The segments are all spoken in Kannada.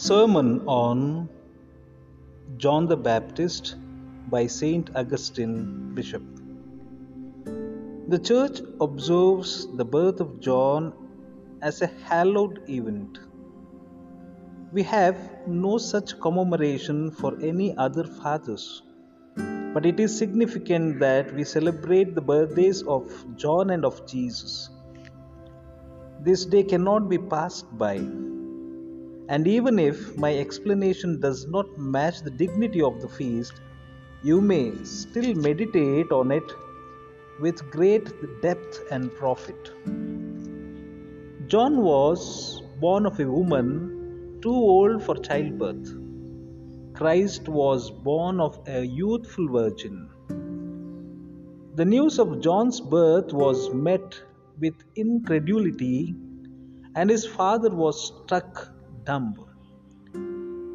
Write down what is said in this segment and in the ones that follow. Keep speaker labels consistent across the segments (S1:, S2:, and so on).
S1: Sermon on John the Baptist by Saint Augustine, Bishop. The Church observes the birth of John as a hallowed event. We have no such commemoration for any other fathers, but it is significant that we celebrate the birthdays of John and of Jesus. This day cannot be passed by. And even if my explanation does not match the dignity of the feast, you may still meditate on it with great depth and profit. John was born of a woman too old for childbirth. Christ was born of a youthful virgin. The news of John's birth was met with incredulity, and his father was struck dumb.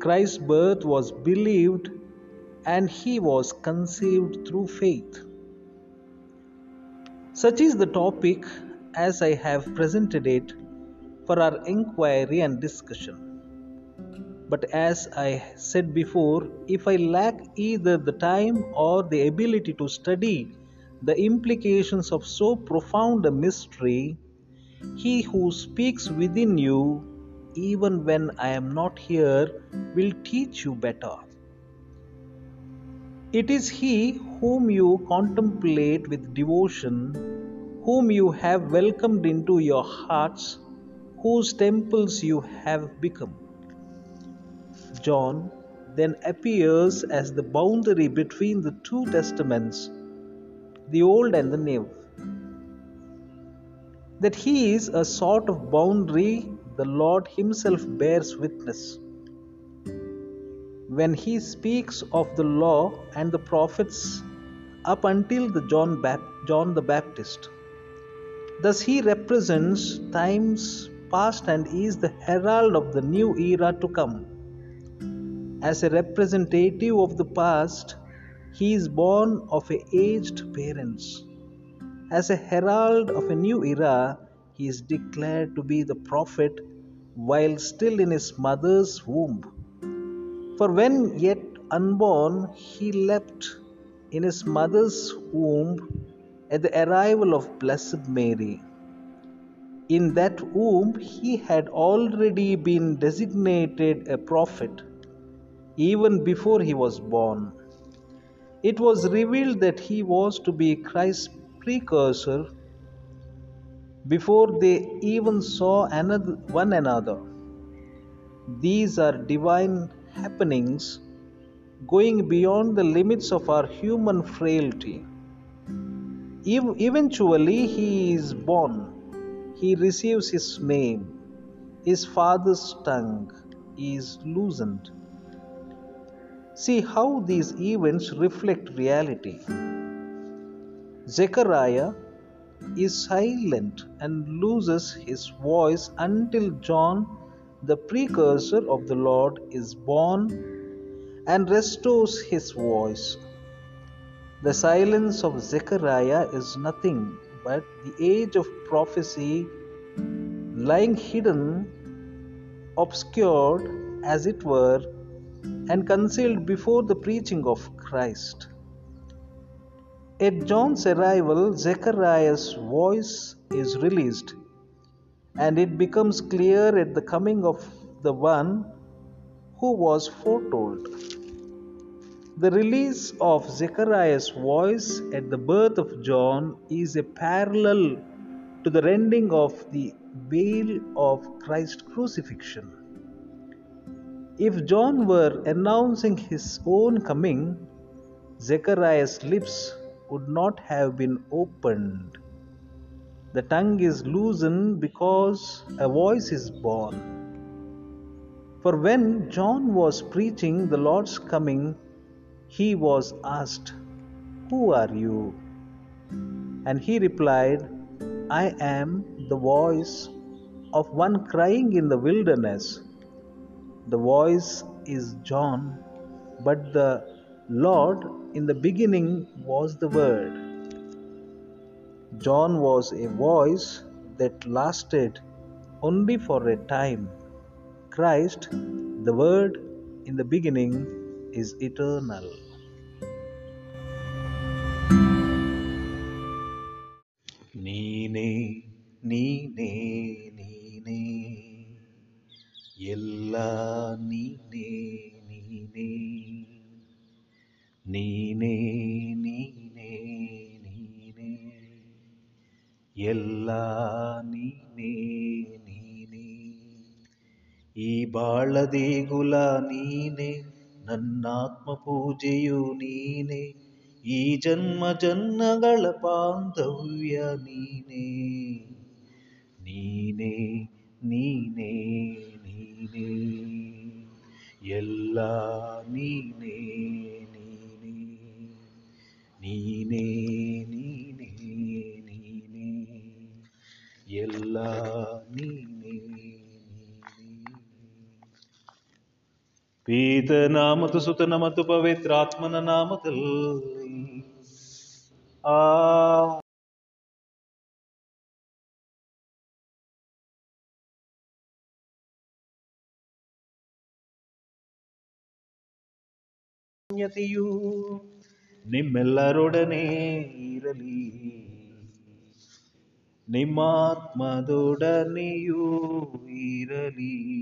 S1: Christ's birth was believed, and he was conceived through faith. Such is the topic as I have presented it for our inquiry and discussion. But as I said before, if I lack either the time or the ability to study the implications of so profound a mystery, he who speaks within you, even when I am not here, will teach you better. It is He whom you contemplate with devotion, whom you have welcomed into your hearts, whose temples you have become. John then appears as the boundary between the two testaments, the Old and the New. That he is a sort of boundary, the Lord Himself bears witness. When He speaks of the law and the prophets up until the John, Bap- John the Baptist, thus He represents times past and is the herald of the new era to come. As a representative of the past, he is born of aged parents. As a herald of a new era, he is declared to be the prophet while still in his mother's womb. For when yet unborn, he leapt in his mother's womb at the arrival of Blessed Mary. In that womb, he had already been designated a prophet even before he was born. It was revealed that he was to be Christ's precursor before they even saw another, one another. These are divine happenings going beyond the limits of our human frailty. Ev- eventually, he is born, he receives his name, his father's tongue is loosened. See how these events reflect reality. Zechariah is silent and loses his voice until John, the precursor of the Lord, is born and restores his voice. The silence of Zechariah is nothing but the age of prophecy lying hidden, obscured, as it were, and concealed before the preaching of Christ. At John's arrival, Zechariah's voice is released, and it becomes clear at the coming of the one who was foretold. The release of Zechariah's voice at the birth of John is a parallel to the rending of the veil of Christ's crucifixion. If John were announcing his own coming, Zechariah's lips would not have been opened. The tongue is loosened because a voice is born. For when John was preaching the Lord's coming, he was asked, Who are you? And he replied, I am the voice of one crying in the wilderness. The voice is John, but the Lord in the beginning was the Word. John was a voice that lasted only for a time. Christ The Word in the beginning is eternal. ನೀನೇ ನೀನೇ ನೀನೇ ಎಲ್ಲ ನೀನೇ ನೀನೇ ನೀನೇ ನೀನೇ ನೀನೇ. ಎಲ್ಲ ನೀನೇ ನೀನೇ. ಈ ಬಾಳ ದೇಗುಲ ನೀನೆ ನನ್ನಾತ್ಮ ಪೂಜೆಯು ನೀನೇ. ಈ ಜನ್ಮ ಜನ್ಮಗಳ ಬಾಂಧವ್ಯ ನೀನೇ. ನೀನೇ ನೀನೇ ನೀನೇ. ಎಲ್ಲ ನೀನೇ ನೀನೇ ನೀನೇ ನೀನೇ. ಎಲ್ಲ ನೀನೇ ನೀನೇ. ಪಿತನ ಮತ್ತು ಸುತನ ಮತ್ತು ಪವಿತ್ರಾತ್ಮನ ನಾಮದಲ್ಲಿ. ಆ. ಧನ್ಯತೆಯು ನಿಮ್ಮೆಲ್ಲರೊಡನೆ ಇರಲಿ. ನಿಮ್ಮಾತ್ಮದೊಡನೆಯೂ ಇರಲಿ.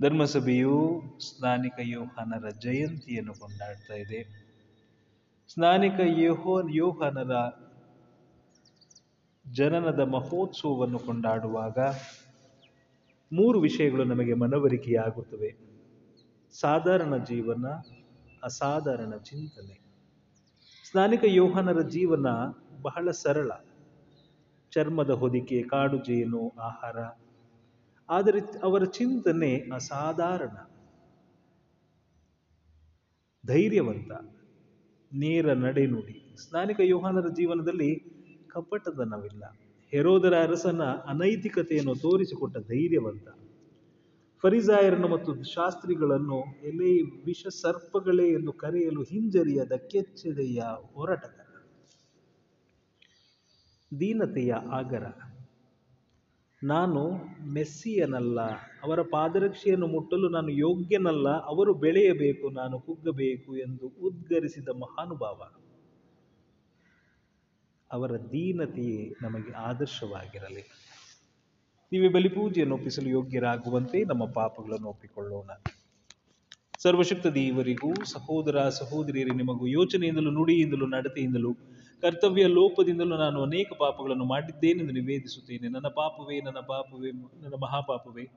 S1: ಧರ್ಮಸಭೆಯು ಸ್ನಾನಿಕ ಯೋಹಾನರ ಜಯಂತಿಯನ್ನು ಕೊಂಡಾಡ್ತಾ ಇದೆ. ಸ್ನಾನಿಕ ಯೋಹೋ, ಯೋಹಾನರ ಜನನದ ಮಹೋತ್ಸವವನ್ನು ಕೊಂಡಾಡುವಾಗ ಮೂರು ವಿಷಯಗಳು ನಮಗೆ ಮನವರಿಕೆಯಾಗುತ್ತವೆ. ಸಾಧಾರಣ ಜೀವನ ಅಸಾಧಾರಣ ಚಿಂತನೆ. ಸ್ನಾನಿಕ ಯೋಹನರ ಜೀವನ ಬಹಳ ಸರಳ. ಚರ್ಮದ ಹೊದಿಕೆ, ಕಾಡು ಜೇನು, ಆಹಾರ. ಆದರೆ ಅವರ ಚಿಂತನೆ ಅಸಾಧಾರಣ. ಧೈರ್ಯವಂತ. ನೇರ ನಡೆನುಡಿ ಸ್ನಾನಿಕ ಯೋಹನರ ಜೀವನದಲ್ಲಿ ಕಪಟದನವಿಲ್ಲ ಹೆರೋದರ ಅರಸನ ಅನೈತಿಕತೆಯನ್ನು ತೋರಿಸಿಕೊಟ್ಟ ಧೈರ್ಯವಂತ. ಫರಿಸಾಯರನ್ನು ಮತ್ತು ಶಾಸ್ತ್ರಿಗಳನ್ನು ಎಲೆ ವಿಷ ಸರ್ಪಗಳೇ ಎಂದು ಕರೆಯಲು ಹಿಂಜರಿಯದ ಕೆಚ್ಚೆದೆಯ ಹೋರಾಟಗಾರ. ದೀನತೆಯ ಆಗರ. ನಾನು ಮೆಸ್ಸಿಯನಲ್ಲ, ಅವರ ಪಾದರಕ್ಷೆಯನ್ನು ಮುಟ್ಟಲು ನಾನು ಯೋಗ್ಯನಲ್ಲ, ಅವರು ಬೆಳೆಯಬೇಕು, ನಾನು ಕುಗ್ಗಬೇಕು ಎಂದು ಉದ್ಗರಿಸಿದ ಮಹಾನುಭಾವ. ಅವರ ದೀನತೆಯೇ ನಮಗೆ ಆದರ್ಶವಾಗಿರಲಿ. ನೀವೇ ಬಲಿಪೂಜೆಯನ್ನು ಒಪ್ಪಿಸಲು ಯೋಗ್ಯರಾಗುವಂತೆ ನಮ್ಮ ಪಾಪಗಳನ್ನು ಒಪ್ಪಿಕೊಳ್ಳೋಣ. ಸರ್ವಶಕ್ತ ದೇವರಿಗೂ, ಸಹೋದರ ಸಹೋದರಿಯರೇ, ನಿಮಗೂ ಯೋಚನೆಯಿಂದಲೂ, ನುಡಿಯಿಂದಲೂ, ನಡತೆಯಿಂದಲೂ, ಕರ್ತವ್ಯ ಲೋಪದಿಂದಲೂ ನಾನು ಅನೇಕ ಪಾಪಗಳನ್ನು ಮಾಡಿದ್ದೇನೆಂದು ನಿವೇದಿಸುತ್ತೇನೆ. ನನ್ನ ಪಾಪವೇ ನನ್ನ ಪಾಪವೇ, ನನ್ನ ಮಹಾಪಾಪವೇ.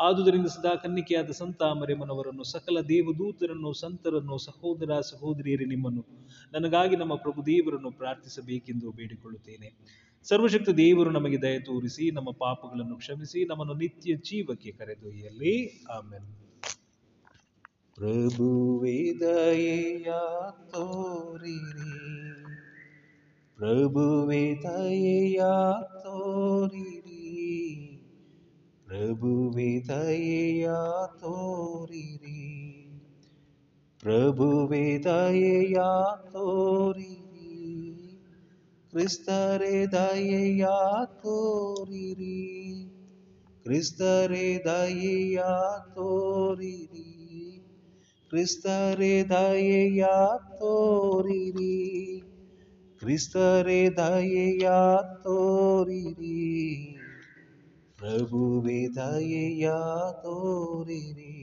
S1: ಆದುದರಿಂದ ಸದಾ ಕನ್ನಿಕೆಯಾದ ಸಂತ ಮರೆಮನವರನ್ನು ಸಕಲ ದೇವದೂತರನ್ನು, ಸಂತರನ್ನು, ಸಹೋದರ ಸಹೋದರಿಯರಿ ನಿಮ್ಮನ್ನು. ನನಗಾಗಿ ನಮ್ಮ ಪ್ರಭು ದೇವರನ್ನು ಪ್ರಾರ್ಥಿಸಬೇಕೆಂದು ಬೇಡಿಕೊಳ್ಳುತ್ತೇನೆ. ಸರ್ವಶಕ್ತ ದೇವರು ನಮಗೆ ದಯ ತೋರಿಸಿ, ನಮ್ಮ ಪಾಪಗಳನ್ನು ಕ್ಷಮಿಸಿ, ನಮ್ಮನ್ನು ನಿತ್ಯ ಜೀವಕ್ಕೆ ಕರೆದೊಯ್ಯಲಿ. ಆಮೇಲೆ ಪ್ರಭುವೇ, ದಯೆಯ ತೋರಿರಿ. ಪ್ರಭುವೇ, ದಯೆಯ ತೋರಿರಿ. ಪ್ರಭುವೇ ದಯೆಯ ತೋರಿರಿ ಪ್ರಭುವೇ ದಯೆಯ ತೋರಿರಿ ಕ್ರಿಸ್ತರೇ ದಯೆಯ ತೋರಿರಿ ಕ್ರಿಸ್ತರೇ ದಯೆಯ ತೋರಿರಿ ಕ್ರಿಸ್ತರೇ ದಯೆಯ ತೋರಿರಿ ಕ್ರಿಸ್ತರೇ ದಯೆಯ ತೋರಿರಿ ಪ್ರಭುವೇ ದಯೆಯ ತೋರಿರಿ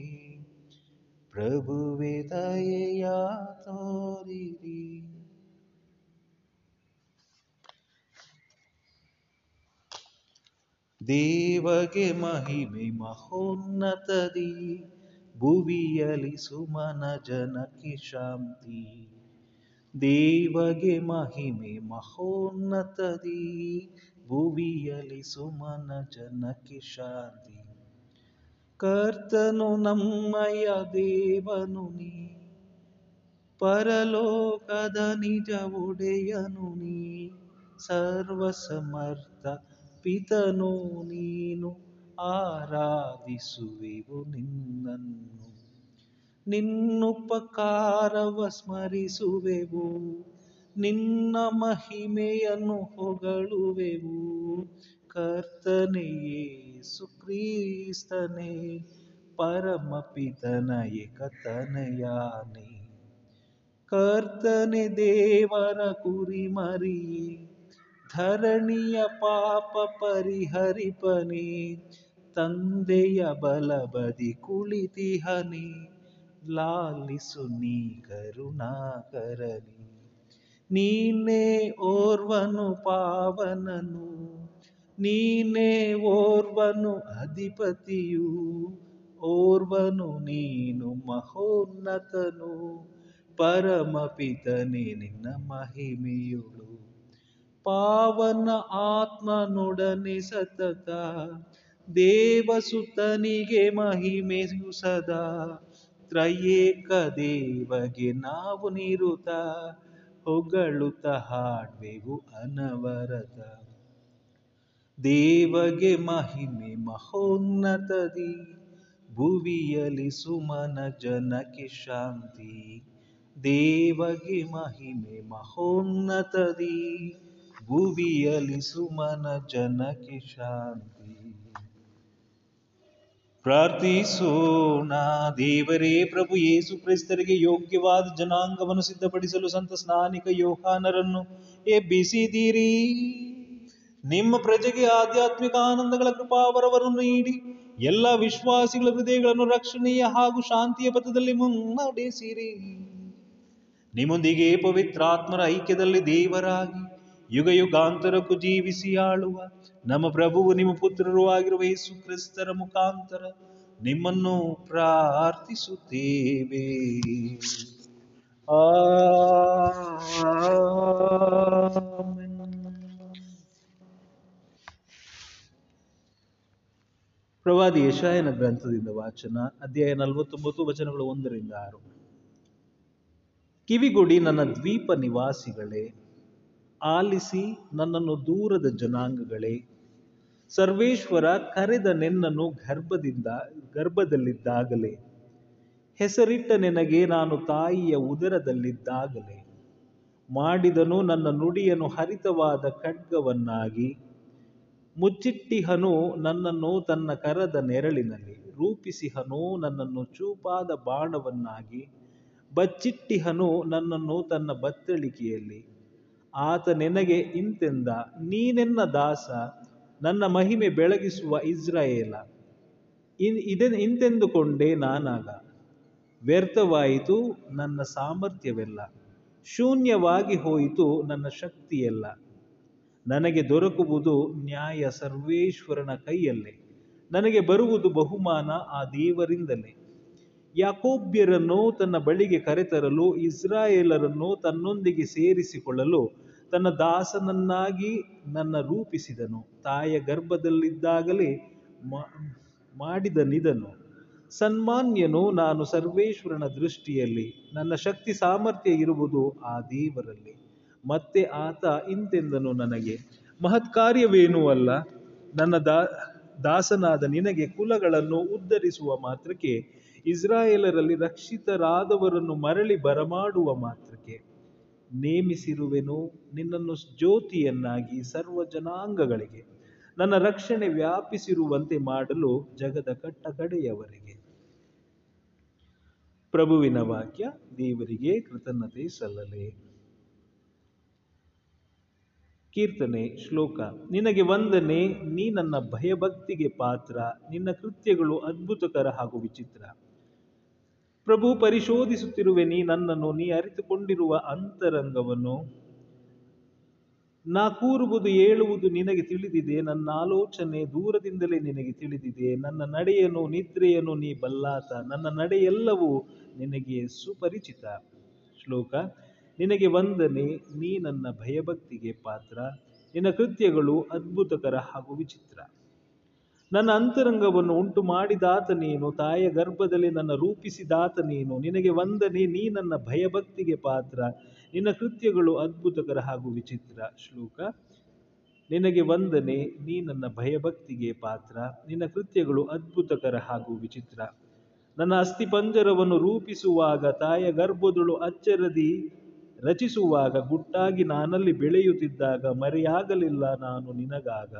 S1: ಪ್ರಭುವೇ ದಯೆಯ ತೋರಿರಿ ದೇವಗೆ ಮಹಿಮೆ ಮಹೋನ್ನತದಿ ಭುವಿಯಲಿ ಸುಮನ ಜನಕ್ಕೆ ಶಾಂತಿ ದೇವಗೆ ಮಹಿಮೆ ಮಹೋನ್ನತದಿ ಭುವಿಯಲಿ ಸುಮನ ಜನಕ್ಕೆ ಶಾಂತಿ. ಕರ್ತನು ನಮ್ಮಯ ದೇವನು ನೀ. ಪರಲೋಕದ ನಿಜ ಒಡೆಯನು ನೀ. ಸರ್ವಸಮರ್ಥ ಪಿತನು ನೀನು. ಆರಾಧಿಸುವೆವು ನಿನ್ನನ್ನು. ನಿನ್ನುಪಕಾರವ ಸ್ಮರಿಸುವೆವು. ನಿನ್ನ ಮಹಿಮೆಯನ್ನು ಹೊಗಳುವೆವು. ಕರ್ತನೆಯೇ ಸುಕ್ರೀಸ್ತನೇ ಪರಮಪಿತನ ಏಕತನಯಾನೆ. ಕರ್ತನೆ ದೇವರ ಕುರಿಮರಿ, ಧರಣಿಯ ಪಾಪ ಪರಿಹರಿಪನೆ. ತಂದೆಯ ಬಲಬದಿ ಕುಳಿತಿಹನೆ, ಲಾಲಿಸು ನೀ ಕರುಣಾಕರನಿ. ನೀನೇ ಓರ್ವನು ಪಾವನನು, ನೀನೇ ಓರ್ವನು ಅಧಿಪತಿಯು, ಓರ್ವನು ನೀನು ಮಹೋನ್ನತನು, ಪರಮಪಿತನೆ ನಿನ್ನ ಮಹಿಮೆಯುಳು. ಪಾವನ ಆತ್ಮನೊಡನೆ ಸತತ, ದೇವಸುತನಿಗೆ ಮಹಿಮೆಯು ಸದಾ, ತ್ರಯೇಕ ದೇವಗೆ ನಾವು ನಿರುತ. ಹೊಗಳುತ್ತ ಹಾಡ್ವೆವು ಅನವರತ. ದೇವಗೆ ಮಹಿಮೆ ಮಹೋನ್ನತದಿ. ಭುವಿಯಲಿ ಸುಮನ ಜನಕ್ಕೆ ಶಾಂತಿ. ದೇವಗೆ ಮಹಿಮೆ ಮಹೋನ್ನತದಿ. ಭುವಿಯಲಿ ಸುಮನ ಜನಕ್ಕೆ ಶಾಂತಿ. ಪ್ರಾರ್ಥಿಸೋಣ. ದೇವರೇ ಪ್ರಭು ಯೇಸು ಕ್ರೈಸ್ತರಿಗೆ ಯೋಗ್ಯವಾದ ಜನಾಂಗವನ್ನು ಸಿದ್ಧಪಡಿಸಲು ಸಂತ ಸ್ನಾನಿಕ ಯೋಹಾನರನ್ನು ಎಬ್ಬಿಸಿದಿರಿ ನಿಮ್ಮ ಪ್ರಜೆಗೆ ಆಧ್ಯಾತ್ಮಿಕ ಆನಂದಗಳ ಕೃಪಾವರವನ್ನು ನೀಡಿ, ಎಲ್ಲ ವಿಶ್ವಾಸಿಗಳ ಹೃದಯಗಳನ್ನು ರಕ್ಷಣೀಯ ಹಾಗೂ ಶಾಂತಿಯ ಪಥದಲ್ಲಿ ಮುನ್ನಡೆಸಿರಿ. ನಿಮ್ಮೊಂದಿಗೆ ಪವಿತ್ರಾತ್ಮರ ಐಕ್ಯದಲ್ಲಿ ದೇವರಾಗಿ ಯುಗ ಯುಗಾಂತರಕ್ಕೂ ಜೀವಿಸಿ ಆಳುವ ನಮ್ಮ ಪ್ರಭುವು ನಿಮ್ಮ ಪುತ್ರರು ಆಗಿರುವ ಯೇಸು ಕ್ರಿಸ್ತರ ಮುಖಾಂತರ ನಿಮ್ಮನ್ನು ಪ್ರಾರ್ಥಿಸುತ್ತೇವೆ. ಪ್ರವಾದಿ ಯಶಾಯನ ಗ್ರಂಥದಿಂದ ವಾಚನ, ಅಧ್ಯಾಯ ನಲವತ್ತೊಂಬತ್ತು, ವಚನಗಳು ಒಂದರಿಂದ ಆರು ಕಿವಿಗುಡಿ ನನ್ನ ದ್ವೀಪ ನಿವಾಸಿಗಳೇ ಆಲಿಸಿ ನನ್ನನ್ನು ದೂರದ ಜನಾಂಗಗಳೇ. ಸರ್ವೇಶ್ವರ ಕರೆದ ನಿನ್ನನ್ನು ಗರ್ಭದಿಂದ, ಗರ್ಭದಲ್ಲಿದ್ದಾಗಲೇ. ಹೆಸರಿಟ್ಟ ನಿನಗೆ ನಾನು ತಾಯಿಯ ಉದರದಲ್ಲಿದ್ದಾಗಲೇ. ಮಾಡಿದನು ನನ್ನ ನುಡಿಯನ್ನು ಹರಿತವಾದ ಖಡ್ಗವನ್ನಾಗಿ. ಮುಚ್ಚಿಟ್ಟಿಹನು ನನ್ನನ್ನು ತನ್ನ ಕರದ ನೆರಳಿನಲ್ಲಿ, ರೂಪಿಸಿಹನು ನನ್ನನ್ನು ಚೂಪಾದ ಬಾಣವನ್ನಾಗಿ. ಬಚ್ಚಿಟ್ಟಿಹನು ನನ್ನನ್ನು ತನ್ನ ಬತ್ತಳಿಕೆಯಲ್ಲಿ. ಆತ ನಿನಗೆ ಇಂತೆಂದ, ನೀನೆನ್ನ ದಾಸ, ನನ್ನ ಮಹಿಮೆ ಬೆಳಗಿಸುವ ಇಸ್ರಾಯೇಲ. ಇನ್ ಇದನ್ನು ಇಂತೆಂದುಕೊಂಡೆ ನಾನಾಗ. ವ್ಯರ್ಥವಾಯಿತು ನನ್ನ ಸಾಮರ್ಥ್ಯವೆಲ್ಲ. ಶೂನ್ಯವಾಗಿ ಹೋಯಿತು ನನ್ನ ಶಕ್ತಿಯೆಲ್ಲ. ನನಗೆ ದೊರಕುವುದು ನ್ಯಾಯ ಸರ್ವೇಶ್ವರನ ಕೈಯಲ್ಲೇ. ನನಗೆ ಬರುವುದು ಬಹುಮಾನ ಆ ದೇವರಿಂದಲೇ. ಯಾಕೋಬ್ಯರನ್ನು ತನ್ನ ಬಳಿಗೆ ಕರೆತರಲು, ಇಸ್ರಾಯೇಲರನ್ನು ತನ್ನೊಂದಿಗೆ ಸೇರಿಸಿಕೊಳ್ಳಲು ತನ್ನ ದಾಸನನ್ನಾಗಿ ನನ್ನ ರೂಪಿಸಿದನು. ತಾಯ ಗರ್ಭದಲ್ಲಿದ್ದಾಗಲೇ ಮಾ- ಮಾಡಿದ ನಿದನು ಸನ್ಮಾನ್ಯನು ನಾನು ಸರ್ವೇಶ್ವರನ ದೃಷ್ಟಿಯಲ್ಲಿ, ನನ್ನ ಶಕ್ತಿ ಸಾಮರ್ಥ್ಯ ಇರುವುದು ಆ ದೇವರಲ್ಲಿ. ಮತ್ತೆ ಆತ ಇಂತೆಂದನು ನನಗೆ, ಮಹತ್ಕಾರ್ಯವೇನೂ ಅಲ್ಲ. ನನ್ನ ದಾ, ದಾಸನಾದ ನಿನಗೆ ಕುಲಗಳನ್ನು ಉದ್ಧರಿಸುವ ಮಾತ್ರಕ್ಕೆ, ಇಸ್ರಾಯೇಲರಲ್ಲಿ ರಕ್ಷಿತರಾದವರನ್ನು ಮರಳಿ ಬರಮಾಡುವ ಮಾತ್ರಕ್ಕೆ. ನೇಮಿಸಿರುವೆನು ನಿನ್ನನ್ನು ಜ್ಯೋತಿಯನ್ನಾಗಿ ಸರ್ವ ಜನಾಂಗಗಳಿಗೆ. ನನ್ನ ರಕ್ಷಣೆ ವ್ಯಾಪಿಸಿರುವಂತೆ ಮಾಡಲು ಜಗದ ಕಟ್ಟ ಕಡೆಯವರೆಗೆ ಪ್ರಭುವಿನ ವಾಕ್ಯ, ದೇವರಿಗೆ ಕೃತಜ್ಞತೆ ಸಲ್ಲಲೆ. ಕೀರ್ತನೆ ಶ್ಲೋಕ, ನಿನಗೆ ವಂದನೆ, ನೀ ನನ್ನ ಭಯಭಕ್ತಿಗೆ ಪಾತ್ರ, ನಿನ್ನ ಕೃತ್ಯಗಳು ಅದ್ಭುತಕರ ಹಾಗೂ ವಿಚಿತ್ರ. ಪ್ರಭು ಪರಿಶೋಧಿಸುತ್ತಿರುವೆ, ನೀ ನನ್ನನ್ನು, ನೀ ಅರಿತುಕೊಂಡಿರುವ ಅಂತರಂಗವನ್ನು. ನಾ ಕೂರುವುದು, ಏಳುವುದು ನಿನಗೆ ತಿಳಿದಿದೆ, ನನ್ನ ಆಲೋಚನೆ ದೂರದಿಂದಲೇ ನಿನಗೆ ತಿಳಿದಿದೆ. ನನ್ನ ನಡೆಯನು ನಿದ್ರೆಯನ್ನು ನೀ ಬಲ್ಲಾತ, ನನ್ನ ನಡೆಯೆಲ್ಲವೂ ನಿನಗೆ ಸುಪರಿಚಿತ. ಶ್ಲೋಕ, ನಿನಗೆ ವಂದನೆ, ನೀ ನನ್ನ ಭಯಭಕ್ತಿಗೆ ಪಾತ್ರ, ನಿನ್ನ ಕೃತ್ಯಗಳು ಅದ್ಭುತಕರ ಹಾಗೂ ವಿಚಿತ್ರ. ನನ್ನ ಅಂತರಂಗವನ್ನು ಉಂಟು ಮಾಡಿದಾತ ನೀನು ತಾಯ ಗರ್ಭದಲ್ಲಿ ನನ್ನ ರೂಪಿಸಿದಾತ ನೀನು. ನಿನಗೆ ವಂದನೆ, ನೀ ನನ್ನ ಭಯಭಕ್ತಿಗೆ ಪಾತ್ರ. ನಿನ್ನ ಕೃತ್ಯಗಳು ಅದ್ಭುತಕರ ಹಾಗೂ ವಿಚಿತ್ರ. ಶ್ಲೋಕ, ನಿನಗೆ ವಂದನೆ, ನೀ ನನ್ನ ಭಯಭಕ್ತಿಗೆ ಪಾತ್ರ. ನಿನ್ನ ಕೃತ್ಯಗಳು ಅದ್ಭುತಕರ ಹಾಗೂ ವಿಚಿತ್ರ. ನನ್ನ ಅಸ್ಥಿಪಂಜರವನ್ನು ರೂಪಿಸುವಾಗ ತಾಯ ಗರ್ಭದಳು ಅಚ್ಚರದಿ ರಚಿಸುವಾಗ, ಗುಟ್ಟಾಗಿ ನಾನಲ್ಲಿ ಬೆಳೆಯುತ್ತಿದ್ದಾಗ ಮರೆಯಾಗಲಿಲ್ಲ ನಾನು ನಿನಗಾಗ.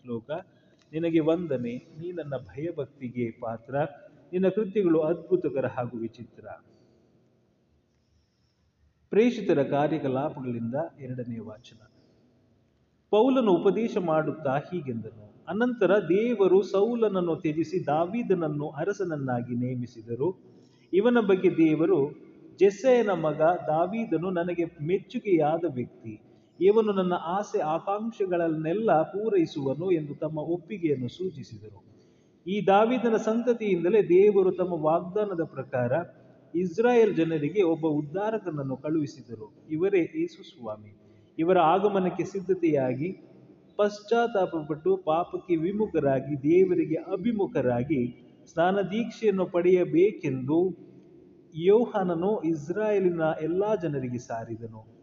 S1: ಶ್ಲೋಕ ನಿನಗೆ ವಂದನೆ, ನೀ ನನ್ನ ಭಯಭಕ್ತಿಗೆ ಪಾತ್ರ, ನಿನ್ನ ಕೃತ್ಯಗಳು ಅದ್ಭುತಕರ ಹಾಗೂ ವಿಚಿತ್ರ. ಪ್ರೇಷಿತರ ಕಾರ್ಯಕಲಾಪಗಳಿಂದ ಎರಡನೇ ವಾಚನ. ಪೌಲನು ಉಪದೇಶ ಮಾಡುತ್ತಾ ಹೀಗೆಂದನು. ಅನಂತರ ದೇವರು ಸೌಲನನ್ನು ತ್ಯಜಿಸಿ ದಾವಿದನನ್ನು ಅರಸನನ್ನಾಗಿ ನೇಮಿಸಿದರು. ಇವನ ಬಗ್ಗೆ ದೇವರು, ಜೆಸ್ಸೆಯನ ಮಗ ದಾವೀದನು ನನಗೆ ಮೆಚ್ಚುಗೆಯಾದ ವ್ಯಕ್ತಿ. ಇವನು ನನ್ನ ಆಸೆ ಆಕಾಂಕ್ಷೆಗಳನ್ನೆಲ್ಲ ಪೂರೈಸುವನು ಎಂದು ತಮ್ಮ ಒಪ್ಪಿಗೆಯನ್ನು ಸೂಚಿಸಿದರು. ಈ ದಾವಿದನ ಸಂತತಿಯಿಂದಲೇ ದೇವರು ತಮ್ಮ ವಾಗ್ದಾನದ ಪ್ರಕಾರ ಇಸ್ರಾಯೇಲ್ ಜನರಿಗೆ ಒಬ್ಬ ಉದ್ಧಾರಕನನ್ನು ಕಳುಹಿಸಿದರು. ಇವರೇ ಯೇಸು ಸ್ವಾಮಿ. ಇವರ ಆಗಮನಕ್ಕೆ ಸಿದ್ಧತೆಯಾಗಿ, ಪಶ್ಚಾತ್ತಾಪಪಟ್ಟು ಪಾಪಕ್ಕೆ ವಿಮುಖರಾಗಿ, ದೇವರಿಗೆ ಅಭಿಮುಖರಾಗಿ ಸ್ನಾನ ದೀಕ್ಷೆಯನ್ನು ಪಡೆಯಬೇಕೆಂದು ಯೋಹಾನನು ಇಸ್ರಾಯೇಲಿನ ಎಲ್ಲಾ ಜನರಿಗೆ ಸಾರಿದನು.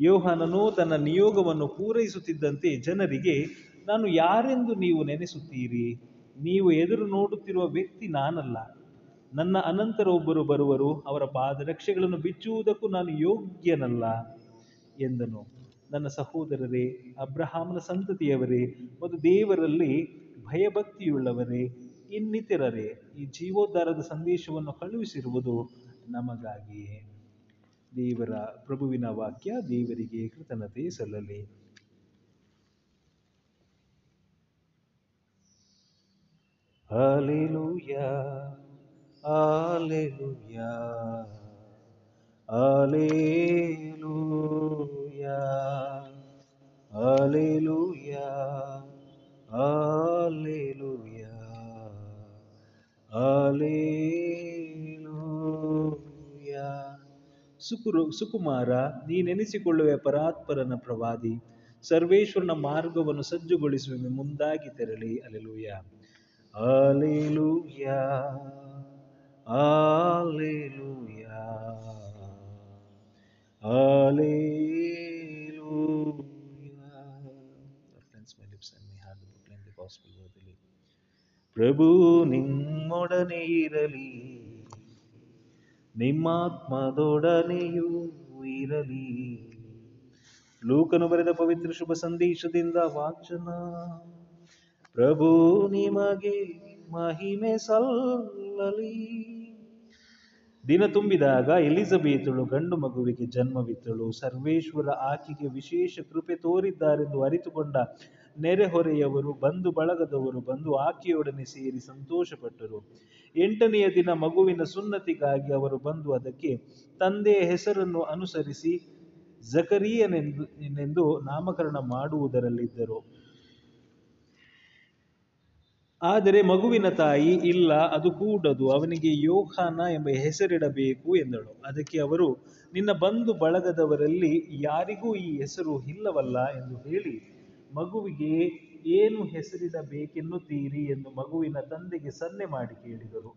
S1: ಯೋಹಾನನು ತನ್ನ ನಿಯೋಗವನ್ನು ಪೂರೈಸುತ್ತಿದ್ದಂತೆ ಜನರಿಗೆ, ನಾನು ಯಾರೆಂದು ನೀವು ನೆನೆಸುತ್ತೀರಿ? ನೀವು ಎದುರು ನೋಡುತ್ತಿರುವ ವ್ಯಕ್ತಿ ನಾನಲ್ಲ. ನನ್ನ ಅನಂತರ ಒಬ್ಬರು ಬರುವರು, ಅವರ ಪಾದರಕ್ಷೆಗಳನ್ನು ಬಿಚ್ಚುವುದಕ್ಕೂ ನಾನು ಯೋಗ್ಯನಲ್ಲ ಎಂದನು. ನನ್ನ ಸಹೋದರರೇ, ಅಬ್ರಹಾಮನ ಸಂತತಿಯವರೇ, ಮತ್ತು ದೇವರಲ್ಲಿ ಭಯಭಕ್ತಿಯುಳ್ಳವರೇ, ಇನ್ನಿತರರೇ, ಈ ಜೀವೋದ್ಧಾರದ ಸಂದೇಶವನ್ನು ಕಳುಹಿಸಿರುವುದು ನಮಗಾಗಿಯೇ. ದೇವರ ಪ್ರಭುವಿನ ವಾಕ್ಯ ದೇವರಿಗೆ ಕೃತಜ್ಞತೆ ಸಲ್ಲಲಿ Hallelujah, Hallelujah, Hallelujah, Hallelujah, Hallelujah, Hallelujah. ಸುಕುರು, ಸುಕುಮಾರ, ನೀನೆನಿಸಿಕೊಳ್ಳುವೆ ಪರಾತ್ಪರನ ಪ್ರವಾದಿ. ಸರ್ವೇಶ್ವರನ ಮಾರ್ಗವನ್ನು ಸಜ್ಜುಗೊಳಿಸುವ ಮುಂದಾಗಿ ತೆರಳಿ. ಅಲೆಲುಯ. ಅಲೆಲುಯ. ಅಲೆಲುಯ. worthily. ಪ್ರಭು, ನಿಮ್ಮೊಡನೆ ಇರಲಿ. ನಿಮ್ಮಾತ್ಮದೊಡನೆಯೂ ಇರಲಿ. ಲೂಕನು ಬರೆದ ಪವಿತ್ರ ಶುಭ ಸಂದೇಶದಿಂದ ವಾಚನ. ಪ್ರಭು ನಿಮಗೆ ಮಹಿಮೆ ಸಲ್ಲಲಿ. ದಿನ ತುಂಬಿದಾಗ ಎಲಿಜಬೇತಳು ಗಂಡು ಮಗುವಿಗೆ ಜನ್ಮವಿತ್ತಳು. ಸರ್ವೇಶ್ವರ ಆಕೆಗೆ ವಿಶೇಷ ಕೃಪೆ ತೋರಿದ್ದಾರೆಂದು ಅರಿತುಕೊಂಡ ನೆರೆಹೊರೆಯವರು ಬಂಧು ಬಳಗದವರು ಬಂದು ಆಕೆಯೊಡನೆ ಸೇರಿ ಸಂತೋಷಪಟ್ಟರು. ಎಂಟನೆಯ ದಿನ ಮಗುವಿನ ಸುನ್ನತಿಗಾಗಿ ಅವರು ಬಂದು ಅದಕ್ಕೆ ತಂದೆಯ ಹೆಸರನ್ನು ಅನುಸರಿಸಿ ಜಕರಿಯನೆಂದು ನಾಮಕರಣ ಮಾಡುವುದರಲ್ಲಿದ್ದರು. ಆದರೆ ಮಗುವಿನ ತಾಯಿ, ಇಲ್ಲ, ಅದು ಕೂಡದು, ಅವನಿಗೆ ಯೋಹಾನ ಎಂಬ ಹೆಸರಿಡಬೇಕು ಎಂದಳು. ಅದಕ್ಕೆ ಅವರು, ನಿನ್ನ ಬಂಧು ಬಳಗದವರಲ್ಲಿ ಯಾರಿಗೂ ಈ ಹೆಸರು ಇಲ್ಲವಲ್ಲ ಎಂದು ಹೇಳಿ ಮಗುವಿಗೆ ಏನು ಹೆಸರಿಡಬೇಕೆನ್ನುತ್ತೀರಿ ಎಂದು ಮಗುವಿನ ತಂದೆಗೆ ಸನ್ನೆ ಮಾಡಿ ಕೇಳಿದರು.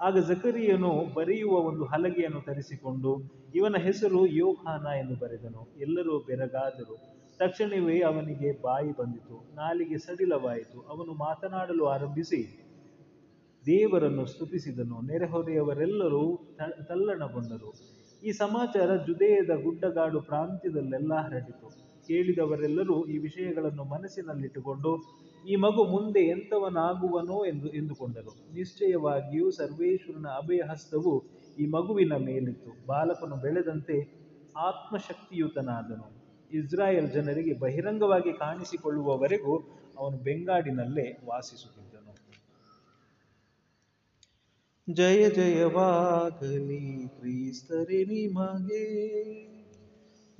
S1: ಆಗ ಜಕರಿಯನು ಬರೆಯುವ ಒಂದು ಹಲಗೆಯನ್ನು ತರಿಸಿಕೊಂಡು, ಇವನ ಹೆಸರು ಯೋಹಾನ ಎಂದು ಬರೆದನು. ಎಲ್ಲರೂ ಬೆರಗಾದರು. ತಕ್ಷಣವೇ ಅವನಿಗೆ ಬಾಯಿ ಬಂದಿತು. ನಾಲಿಗೆ ಸಡಿಲವಾಯಿತು. ಅವನು ಮಾತನಾಡಲು ಆರಂಭಿಸಿ, ದೇವರನ್ನು ಸ್ತುತಿಸಿದನು. ನೆರೆಹೊರೆಯವರೆಲ್ಲರೂ ತಲ್ಲಣಗೊಂಡರು. ಈ ಸಮಾಚಾರ ಜುದೇಯದ ಗುಡ್ಡಗಾಡು ಪ್ರಾಂತ್ಯದಲ್ಲೆಲ್ಲ ಹರಡಿತು. ಕೇಳಿದವರೆಲ್ಲರೂ ಈ ವಿಷಯಗಳನ್ನು ಮನಸ್ಸಿನಲ್ಲಿಟ್ಟುಕೊಂಡು, ಈ ಮಗು ಮುಂದೆ ಎಂಥವನಾಗುವನೋ ಎಂದು ಎಂದುಕೊಂಡರು. ನಿಶ್ಚಯವಾಗಿಯೂ ಸರ್ವೇಶ್ವರನ ಅಭಯ ಹಸ್ತವು ಈ ಮಗುವಿನ ಮೇಲಿತ್ತು. ಬಾಲಕನು ಬೆಳೆದಂತೆ ಆತ್ಮಶಕ್ತಿಯುತನಾದನು. ಇಸ್ರಾಯೇಲ್ ಜನರಿಗೆ ಬಹಿರಂಗವಾಗಿ ಕಾಣಿಸಿಕೊಳ್ಳುವವರೆಗೂ ಅವನು ಬೆಂಗಾಡಿನಲ್ಲೇ ವಾಸಿಸುತ್ತಿದ್ದನು. ಜಯ ಜಯವಾಗಲಿ ಕ್ರೀಸ್ತರೆ ನಿಮಗೆ.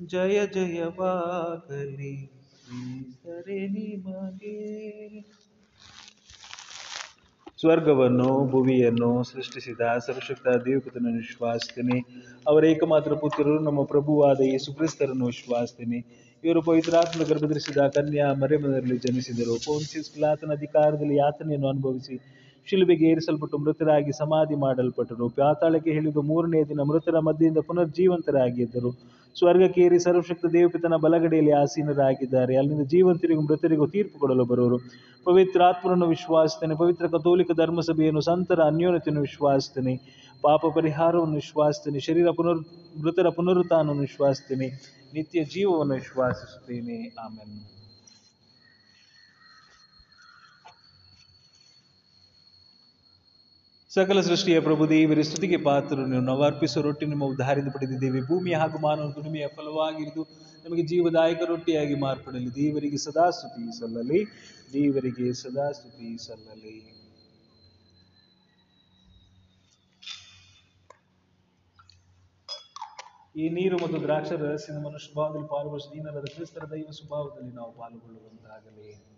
S1: ಜಯ ಜಯವಾಗಲಿ ಕ್ರಿಸ್ತರೇ ನಿಮಗೆ. ಸ್ವರ್ಗವನ್ನು, ಭುವಿಯನ್ನು ಸೃಷ್ಟಿಸಿದ ಸರ್ವಶಕ್ತ ದೇವಪುತನನ್ನು ವಿಶ್ವಾಸ್ತೀನಿ. ಅವರ ಏಕಮಾತ್ರ ಪುತ್ರರು ನಮ್ಮ ಪ್ರಭುವಾದ ಈ ಸುಕ್ರಿಸ್ತರನ್ನು ವಿಶ್ವಾಸಿಸ್ತೇನೆ ಇವರು ಪವಿತ್ರಾತ್ಮ ಗರ್ಭಧರಿಸಿದ ಕನ್ಯಾ ಮರೆಮನೆಯಲ್ಲಿ ಜನಿಸಿದರು. ಪೋನ್ಸಿಸ್ ಪಿಲಾತನ ಅಧಿಕಾರದಲ್ಲಿ ಯಾತನೆಯನ್ನು ಅನುಭವಿಸಿ ಶಿಲುಬೆಗೆ ಏರಿಸಲ್ಪಟ್ಟು ಮೃತರಾಗಿ ಸಮಾಧಿ ಮಾಡಲ್ಪಟ್ಟರು. ಪಾತಾಳಕ್ಕೆ ಹೇಳಿದ್ದು ಮೂರನೇ ದಿನ ಮೃತರ ಮಧ್ಯದಿಂದ ಪುನರ್ಜೀವಂತರಾಗಿ ಜೀವಂತರಾಗಿದ್ದರು ಸ್ವರ್ಗಕ್ಕೆ ಏರಿ ಸರ್ವಶಕ್ತ ದೇವಪಿತನ ಬಲಗಡೆಯಲ್ಲಿ ಆಸೀನರಾಗಿದ್ದಾರೆ. ಅಲ್ಲಿಂದ ಜೀವಂತರಿಗೂ ಮೃತರಿಗೂ ತೀರ್ಪು ಕೊಡಲು ಬರುವರು. ಪವಿತ್ರ ಆತ್ಮರನ್ನು ವಿಶ್ವಾಸಿಸ್ತೇನೆ ಪವಿತ್ರ ಕಥೋಲಿಕ ಧರ್ಮಸಭೆಯನ್ನು ಸಂತರ ಅನ್ಯೋನ್ಯತೆಯನ್ನು ವಿಶ್ವಾಸಿಸ್ತೇನೆ ಪಾಪ ಪರಿಹಾರವನ್ನು ವಿಶ್ವಾಸಿಸ್ತೇನೆ ಶರೀರ ಪುನರ್, ಮೃತರ ಪುನರುತ್ಥಾನವನ್ನು ವಿಶ್ವಾಸಿಸ್ತೇನೆ ನಿತ್ಯ ಜೀವವನ್ನು ವಿಶ್ವಾಸಿಸುತ್ತೇನೆ. ಆಮೇಲೆ
S2: ಸಕಲ ಸೃಷ್ಟಿಯ ಪ್ರಭು ದೇವರ, ಸ್ತುತಿಗೆ ಪಾತ್ರರು ನೀವು. ಅರ್ಪಿಸುವ ರೊಟ್ಟಿ ನಿಮ್ಮ ಉದ್ದಾರದಿಂದ ಪಡೆದಿದ್ದೇವೆ. ಭೂಮಿಯ ಹಾಗೂ ಮಾನವ ದುಡಿಮೆಯ ಫಲವಾಗಿರಿದು ನಮಗೆ ಜೀವದಾಯಕ ರೊಟ್ಟಿಯಾಗಿ ಮಾರ್ಪಡಲಿ. ದೇವರಿಗೆ ಸದಾ ಸ್ತುತಿ ಸಲ್ಲಲಿ. ದೇವರಿಗೆ ಸದಾ ಸ್ತುತಿ ಸಲ್ಲಲಿ. ಈ ನೀರು ಮತ್ತು ದ್ರಾಕ್ಷರ ಮನುಷ್ಯ ಭಾವದಲ್ಲಿ ಪಾಲ್ಗೊಳಿಸಿ ದೀನರಾದ ಕ್ರಿಸ್ತರ ದೈವ ಸ್ವಭಾವದಲ್ಲಿ ನಾವು ಪಾಲ್ಗೊಳ್ಳುವಂತಾಗಲಿ.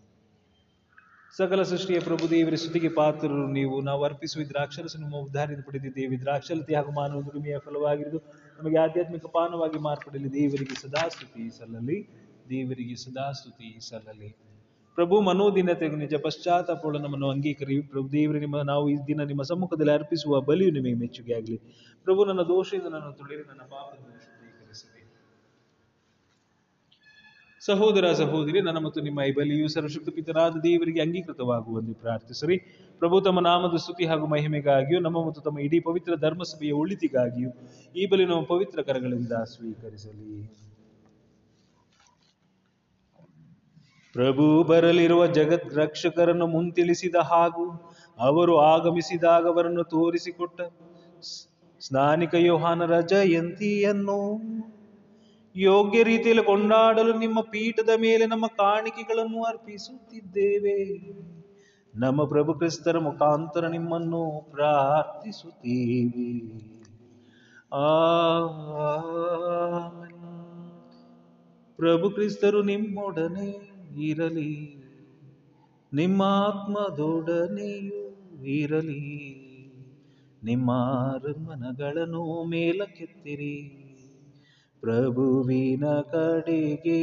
S2: ಸಕಲ ಸೃಷ್ಟಿಯ ಪ್ರಭು ದೇವರ ಸ್ತುತಿಗೆ ಪಾತ್ರರು ನೀವು. ನಾವು ಅರ್ಪಿಸುವ ದ್ರಾಕ್ಷರಸು ನಿಮ್ಮ ಉದ್ಧಾರದ ಪಡೆದಿದ್ದೇವೆ ದ್ರಾಕ್ಷಲತೆ ಹಾಗೂ ಮಾನವ ದುಡಿಮೆಯ ಫಲವಾಗಿರುವುದು ನಮಗೆ ಆಧ್ಯಾತ್ಮಿಕ ಪಾನವಾಗಿ ಮಾರ್ಪಡಲಿ. ದೇವರಿಗೆ ಸದಾ ಸ್ತುತಿ ಸಲ್ಲಲಿ. ದೇವರಿಗೆ ಸದಾ ಸ್ತುತಿ ಸಲ್ಲಲಿ. ಪ್ರಭು ಮನೋದಿನತೆಗೆ ನಿಜ ಪಶ್ಚಾತ್ತಾಪಗಳು ನಮ್ಮನ್ನು ಅಂಗೀಕರಿ ಪ್ರಭು ದೇವರು, ನಿಮ್ಮ ನಾವು ಈ ದಿನ ನಿಮ್ಮ ಸಮ್ಮುಖದಲ್ಲಿ ಅರ್ಪಿಸುವ ಬಲಿಯು ನಿಮಗೆ ಮೆಚ್ಚುಗೆ ಆಗಲಿ ಪ್ರಭು ನನ್ನ ದೋಷದಿಂದ ನನ್ನ ತೊಳೆದು ನನ್ನ ಪಾಪದಿಂದ ಸಹೋದರ ಸಹೋದರಿ, ನನ್ನ ಮತ್ತು ನಿಮ್ಮ ಈ ಬಲಿಯು ಸರ್ವಶಕ್ತ ಪಿತರಾದ ದೇವರಿಗೆ ಅಂಗೀಕೃತವಾಗುವಂತೆ ಪ್ರಾರ್ಥಿಸರಿ. ಪ್ರಭು, ತಮ್ಮ ನಾಮದ ಸ್ತುತಿ ಹಾಗೂ ಮಹಿಮೆಗಾಗಿಯೂ, ನಮ್ಮ ಮತ್ತು ತಮ್ಮ ಇಡೀ ಪವಿತ್ರ ಧರ್ಮಸಭೆಯ ಉಳಿತಿಗಾಗಿಯೂ, ಈ ಬಲಿ ನಮ್ಮ ಪವಿತ್ರ ಕರಗಳಿಂದ ಸ್ವೀಕರಿಸಲಿ. ಪ್ರಭು, ಬರಲಿರುವ ಜಗತ್ ರಕ್ಷಕರನ್ನು ಮುಂತಿಳಿಸಿದ ಹಾಗೂ ಅವರು ಆಗಮಿಸಿದಾಗ ಅವರನ್ನು ತೋರಿಸಿಕೊಟ್ಟ ಸ್ನಾನಿಕ ಯೋಹಾನರ ಜಯಂತಿಯನ್ನು ಯೋಗ್ಯ ರೀತಿಯಲ್ಲಿ ಕೊಂಡಾಡಲು ನಿಮ್ಮ ಪೀಠದ ಮೇಲೆ ನಮ್ಮ ಕಾಣಿಕೆಗಳನ್ನು ಅರ್ಪಿಸುತ್ತಿದ್ದೇವೆ. ನಮ್ಮ ಪ್ರಭು ಕ್ರಿಸ್ತರ ಮುಖಾಂತರ ನಿಮ್ಮನ್ನು ಪ್ರಾರ್ಥಿಸುತ್ತೇವೆ. ಆ ಪ್ರಭು ಕ್ರಿಸ್ತರು ನಿಮ್ಮೊಡನೆ ಇರಲಿ. ನಿಮ್ಮ ಆತ್ಮದೊಡನೆಯೂ ಇರಲಿ. ನಿಮ್ಮ ಮನಗಳನ್ನು ಮೇಲಕ್ಕೆತ್ತಿರಿ. ಪ್ರಭುವಿನ ಕಡೆಗೆ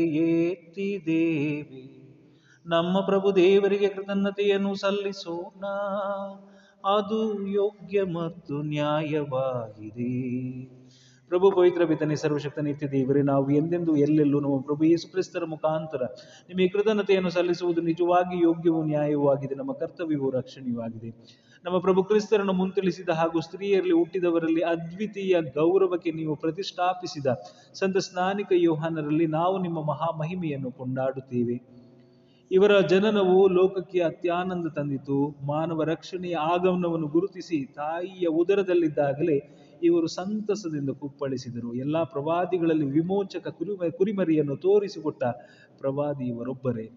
S2: ಎತ್ತಿದ್ದೇವೆ. ನಮ್ಮ ಪ್ರಭು ದೇವರಿಗೆ ಕೃತಜ್ಞತೆಯನ್ನು ಸಲ್ಲಿಸೋಣ. ಅದು ಯೋಗ್ಯ ಮತ್ತು ನ್ಯಾಯವಾಗಿದೆ. ಪ್ರಭು ಪವಿತ್ರ ಪಿತನೆ ಸರ್ವಶಕ್ತ ನಿತ್ಯ ದೇವರೇ ನಾವು ಎಂದೆಂದು ಎಲ್ಲೆಲ್ಲೂ ನಮ್ಮ ಪ್ರಭು ಯೇಸು ಕ್ರಿಸ್ತರ ಮುಖಾಂತರ ನಿಮಗೆ ಕೃತಜ್ಞತೆಯನ್ನು ಸಲ್ಲಿಸುವುದು ನಿಜವಾಗಿ ಯೋಗ್ಯವೂ ನ್ಯಾಯವೂ ಆಗಿದೆ. ನಮ್ಮ ಕರ್ತವ್ಯವೂ ರಕ್ಷಣೆಯೂ ಆಗಿದೆ. ನಮ್ಮ ಪ್ರಭು ಕ್ರಿಸ್ತರನ್ನು ಮುಂತಿಳಿಸಿದ ಹಾಗೂ ಸ್ತ್ರೀಯರಲ್ಲಿ ಹುಟ್ಟಿದವರಲ್ಲಿ ಅದ್ವಿತೀಯ ಗೌರವಕ್ಕೆ ನೀವು ಪ್ರತಿಷ್ಠಾಪಿಸಿದ ಸಂತ ಸ್ನಾನಿಕ ಯೋಹಾನರಲ್ಲಿ ನಾವು ನಿಮ್ಮ ಮಹಾ ಮಹಿಮೆಯನ್ನು ಕೊಂಡಾಡುತ್ತೇವೆ. ಇವರ ಜನನವು ಲೋಕಕ್ಕೆ ಅತ್ಯಾನಂದ ತಂದಿತು. ಮಾನವ ರಕ್ಷಣೆಯ ಆಗಮನವನ್ನು ಗುರುತಿಸಿ ತಾಯಿಯ ಉದರದಲ್ಲಿದ್ದಾಗಲೇ ಇವರು ಸಂತಸದಿಂದ ಕುಪ್ಪಳಿಸಿದರು. ಎಲ್ಲಾ ಪ್ರವಾದಿಗಳಲ್ಲಿ ವಿಮೋಚಕ ಕುರಿಮ, ಕುರಿಮರಿಯನ್ನು ತೋರಿಸಿಕೊಟ್ಟ ಪ್ರವಾದಿ ಇವರೊಬ್ಬರೇ.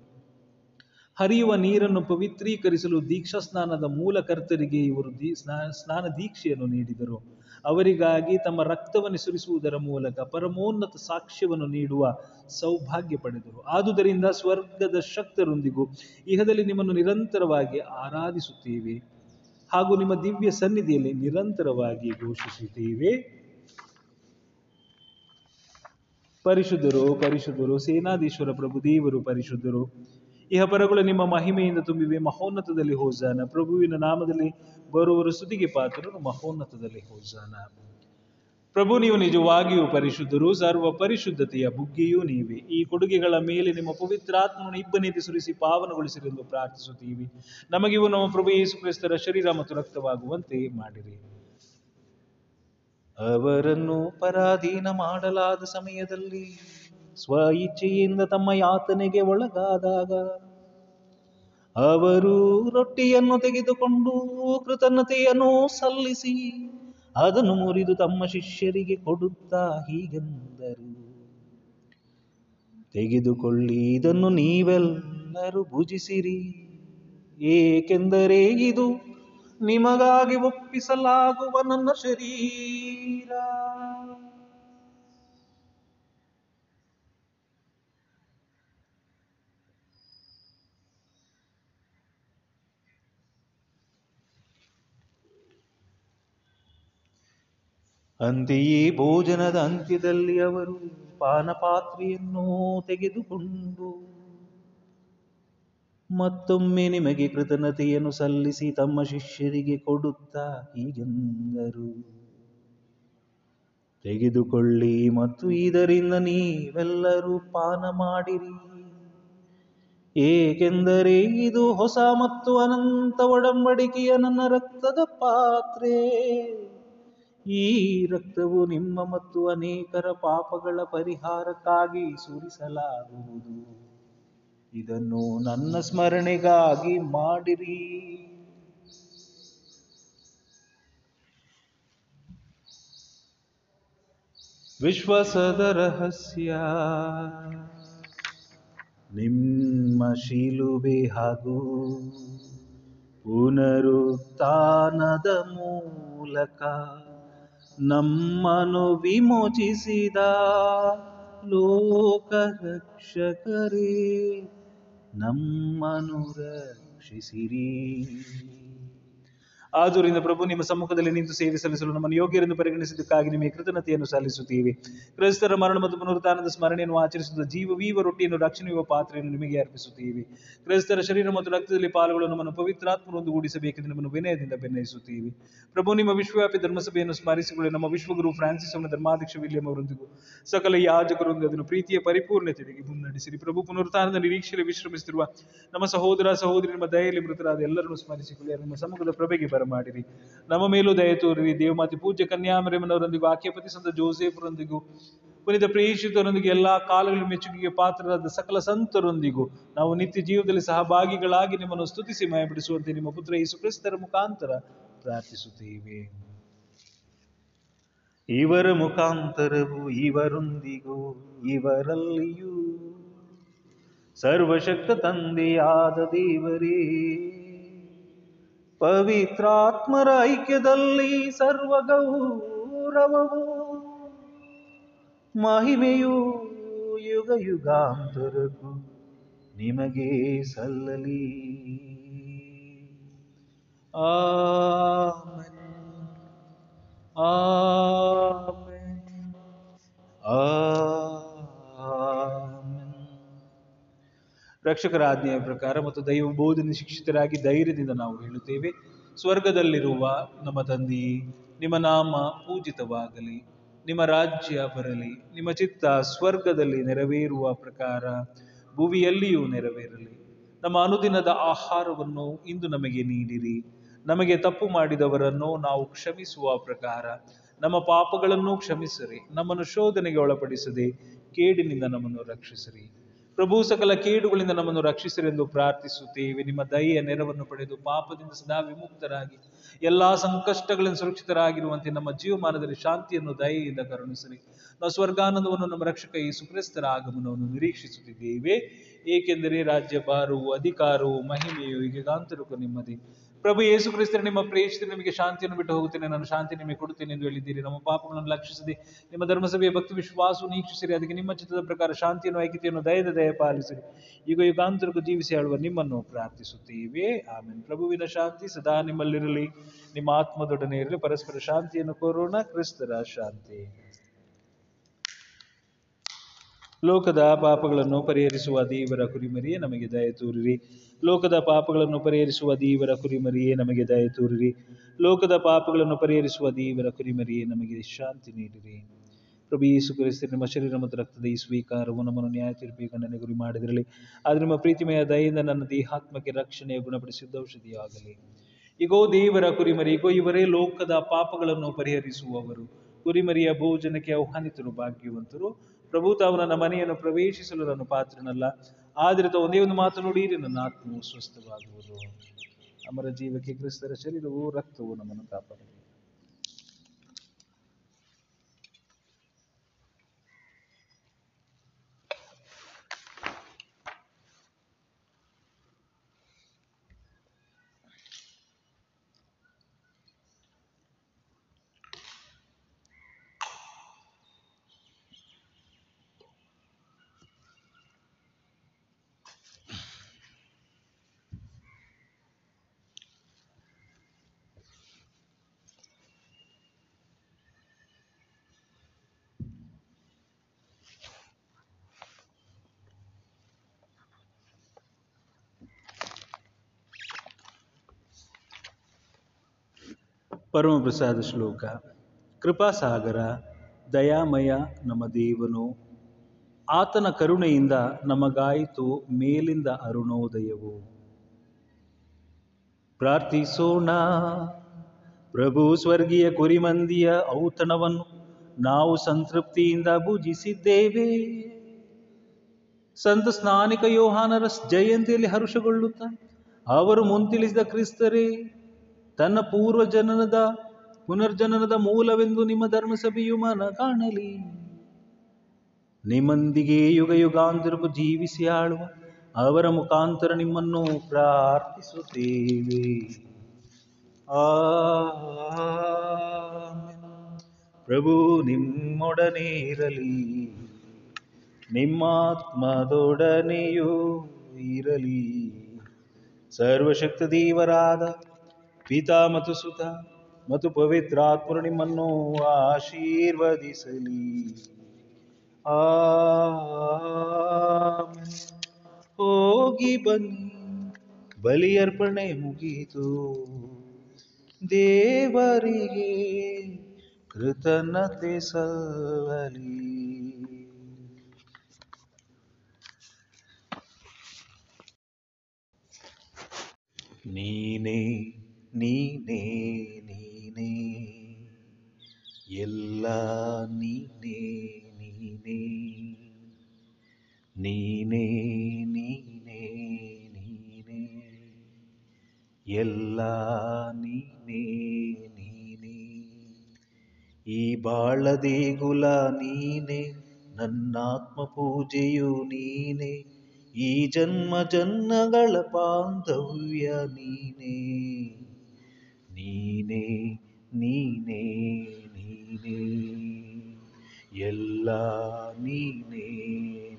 S2: ಹರಿಯುವ ನೀರನ್ನು ಪವಿತ್ರೀಕರಿಸಲು ದೀಕ್ಷಾ ಸ್ನಾನದ ಮೂಲ ಕರ್ತರಿಗೆ ಇವರು ದೀ, ಸ್ನಾ- ಸ್ನಾನ ದೀಕ್ಷೆಯನ್ನು ನೀಡಿದರು. ಅವರಿಗಾಗಿ ತಮ್ಮ ರಕ್ತವನ್ನು ಸುರಿಸುವುದರ ಮೂಲಕ ಪರಮೋನ್ನತ ಸಾಕ್ಷ್ಯವನ್ನು ನೀಡುವ ಸೌಭಾಗ್ಯ ಪಡೆದರು. ಆದುದರಿಂದ ಸ್ವರ್ಗದ ಶಕ್ತರೊಂದಿಗೂ, ಇಹದಲ್ಲಿ ನಿಮ್ಮನ್ನು ನಿರಂತರವಾಗಿ ಆರಾಧಿಸುತ್ತೇವೆ. ಹಾಗೂ ನಿಮ್ಮ ದಿವ್ಯ ಸನ್ನಿಧಿಯಲ್ಲಿ ನಿರಂತರವಾಗಿ ಘೋಷಿಸುತ್ತೇವೆ. ಪರಿಶುದ್ಧರು ಪರಿಶುದ್ಧರು, ಸೇನಾಧೀಶ್ವರ ಪ್ರಭು, ದೇವರು ಪರಿಶುದ್ಧರು. ಇಹ ಪರಗಳು ನಿಮ್ಮ ಮಹಿಮೆಯಿಂದ ತುಂಬಿವೆ, ಮಹೋನ್ನತದಲ್ಲಿ ಹೋಜಾನ. ಪ್ರಭುವಿನ ನಾಮದಲ್ಲಿ ಬರುವವರು ಸುದಿಗೆ ಪಾತ್ರರು, ಮಹೋನ್ನತದಲ್ಲಿ ಹೋಜಾನ. ಪ್ರಭು, ನೀವು ನಿಜವಾಗಿಯೂ ಪರಿಶುದ್ಧರು, ಸರ್ವ ಪರಿಶುದ್ಧತೆಯ ಬುಗ್ಗೆಯೂ ನೀವೇ. ಈ ಕೊಡುಗೆಗಳ ಮೇಲೆ ನಿಮ್ಮ ಪವಿತ್ರಾತ್ಮವನ್ನು ಇಬ್ಬನಿಗೆ ಸುರಿಸಿ ಪಾವನಗೊಳಿಸಿರಿ ಎಂದು ಪ್ರಾರ್ಥಿಸುತ್ತೀವಿ. ನಮಗಿವು ನಮ್ಮ ಪ್ರಭು ಯೇಸು ಕ್ರಿಸ್ತರ ಶರೀರ ಮತ್ತು ರಕ್ತವಾಗುವಂತೆ ಮಾಡಿರಿ. ಅವರನ್ನು ಪರಾಧೀನ ಮಾಡಲಾದ ಸಮಯದಲ್ಲಿ ಸ್ವ ಇಚ್ಛೆಯಿಂದ ತಮ್ಮ ಯಾತನೆಗೆ ಒಳಗಾದಾಗ ಅವರು ರೊಟ್ಟಿಯನ್ನು ತೆಗೆದುಕೊಂಡು ಕೃತಜ್ಞತೆಯನ್ನು ಸಲ್ಲಿಸಿ ಅದನ್ನು ಮುರಿದು ತಮ್ಮ ಶಿಷ್ಯರಿಗೆ ಕೊಡುತ್ತಾ ಹೀಗೆಂದರು. ತೆಗೆದುಕೊಳ್ಳಿ ಇದನ್ನು ನೀವೆಲ್ಲರೂ ಭುಜಿಸಿರಿ. ಏಕೆಂದರೆ ಇದು ನಿಮಗಾಗಿ ಒಪ್ಪಿಸಲಾಗುವ ನನ್ನ ಶರೀರ. ಅಂತೆಯೇ ಭೋಜನದ ಅಂತ್ಯದಲ್ಲಿ ಅವರು ಪಾನಪಾತ್ರೆಯನ್ನು ತೆಗೆದುಕೊಂಡು ಮತ್ತೊಮ್ಮೆ ನಿಮಗೆ ಕೃತಜ್ಞತೆಯನ್ನು ಸಲ್ಲಿಸಿ ತಮ್ಮ ಶಿಷ್ಯರಿಗೆ ಕೊಡುತ್ತಾ ಹೀಗೆಂದರು. ತೆಗೆದುಕೊಳ್ಳಿ ಮತ್ತು ಇದರಿಂದ ನೀವೆಲ್ಲರೂ ಪಾನ ಮಾಡಿರಿ. ಏಕೆಂದರೆ ಇದು ಹೊಸ ಮತ್ತು ಅನಂತ ಒಡಂಬಡಿಕೆಯ ನನ್ನ ರಕ್ತದ ಪಾತ್ರೆ. ಈ ರಕ್ತವು ನಿಮ್ಮ ಮತ್ತು ಅನೇಕರ ಪಾಪಗಳ ಪರಿಹಾರಕ್ಕಾಗಿ ಸುರಿಸಲಾಗುವುದು. ಇದನ್ನು ನನ್ನ ಸ್ಮರಣೆಗಾಗಿ ಮಾಡಿರಿ. ವಿಶ್ವಾಸದ ರಹಸ್ಯ. ನಿಮ್ಮ ಶಿಲುಬೆ ಹಾಗೂ ಪುನರುತ್ಥಾನದ ಮೂಲಕ ನಮ್ಮನ್ನು ವಿಮೋಚಿಸಿದ ಲೋಕ ರಕ್ಷಕರೇ ನಮ್ಮನ್ನು ರಕ್ಷಿಸಿರಿ. ಆದುದರಿಂದ ಪ್ರಭು, ನಿಮ್ಮ ಸಮ್ಮುಖದಲ್ಲಿ ನಿಂತು ಸೇವೆ ಸಲ್ಲಿಸಲು ನಮ್ಮನ್ನು ಯೋಗ್ಯರೆಂದು ಪರಿಗಣಿಸಿದ್ದಕ್ಕಾಗಿ ನಿಮಗೆ ಕೃತಜ್ಞತೆಯನ್ನು ಸಲ್ಲಿಸುತ್ತೀವಿ. ಕ್ರೈಸ್ತರ ಮರಣ ಮತ್ತು ಪುನರುತ್ಥಾನದ ಸ್ಮರಣೆಯನ್ನು ಆಚರಿಸುವ ಜೀವವೀವ ರೊಟ್ಟಿಯನ್ನು ರಕ್ಷಣೆಯುವ ಪಾತ್ರೆಯನ್ನು ನಿಮಗೆ ಅರ್ಪಿಸುತ್ತೀವಿ. ಕ್ರೈಸ್ತರ ಶರೀರ ಮತ್ತು ರಕ್ತದಲ್ಲಿ ಪಾಲ್ಗೊಳ್ಳಲು ನಮ್ಮನ್ನು ಪವಿತ್ರಾತ್ಮರೊಂದು ಗೂಡಿಸಬೇಕೆಂದು ನಿಮ್ಮನ್ನು ವಿನಯದಿಂದ ಬೆನ್ನಯಿಸುತ್ತೀವಿ ಪ್ರಭು, ನಿಮ್ಮ ವಿಶ್ವವ್ಯಾಪಿ ಧರ್ಮಸಭೆಯನ್ನು ಸ್ಮರಿಸಿಕೊಳ್ಳಿ. ನಮ್ಮ ವಿಶ್ವಗುರು ಫ್ರಾನ್ಸಿಸ್ ಅವನ ಧರ್ಮಾಧ್ಯಕ್ಷ ವಿಲಿಯಂ ಅವರೊಂದಿಗೂ ಸಕಲ ಯಾಜಕರೊಂದಿಗೆ ಅದನ್ನು ಪ್ರೀತಿಯ ಪರಿಪೂರ್ಣತೆಗೆ ಮುನ್ನಡೆಸಿರಿ. ಪ್ರಭು, ಪುನರುತ್ಥಾನದ ನಿರೀಕ್ಷೆಯಲ್ಲಿ ವಿಶ್ರಮಿಸುತ್ತಿರುವ ನಮ್ಮ ಸಹೋದರ, ಸಹೋದರಿ, ನಿಮ್ಮ ದಯೆಯಲ್ಲಿ ಮೃತರಾದ ಎಲ್ಲರನ್ನು ಸ್ಮರಿಸಿಕೊಳ್ಳಿ. ನಮ್ಮ ಸಮುಖದ ಪ್ರಭೆಗೆ ಬರಮಾಡಿರಿ ನಮ್ಮ ಮೇಲೂ ದಯ ತೋರಿರಿ. ದೇವಮಾತೆ ಪೂಜ್ಯ ಕನ್ಯಾಮರೇಮನವರೊಂದಿಗೂ ವಾಕ್ಯಪತಿ ಪತಿ ಸಂತ ಜೋಸೆಫ್ರೊಂದಿಗೂ, ಪುನೀತ ಪ್ರೇಷಿತರೊಂದಿಗೆ ಎಲ್ಲಾ ಕಾಲಗಳ ಮೆಚ್ಚುಗೆಗೆ ಪಾತ್ರರಾದ ಸಕಲ ಸಂತರೊಂದಿಗೂ ನಾವು ನಿತ್ಯ ಜೀವದಲ್ಲಿ ಸಹಭಾಗಿಗಳಾಗಿ ನಿಮ್ಮನ್ನು ಸ್ತುತಿಸಿ ಮಯಬಿಡಿಸುವಂತೆ ನಿಮ್ಮ ಪುತ್ರ ಯೇಸು ಕ್ರಿಸ್ತರ ಮುಖಾಂತರ ಪ್ರಾರ್ಥಿಸುತ್ತೇವೆ. ಇವರ ಮುಖಾಂತರವು ಇವರೊಂದಿಗೂ, ಇವರಲ್ಲಿಯೂ ಸರ್ವಶಕ್ತ ತಂದೆಯಾದ ದೇವರೇ. ಪವಿತ್ರಾತ್ಮರ ಐಕ್ಯದಲ್ಲಿ ಸರ್ವ ಗೌರವವು ಮಹಿಮೆಯು ಯುಗ ಯುಗಾಂತರಕ್ಕೂ ನಿಮಗೆ ಸಲ್ಲಲಿ. ಆಮೆನ್. ಆಮೆನ್. ಆಮೆನ್. ರಕ್ಷಕರ ಆಜ್ಞೆಯ ಪ್ರಕಾರ ಮತ್ತು ದೈವ ಬೋಧನೆ ಶಿಕ್ಷಿತರಾಗಿ ಧೈರ್ಯದಿಂದ ನಾವು ಹೇಳುತ್ತೇವೆ. ಸ್ವರ್ಗದಲ್ಲಿರುವ ನಮ್ಮ ತಂದೆಯೇ ನಿಮ್ಮ ನಾಮ ಪೂಜಿತವಾಗಲಿ, ನಿಮ್ಮ ರಾಜ್ಯ ಬರಲಿ, ನಿಮ್ಮ ಚಿತ್ತ ಸ್ವರ್ಗದಲ್ಲಿ ನೆರವೇರುವ ಪ್ರಕಾರ ಭುವಿಯಲ್ಲಿಯೂ ನೆರವೇರಲಿ. ನಮ್ಮ ಅನುದಿನದ ಆಹಾರವನ್ನು ಇಂದು ನಮಗೆ ನೀಡಿರಿ. ನಮಗೆ ತಪ್ಪು ಮಾಡಿದವರನ್ನು ನಾವು ಕ್ಷಮಿಸುವ ಪ್ರಕಾರ ನಮ್ಮ ಪಾಪಗಳನ್ನು ಕ್ಷಮಿಸಿರಿ, ನಮ್ಮನ್ನು ಶೋಧನೆಗೆ ಒಳಪಡಿಸದೆ ಕೇಡಿನಿಂದ ನಮ್ಮನ್ನು ರಕ್ಷಿಸಿರಿ. ಪ್ರಭು, ಸಕಲ ಕೇಡುಗಳಿಂದ ನಮ್ಮನ್ನು ರಕ್ಷಿಸಿರೆಂದು ಪ್ರಾರ್ಥಿಸುತ್ತೇವೆ. ನಿಮ್ಮ ದಯೆಯ ನೆರವನ್ನು ಪಡೆದು ಪಾಪದಿಂದ ಸದಾ ವಿಮುಕ್ತರಾಗಿ, ಎಲ್ಲಾ ಸಂಕಷ್ಟಗಳಿಂದ ಸುರಕ್ಷಿತರಾಗಿರುವಂತೆ ನಮ್ಮ ಜೀವಮಾನದಲ್ಲಿ ಶಾಂತಿಯನ್ನು, ದಯೆಯಿಂದ ಕರುಣಿಸಲಿ ನಾವು ಸ್ವರ್ಗಾನಂದವನ್ನು, ನಮ್ಮ ರಕ್ಷಕ ಈ ಸುಪ್ರಸ್ತರ ಆಗಮನವನ್ನು ನಿರೀಕ್ಷಿಸುತ್ತಿದ್ದೇವೆ. ಏಕೆಂದರೆ ರಾಜ್ಯ ಭಾರವು ಅಧಿಕಾರವು, ಮಹಿಮೆಯು ಈಗಾಂತರಕ್ಕೂ ನಿಮ್ಮದೇ. ಪ್ರಭು ಯೇಸು ಕ್ರಿಸ್ತರ ನಿಮ್ಮ ಪ್ರೇಷಿತ ನಿಮಗೆ ಶಾಂತಿಯನ್ನು ಬಿಟ್ಟು ಹೋಗುತ್ತೇನೆ, ನಾನು ಶಾಂತಿ ನಿಮಗೆ ಕೊಡುತ್ತೇನೆ ಎಂದು ಹೇಳಿದ್ದೀರಿ. ನಮ್ಮ ಪಾಪಗಳನ್ನು ಲಕ್ಷಿಸದೆ, ನಿಮ್ಮ ಧರ್ಮಸಭೆಯ ಭಕ್ತಿ ವಿಶ್ವಾಸವು ನೀಕ್ಷಿಸಿರಿ ಅದಕ್ಕೆ ನಿಮ್ಮ ಚಿತ್ರದ ಪ್ರಕಾರ ಶಾಂತಿಯನ್ನು, ಐಕ್ಯತೆಯನ್ನು, ದಯದ ದಯ ಪಾಲಿಸಿರಿ. ಈಗ ಯುಗಾಂತರಕ್ಕೂ ಜೀವಿಸಿ ಆಳುವ ನಿಮ್ಮನ್ನು ಪ್ರಾರ್ಥಿಸುತ್ತೇವೆ. ಆಮೇಲೆ ಪ್ರಭುವಿನ ಶಾಂತಿ ಸದಾ ನಿಮ್ಮಲ್ಲಿರಲಿ. ನಿಮ್ಮ ಆತ್ಮದೊಡನೆ ಇರಲಿ. ಪರಸ್ಪರ ಶಾಂತಿಯನ್ನು ಕೋರೋಣ. ಕ್ರಿಸ್ತರ ಶಾಂತಿ. ಲೋಕದ ಪಾಪಗಳನ್ನು ಪರಿಹರಿಸುವ ದೇವರ ಕುರಿಮರಿಯೇ ನಮಗೆ ದಯ ತೋರಿರಿ. ಲೋಕದ ಪಾಪಗಳನ್ನು ಪರಿಹರಿಸುವ ದೇವರ ಕುರಿಮರಿಯೇ ನಮಗೆ ದಯ ತೋರಿರಿ. ಲೋಕದ ಪಾಪಗಳನ್ನು ಪರಿಹರಿಸುವ ದೇವರ ಕುರಿಮರಿಯೇ ನಮಗೆ ಶಾಂತಿ ನೀಡಿರಿ. ಪ್ರಭು ಯೇಸು ಕ್ರಿಸ್ತ, ನಿಮ್ಮ ಶರೀರ ಮತ್ತು ರಕ್ತದ ಈ ಸ್ವೀಕಾರವು ನಮ್ಮನ್ನು ನ್ಯಾಯ ತೀರ್ಪಿಗೆ ನನಗೆ ಗುರಿ ಮಾಡಿದಿರಲಿ. ಆದರೆ ನಿಮ್ಮ ಪ್ರೀತಿಮಯ ದಯೆಯಿಂದ ನನ್ನ ದೇಹಾತ್ಮಕ್ಕೆ ರಕ್ಷಣೆಯ ಗುಣಪಡಿಸಿದ್ದ ಔಷಧಿಯಾಗಲಿ. ಈಗೋ ದೇವರ ಕುರಿಮರಿ ಈಗೋ ಇವರೇ ಲೋಕದ ಪಾಪಗಳನ್ನು ಪರಿಹರಿಸುವವರು. ಕುರಿಮರಿಯ ಭೋಜನಕ್ಕೆ ಆಹ್ವಾನಿತರು, ಭಾಗ್ಯವಂತರು. ಪ್ರಭು, ತಾವು ನನ್ನ ಮನೆಯನ್ನು ಪ್ರವೇಶಿಸಲು ನಾನು ಪಾತ್ರನಲ್ಲ. ಆದರೆ ಒಂದೇ ಒಂದು ಮಾತು ನುಡಿಯಿರಿ ನನ್ನ ಆತ್ಮವು ಸ್ವಸ್ಥವಾಗುವುದು. ಅಮರ ಜೀವಕ್ಕೆ ಕ್ರಿಸ್ತರ ಶರೀರವು ರಕ್ತವು ನಮ್ಮನ್ನು ಕಾಪಾಡಲಿ ಪರಮಪ್ರಸಾದ ಶ್ಲೋಕ. ಕೃಪಾಸಾಗರ ದಯಾಮಯ ನಮ್ಮ ದೇವನು. ಆತನ ಕರುಣೆಯಿಂದ ನಮಗಾಯಿತು ಮೇಲಿಂದ ಅರುಣೋದಯವು. ಪ್ರಾರ್ಥಿಸೋಣ. ಪ್ರಭು ಸ್ವರ್ಗೀಯ ಕುರಿಮಂದಿಯ ಔತಣವನ್ನು ನಾವು ಸಂತೃಪ್ತಿಯಿಂದ ಭುಜಿಸಿದ್ದೇವೆ. ಸಂತ ಸ್ನಾನಿಕ ಯೋಹಾನರ ಜಯಂತಿಯಲ್ಲಿ ಹರುಷಗೊಳ್ಳುತ್ತ, ಅವರು ಮುಂತಿಳಿಸಿದ ಕ್ರಿಸ್ತರೇ ತನ್ನ ಪೂರ್ವ ಜನನದ ಪುನರ್ಜನನದ ಮೂಲವೆಂದು ನಿಮ್ಮ ಧರ್ಮಸಭೆಯು ಮನ ಕಾಣಲಿ. ನಿಮ್ಮೊಂದಿಗೆ ಯುಗ ಯುಗಾಂತರವು ಜೀವಿಸಿ ಆಳುವ ಅವರ ಮುಖಾಂತರ ನಿಮ್ಮನ್ನು ಪ್ರಾರ್ಥಿಸುತ್ತೇವೆ. ಆ ಪ್ರಭು ನಿಮ್ಮೊಡನೆ ಇರಲಿ ನಿಮ್ಮಾತ್ಮದೊಡನೆಯೂ ಇರಲಿ. ಸರ್ವಶಕ್ತ ದೇವರಾದ ಪಿತಾ ಮತ್ತು ಸುತ ಮತ್ತು ಪವಿತ್ರಾತ್ಮರು ನಿಮ್ಮನ್ನು ಆಶೀರ್ವದಿಸಲಿ. ಆ ಹೋಗಿ ಬನ್ನಿ. ಬಲಿಯರ್ಪಣೆ ಮುಗಿತು. ದೇವರಿಗೆ ಕೃತಜ್ಞತೆ ಸಲ್ಲಲಿ. ನೀನೇ ನೀನೇ ನೀನೇ. ಎಲ್ಲ ನೀನೇ ನೀನೇ. ನೀನೇ ನೀನೇ ನೀನೇ. ಎಲ್ಲ ನೀನೇ ನೀನೇ. ಈ ಬಾಳ ನೀನೇ, ನನ್ನ ನನ್ನಾತ್ಮ ಪೂಜೆಯು ನೀನೇ. ಈ ಜನ್ಮ ಜನ್ಮಗಳ ಬಾಂಧವ್ಯ ನೀನೇ. ನೀನೇ ನೀನೇ ನೀನೇ ಎಲ್ಲ ನೀನೇ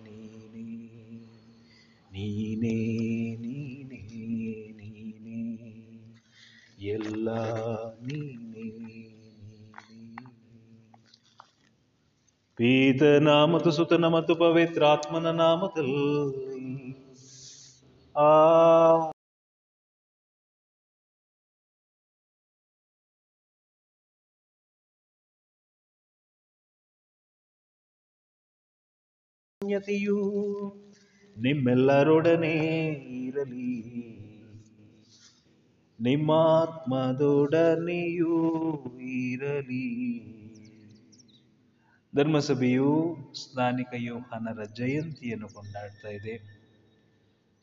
S2: ನೀನೇ ನೀನೇ ನೀನೇ ನೀನೇ ಎಲ್ಲ ನೀನೇ ನೀನೇ ಪೀತನ ಮತ್ತು ಸುತನ ಮತ್ತು ಪವಿತ್ರಾತ್ಮನ ನಾಮದಲ್ಲಿ ಆ ಧನ್ಯತೆಯು ನಿಮ್ಮೆಲ್ಲರೊಡನೆ ಇರಲಿ. ನಿಮ್ಮಾತ್ಮದೊಡನೆಯೂ ಇರಲಿ. ಧರ್ಮಸಭೆಯು ಸ್ನಾನಿಕ ಯೋಹಾನರ ಜಯಂತಿಯನ್ನು ಕೊಂಡಾಡ್ತಾ ಇದೆ.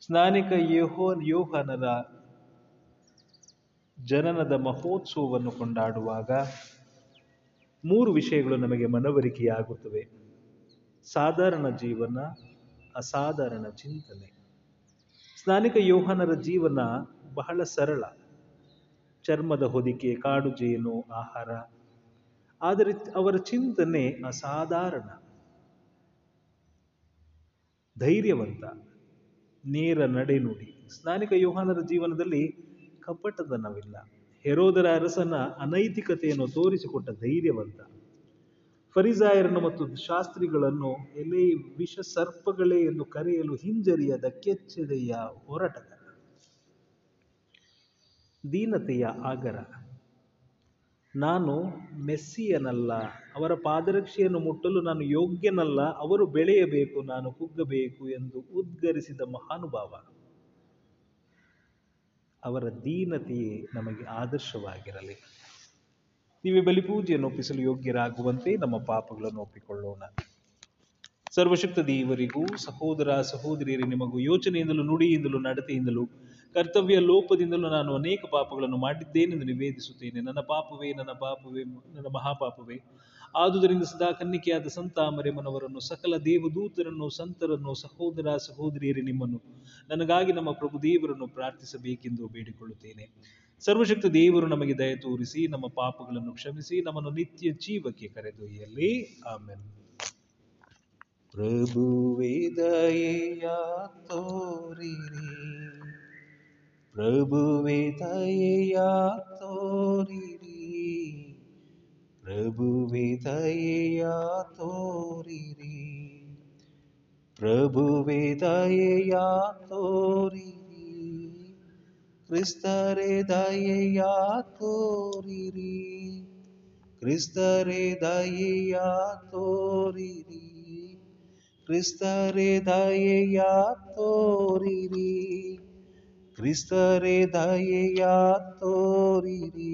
S2: ಸ್ನಾನಿಕ ಯೋಹೋ, ಯೋಹಾನರ ಜನನದ ಮಹೋತ್ಸವವನ್ನು ಕೊಂಡಾಡುವಾಗ ಮೂರು ವಿಷಯಗಳು ನಮಗೆ ಮನವರಿಕೆಯಾಗುತ್ತವೆ. ಸಾಧಾರಣ ಜೀವನ, ಅಸಾಧಾರಣ ಚಿಂತನೆ. ಸ್ನಾನಿಕ ಯೋಹನರ ಜೀವನ ಬಹಳ ಸರಳ. ಚರ್ಮದ ಹೊದಿಕೆ, ಕಾಡು ಜೇನು, ಆಹಾರ. ಆದರೆ ಅವರ ಚಿಂತನೆ ಅಸಾಧಾರಣ. ಧೈರ್ಯವಂತ. ನೇರ ನಡೆನುಡಿ ಸ್ನಾನಿಕ ಯೋಹನರ ಜೀವನದಲ್ಲಿ ಕಪಟತನವಿಲ್ಲ ಹೆರೋದರ ಅರಸನ ಅನೈತಿಕತೆಯನ್ನು ತೋರಿಸಿಕೊಟ್ಟ ಧೈರ್ಯವಂತ. ಫರಿಸಾಯರನ್ನು ಮತ್ತು ಶಾಸ್ತ್ರಿಗಳನ್ನು ಎಲೆ ವಿಷ ಸರ್ಪಗಳೇ ಎಂದು ಕರೆಯಲು ಹಿಂಜರಿಯದ ಕೆಚ್ಚೆದೆಯ ಹೋರಾಟಗಾರ. ದೀನತೆಯ ಆಗರ. ನಾನು ಮೆಸ್ಸಿಯನಲ್ಲ, ಅವರ ಪಾದರಕ್ಷೆಯನ್ನು ಮುಟ್ಟಲು ನಾನು ಯೋಗ್ಯನಲ್ಲ, ಅವರು ಬೆಳೆಯಬೇಕು, ನಾನು ಕುಗ್ಗಬೇಕು ಎಂದು ಉದ್ಗರಿಸಿದ ಮಹಾನುಭಾವ. ಅವರ ದೀನತೆಯೇ ನಮಗೆ ಆದರ್ಶವಾಗಿರಲಿ. ನೀವೇ ಬಲಿಪೂಜೆಯನ್ನು ಒಪ್ಪಿಸಲು ಯೋಗ್ಯರಾಗುವಂತೆ ನಮ್ಮ ಪಾಪಗಳನ್ನು ಒಪ್ಪಿಕೊಳ್ಳೋಣ. ಸರ್ವಶಕ್ತ ದೇವರಿಗೂ, ಸಹೋದರ ಸಹೋದರಿಯರೇ, ನಿಮಗೂ, ಯೋಚನೆಯಿಂದಲೂ, ನುಡಿಯಿಂದಲೂ, ನಡತೆಯಿಂದಲೂ, ಕರ್ತವ್ಯ ಲೋಪದಿಂದಲೂ ನಾನು ಅನೇಕ ಪಾಪಗಳನ್ನು ಮಾಡಿದ್ದೇನೆಂದು ನಿವೇದಿಸುತ್ತೇನೆ. ನನ್ನ ಪಾಪವೇ ನನ್ನ ಪಾಪವೇ, ನನ್ನ ಮಹಾಪಾಪವೇ. ಆದುದರಿಂದ ಸದಾ ಕನ್ನಿಕೆಯಾದ ಸಂತ ಮರೆಮನವರನ್ನು ಸಕಲ ದೇವದೂತರನ್ನು, ಸಂತರನ್ನು, ಸಹೋದರ ಸಹೋದರಿಯರಿ ನಿಮ್ಮನ್ನು. ನನಗಾಗಿ ನಮ್ಮ ಪ್ರಭು ದೇವರನ್ನು ಪ್ರಾರ್ಥಿಸಬೇಕೆಂದು ಬೇಡಿಕೊಳ್ಳುತ್ತೇನೆ. ಸರ್ವಶಕ್ತ ದೇವರು ನಮಗೆ ದಯ ತೋರಿಸಿ, ನಮ್ಮ ಪಾಪಗಳನ್ನು ಕ್ಷಮಿಸಿ, ನಮ್ಮನ್ನು ನಿತ್ಯ ಜೀವಕ್ಕೆ ಕರೆದೊಯ್ಯಲಿ. ಆಮೇಲೆ ಪ್ರಭುವೇ, ದಯೆಯ ತೋರಿರಿ. ಪ್ರಭುವೇ, ದಯೆಯ ತೋರಿರಿ. ಪ್ರಭುವೇ ದಯೆಯ ತೋರಿರಿ ಪ್ರಭುವೇ ದಯೆಯ ತೋರಿರಿ ಕ್ರಿಸ್ತರೇ ದಯೆಯ ತೋರಿರಿ ಕ್ರಿಸ್ತರೇ ದಯೆಯ ತೋರಿರಿ ಕ್ರಿಸ್ತರೇ ದಯೆಯ ತೋರಿರಿ ಕ್ರಿಸ್ತರೇ ದಯೆಯ ತೋರಿರಿ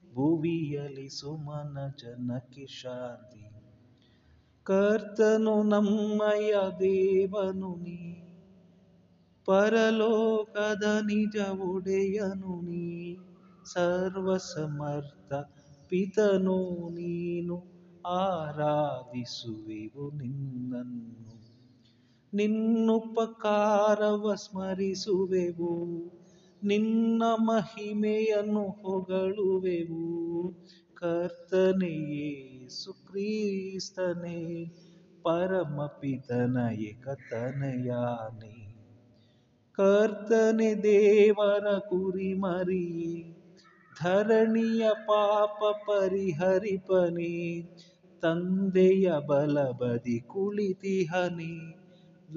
S2: ಭುವಿಯಲಿ ಸುಮನ ಜನಕ್ಕೆ ಶಾಂತಿ. ಕರ್ತನು ನಮ್ಮಯ ದೇವನು ನೀ. ಪರಲೋಕದ ನಿಜ ಒಡೆಯನು ನೀ. ಸರ್ವಸಮರ್ಥ ಪಿತನು ನೀನು. ಆರಾಧಿಸುವೆವು ನಿನ್ನನ್ನು. ನಿನ್ನುಪಕಾರವ ಸ್ಮರಿಸುವೆವು. ನಿನ್ನ ಮಹಿಮೆಯನ್ನು ಹೊಗಳುವೆವು. ಕರ್ತನೆಯೇ ಯೇಸು ಕ್ರಿಸ್ತನೇ ಪರಮಪಿತನ ಏಕತನಯಾನೆ. ಕರ್ತನೆ, ದೇವರ ಕುರಿಮರಿ, ಧರಣಿಯ ಪಾಪ ಪರಿಹರಿಪನೆ, ತಂದೆಯ ಬಲಬದಿ ಕುಳಿತಿಹನೆ,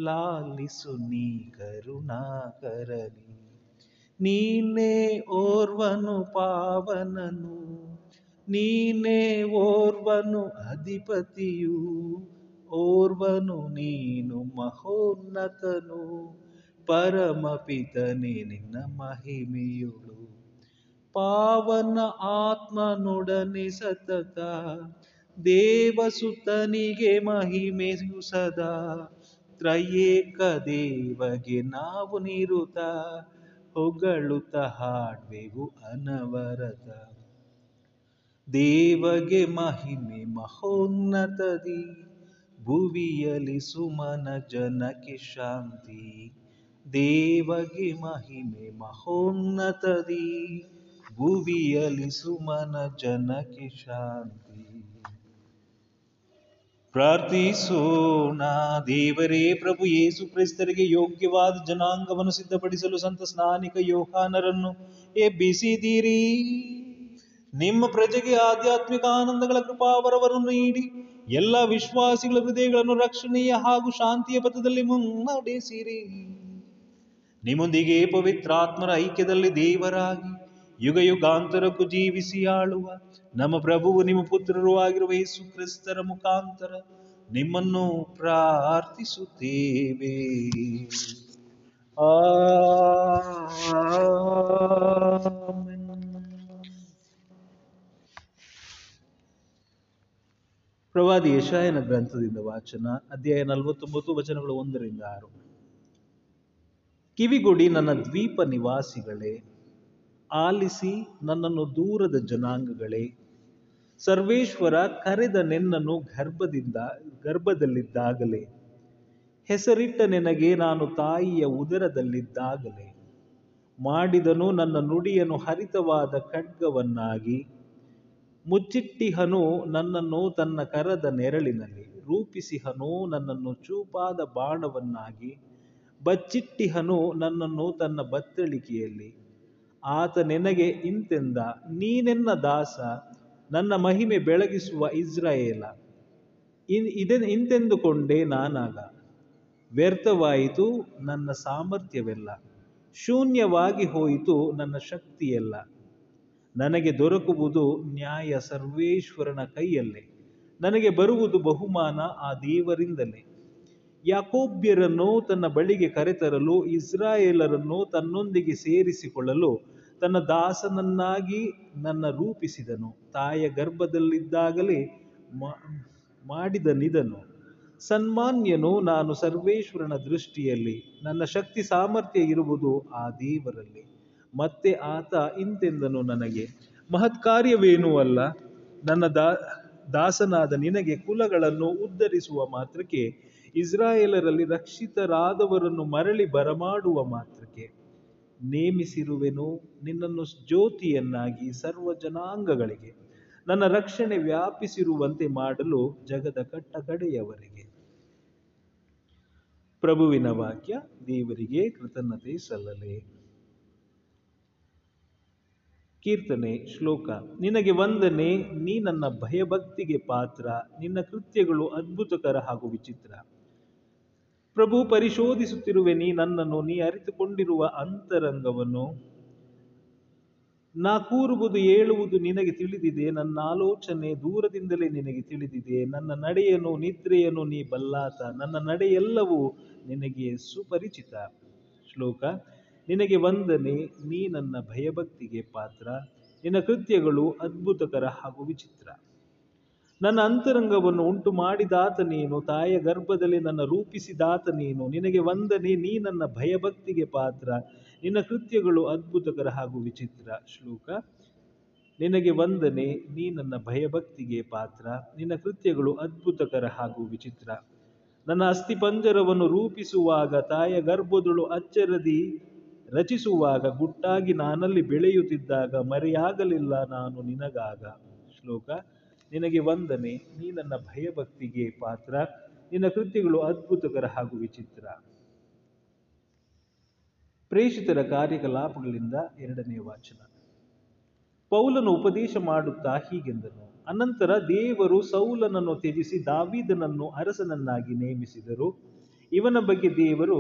S2: ಲಾಲಿಸು ನೀ ಕರುಣಾಕರನಿ. ನೀನೇ ಓರ್ವನು ಪಾವನನು, ನೀನೇ ಓರ್ವನು ಅಧಿಪತಿಯು, ಓರ್ವನು ನೀನು ಮಹೋನ್ನತನು, ಪರಮಪಿತನೇ ನಿನ್ನ ಮಹಿಮೆಯುಳು. ಪಾವನ ಆತ್ಮನೊಡನೆ ಸತತ, ದೇವಸುತನಿಗೆ ಮಹಿಮೆಯು ಸದಾ, ತ್ರಯೇಕ ದೇವಗೆ ನಾವು ನಿರುತ ಹೊಗಳುತ್ತ ಹಾಡ್ವೆವು ಅನವರತ. ದೇವಗೆ ಮಹಿಮೆ ಮಹೋನ್ನತದಿ. ಭುವಿಯಲಿ ಸುಮನ ಜನಕ್ಕೆ ಶಾಂತಿ. ದೇವಗೆ ಮಹಿಮೆ ಮಹೋನ್ನತದಿ. ಭುವಿಯಲಿ ಸುಮನ ಜನಕ್ಕೆ ಶಾಂತಿ. ಪ್ರಾರ್ಥಿಸೋಣ. ದೇವರೇ, ಪ್ರಭು ಯೇಸು ಕ್ರೈಸ್ತರಿಗೆ ಯೋಗ್ಯವಾದ ಜನಾಂಗವನ್ನು ಸಿದ್ಧಪಡಿಸಲು ಸಂತ ಸ್ನಾನಿಕ ಯೋಹಾನರನ್ನು ಎಬ್ಬಿಸಿದಿರಿ ನಿಮ್ಮ ಪ್ರಜೆಗೆ ಆಧ್ಯಾತ್ಮಿಕ ಆನಂದಗಳ ಕೃಪಾವರವನ್ನು ನೀಡಿ, ಎಲ್ಲ ವಿಶ್ವಾಸಿಗಳ ಹೃದಯಗಳನ್ನು ರಕ್ಷಣೀಯ ಹಾಗೂ ಶಾಂತಿಯ ಪಥದಲ್ಲಿ ಮುನ್ನಡೆಸಿರಿ. ನಿಮ್ಮೊಂದಿಗೆ ಪವಿತ್ರಾತ್ಮರ ಐಕ್ಯದಲ್ಲಿ ದೇವರಾಗಿ ಯುಗ ಯುಗಾಂತರಕ್ಕೂ ಜೀವಿಸಿ ಆಳುವ ನಮ್ಮ ಪ್ರಭುವು ನಿಮ್ಮ ಪುತ್ರರು ಆಗಿರುವ ಯೇಸು ಕ್ರಿಸ್ತರ ಮುಖಾಂತರ ನಿಮ್ಮನ್ನು ಪ್ರಾರ್ಥಿಸುತ್ತೇವೆ. ಪ್ರವಾದಿ ಯಶಾಯನ ಗ್ರಂಥದಿಂದ ವಾಚನ, ಅಧ್ಯಾಯ ನಲವತ್ತೊಂಬತ್ತು, ವಚನಗಳು ಒಂದರಿಂದ ಆರು ಕಿವಿಗುಡಿ ನನ್ನ ದ್ವೀಪ ನಿವಾಸಿಗಳೇ ಆಲಿಸಿ ನನ್ನನ್ನು ದೂರದ ಜನಾಂಗಗಳೇ. ಸರ್ವೇಶ್ವರ ಕರೆದ ನಿನ್ನನ್ನು ಗರ್ಭದಿಂದ, ಗರ್ಭದಲ್ಲಿದ್ದಾಗಲೇ. ಹೆಸರಿಟ್ಟ ನಿನಗೆ ನಾನು ತಾಯಿಯ ಉದರದಲ್ಲಿದ್ದಾಗಲೇ. ಮಾಡಿದನು ನನ್ನ ನುಡಿಯನ್ನು ಹರಿತವಾದ ಖಡ್ಗವನ್ನಾಗಿ. ಮುಚ್ಚಿಟ್ಟಿಹನು ನನ್ನನ್ನು ತನ್ನ ಕರದ ನೆರಳಿನಲ್ಲಿ, ರೂಪಿಸಿಹನು ನನ್ನನ್ನು ಚೂಪಾದ ಬಾಣವನ್ನಾಗಿ. ಬಚ್ಚಿಟ್ಟಿಹನು ನನ್ನನ್ನು ತನ್ನ ಬತ್ತಳಿಕೆಯಲ್ಲಿ. ಆತ ನಿನಗೆ ಇಂತೆಂದ, ನೀನೆನ್ನ ದಾಸ, ನನ್ನ ಮಹಿಮೆ ಬೆಳಗಿಸುವ ಇಸ್ರಾಯೇಲ. ಇನ್ ಇದೆ ಇಂತೆಂದುಕೊಂಡೆ ನಾನಾಗ. ವ್ಯರ್ಥವಾಯಿತು ನನ್ನ ಸಾಮರ್ಥ್ಯವೆಲ್ಲ. ಶೂನ್ಯವಾಗಿ ಹೋಯಿತು ನನ್ನ ಶಕ್ತಿಯೆಲ್ಲ. ನನಗೆ ದೊರಕುವುದು ನ್ಯಾಯ ಸರ್ವೇಶ್ವರನ ಕೈಯಲ್ಲೇ. ನನಗೆ ಬರುವುದು ಬಹುಮಾನ ಆ ದೇವರಿಂದಲೇ. ಯಾಕೋಬ್ಯರನ್ನು ತನ್ನ ಬಳಿಗೆ ಕರೆತರಲು, ಇಸ್ರಾಯೇಲರನ್ನು ತನ್ನೊಂದಿಗೆ ಸೇರಿಸಿಕೊಳ್ಳಲು ತನ್ನ ದಾಸನನ್ನಾಗಿ ನನ್ನ ರೂಪಿಸಿದನು. ತಾಯ ಗರ್ಭದಲ್ಲಿದ್ದಾಗಲೇ ಮಾಡಿದ ನಿದನು ಸನ್ಮಾನ್ಯನು ನಾನು ಸರ್ವೇಶ್ವರನ ದೃಷ್ಟಿಯಲ್ಲಿ, ನನ್ನ ಶಕ್ತಿ ಸಾಮರ್ಥ್ಯ ಇರುವುದು ಆ ದೇವರಲ್ಲಿ. ಮತ್ತೆ ಆತ ಇಂತೆಂದನು ನನಗೆ, ಮಹತ್ಕಾರ್ಯವೇನೂ ಅಲ್ಲ. ನನ್ನ ದಾ, ದಾಸನಾದ ನಿನಗೆ ಕುಲಗಳನ್ನು ಉದ್ಧರಿಸುವ ಮಾತ್ರಕ್ಕೆ ಇಸ್ರಾಯೇಲರಲ್ಲಿ ರಕ್ಷಿತರಾದವರನ್ನು ಮರಳಿ ಬರಮಾಡುವ ಮಾತ್ರಕ್ಕೆ ನೇಮಿಸಿರುವೆನು ನಿನ್ನನ್ನು ಜ್ಯೋತಿಯನ್ನಾಗಿ ಸರ್ವ ಜನಾಂಗಗಳಿಗೆ. ನನ್ನ ರಕ್ಷಣೆ ವ್ಯಾಪಿಸಿರುವಂತೆ ಮಾಡಲು ಜಗದ ಕಟ್ಟ ಕಡೆಯವರೆಗೆ ಪ್ರಭುವಿನ ವಾಕ್ಯ, ದೇವರಿಗೆ ಕೃತಜ್ಞತೆ ಸಲ್ಲಲೆ. ಕೀರ್ತನೆ ಶ್ಲೋಕ, ನಿನಗೆ ವಂದನೆ, ನೀ ನನ್ನ ಭಯಭಕ್ತಿಗೆ ಪಾತ್ರ, ನಿನ್ನ ಕೃತ್ಯಗಳು ಅದ್ಭುತಕರ ಹಾಗೂ ವಿಚಿತ್ರ. ಪ್ರಭು ಪರಿಶೋಧಿಸುತ್ತಿರುವೆ, ನೀ ನನ್ನನ್ನು, ನೀ ಅರಿತುಕೊಂಡಿರುವ ಅಂತರಂಗವನ್ನು. ನಾ ಕೂರುವುದು, ಏಳುವುದು ನಿನಗೆ ತಿಳಿದಿದೆ, ನನ್ನ ಆಲೋಚನೆ ದೂರದಿಂದಲೇ ನಿನಗೆ ತಿಳಿದಿದೆ, ನನ್ನ ನಡೆಯನ್ನು ನಿದ್ರೆಯನ್ನು ನೀ ಬಲ್ಲಾತ, ನನ್ನ ನಡೆಯೆಲ್ಲವೂ ನಿನಗೆ ಸುಪರಿಚಿತ. ಶ್ಲೋಕ, ನಿನಗೆ ವಂದನೆ, ನೀ ನನ್ನ ಭಯಭಕ್ತಿಗೆ ಪಾತ್ರ, ನಿನ್ನ ಕೃತ್ಯಗಳು ಅದ್ಭುತಕರ ಹಾಗೂ ವಿಚಿತ್ರ. ನನ್ನ ಅಂತರಂಗವನ್ನು ಉಂಟು ಮಾಡಿದಾತ ನೀನು ತಾಯ ಗರ್ಭದಲ್ಲಿ ನನ್ನ ರೂಪಿಸಿದಾತ ನೀನು. ನಿನಗೆ ವಂದನೆ, ನೀ ನನ್ನ ಭಯಭಕ್ತಿಗೆ ಪಾತ್ರ. ನಿನ್ನ ಕೃತ್ಯಗಳು ಅದ್ಭುತಕರ ಹಾಗೂ ವಿಚಿತ್ರ. ಶ್ಲೋಕ, ನಿನಗೆ ವಂದನೆ, ನೀ ನನ್ನ ಭಯಭಕ್ತಿಗೆ ಪಾತ್ರ. ನಿನ್ನ ಕೃತ್ಯಗಳು ಅದ್ಭುತಕರ ಹಾಗೂ ವಿಚಿತ್ರ. ನನ್ನ ಅಸ್ಥಿಪಂಜರವನ್ನು ರೂಪಿಸುವಾಗ ತಾಯ ಗರ್ಭದಳು ಅಚ್ಚರದಿ ರಚಿಸುವಾಗ, ಗುಟ್ಟಾಗಿ ನಾನಲ್ಲಿ ಬೆಳೆಯುತ್ತಿದ್ದಾಗ ಮರೆಯಾಗಲಿಲ್ಲ ನಾನು ನಿನಗಾಗ. ಶ್ಲೋಕ ನಿನಗೆ ವಂದನೆ, ನೀ ನನ್ನ ಭಯಭಕ್ತಿಗೆ ಪಾತ್ರ, ನಿನ್ನ ಕೃತ್ಯಗಳು ಅದ್ಭುತಕರ ಹಾಗೂ ವಿಚಿತ್ರ. ಪ್ರೇಷಿತರ ಕಾರ್ಯಕಲಾಪಗಳಿಂದ ಎರಡನೇ ವಾಚನ. ಪೌಲನು ಉಪದೇಶ ಮಾಡುತ್ತಾ ಹೀಗೆಂದನು, ಅನಂತರ ದೇವರು ಸೌಲನನ್ನು ತ್ಯಜಿಸಿ ದಾವಿದನನ್ನು ಅರಸನನ್ನಾಗಿ ನೇಮಿಸಿದರು. ಇವನ ಬಗ್ಗೆ ದೇವರು,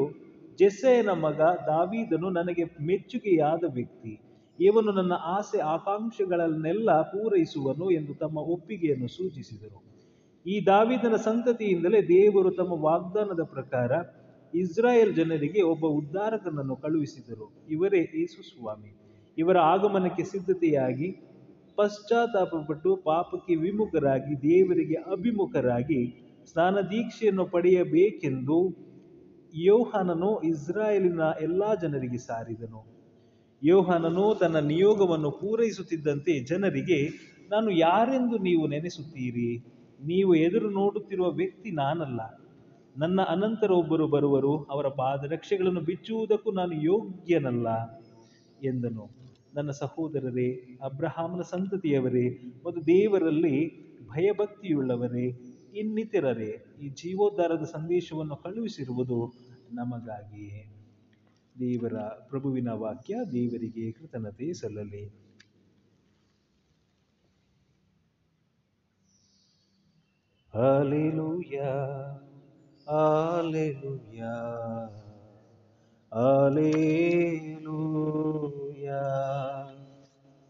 S2: ಜೆಸ್ಸೆಯನ ಮಗ ದಾವೀದನು ನನಗೆ ಮೆಚ್ಚುಗೆಯಾದ ವ್ಯಕ್ತಿ ಇವನು ನನ್ನ ಆಸೆ ಆಕಾಂಕ್ಷೆಗಳನ್ನೆಲ್ಲ ಪೂರೈಸುವನು ಎಂದು ತಮ್ಮ ಒಪ್ಪಿಗೆಯನ್ನು ಸೂಚಿಸಿದರು. ಈ ದಾವಿದನ ಸಂತತಿಯಿಂದಲೇ ದೇವರು ತಮ್ಮ ವಾಗ್ದಾನದ ಪ್ರಕಾರ ಇಸ್ರಾಯೇಲ್ ಜನರಿಗೆ ಒಬ್ಬ ಉದ್ಧಾರಕನನ್ನು ಕಳುಹಿಸಿದರು. ಇವರೇ ಯೇಸು ಸ್ವಾಮಿ. ಇವರ ಆಗಮನಕ್ಕೆ ಸಿದ್ಧತೆಯಾಗಿ, ಪಶ್ಚಾತ್ತಾಪಪಟ್ಟು ಪಾಪಕ್ಕೆ ವಿಮುಖರಾಗಿ, ದೇವರಿಗೆ ಅಭಿಮುಖರಾಗಿ ಸ್ನಾನ ದೀಕ್ಷೆಯನ್ನು ಪಡೆಯಬೇಕೆಂದು ಯೋಹಾನನು ಇಸ್ರಾಯೇಲಿನ ಎಲ್ಲಾ ಜನರಿಗೆ ಸಾರಿದನು. ಯೋಹಾನನು ತನ್ನ ನಿಯೋಗವನ್ನು ಪೂರೈಸುತ್ತಿದ್ದಂತೆ ಜನರಿಗೆ, ನಾನು ಯಾರೆಂದು ನೀವು ನೆನೆಸುತ್ತೀರಿ? ನೀವು ಎದುರು ನೋಡುತ್ತಿರುವ ವ್ಯಕ್ತಿ ನಾನಲ್ಲ. ನನ್ನ ಅನಂತರ ಒಬ್ಬರು ಬರುವರು, ಅವರ ಪಾದರಕ್ಷೆಗಳನ್ನು ಬಿಚ್ಚುವುದಕ್ಕೂ ನಾನು ಯೋಗ್ಯನಲ್ಲ ಎಂದನು. ನನ್ನ ಸಹೋದರರೇ, ಅಬ್ರಹಾಮನ ಸಂತತಿಯವರೇ, ಮತ್ತು ದೇವರಲ್ಲಿ ಭಯಭಕ್ತಿಯುಳ್ಳವರೇ, ಇನ್ನಿತರರೇ, ಈ ಜೀವೋದ್ಧಾರದ ಸಂದೇಶವನ್ನು ಕಳುಹಿಸಿರುವುದು ನಮಗಾಗಿಯೇ. ದೇವರ ಪ್ರಭುವಿನ ವಾಕ್ಯ ದೇವರಿಗೆ ಕೃತಜ್ಞತೆ ಸಲ್ಲಲಿ Hallelujah, Hallelujah, Hallelujah,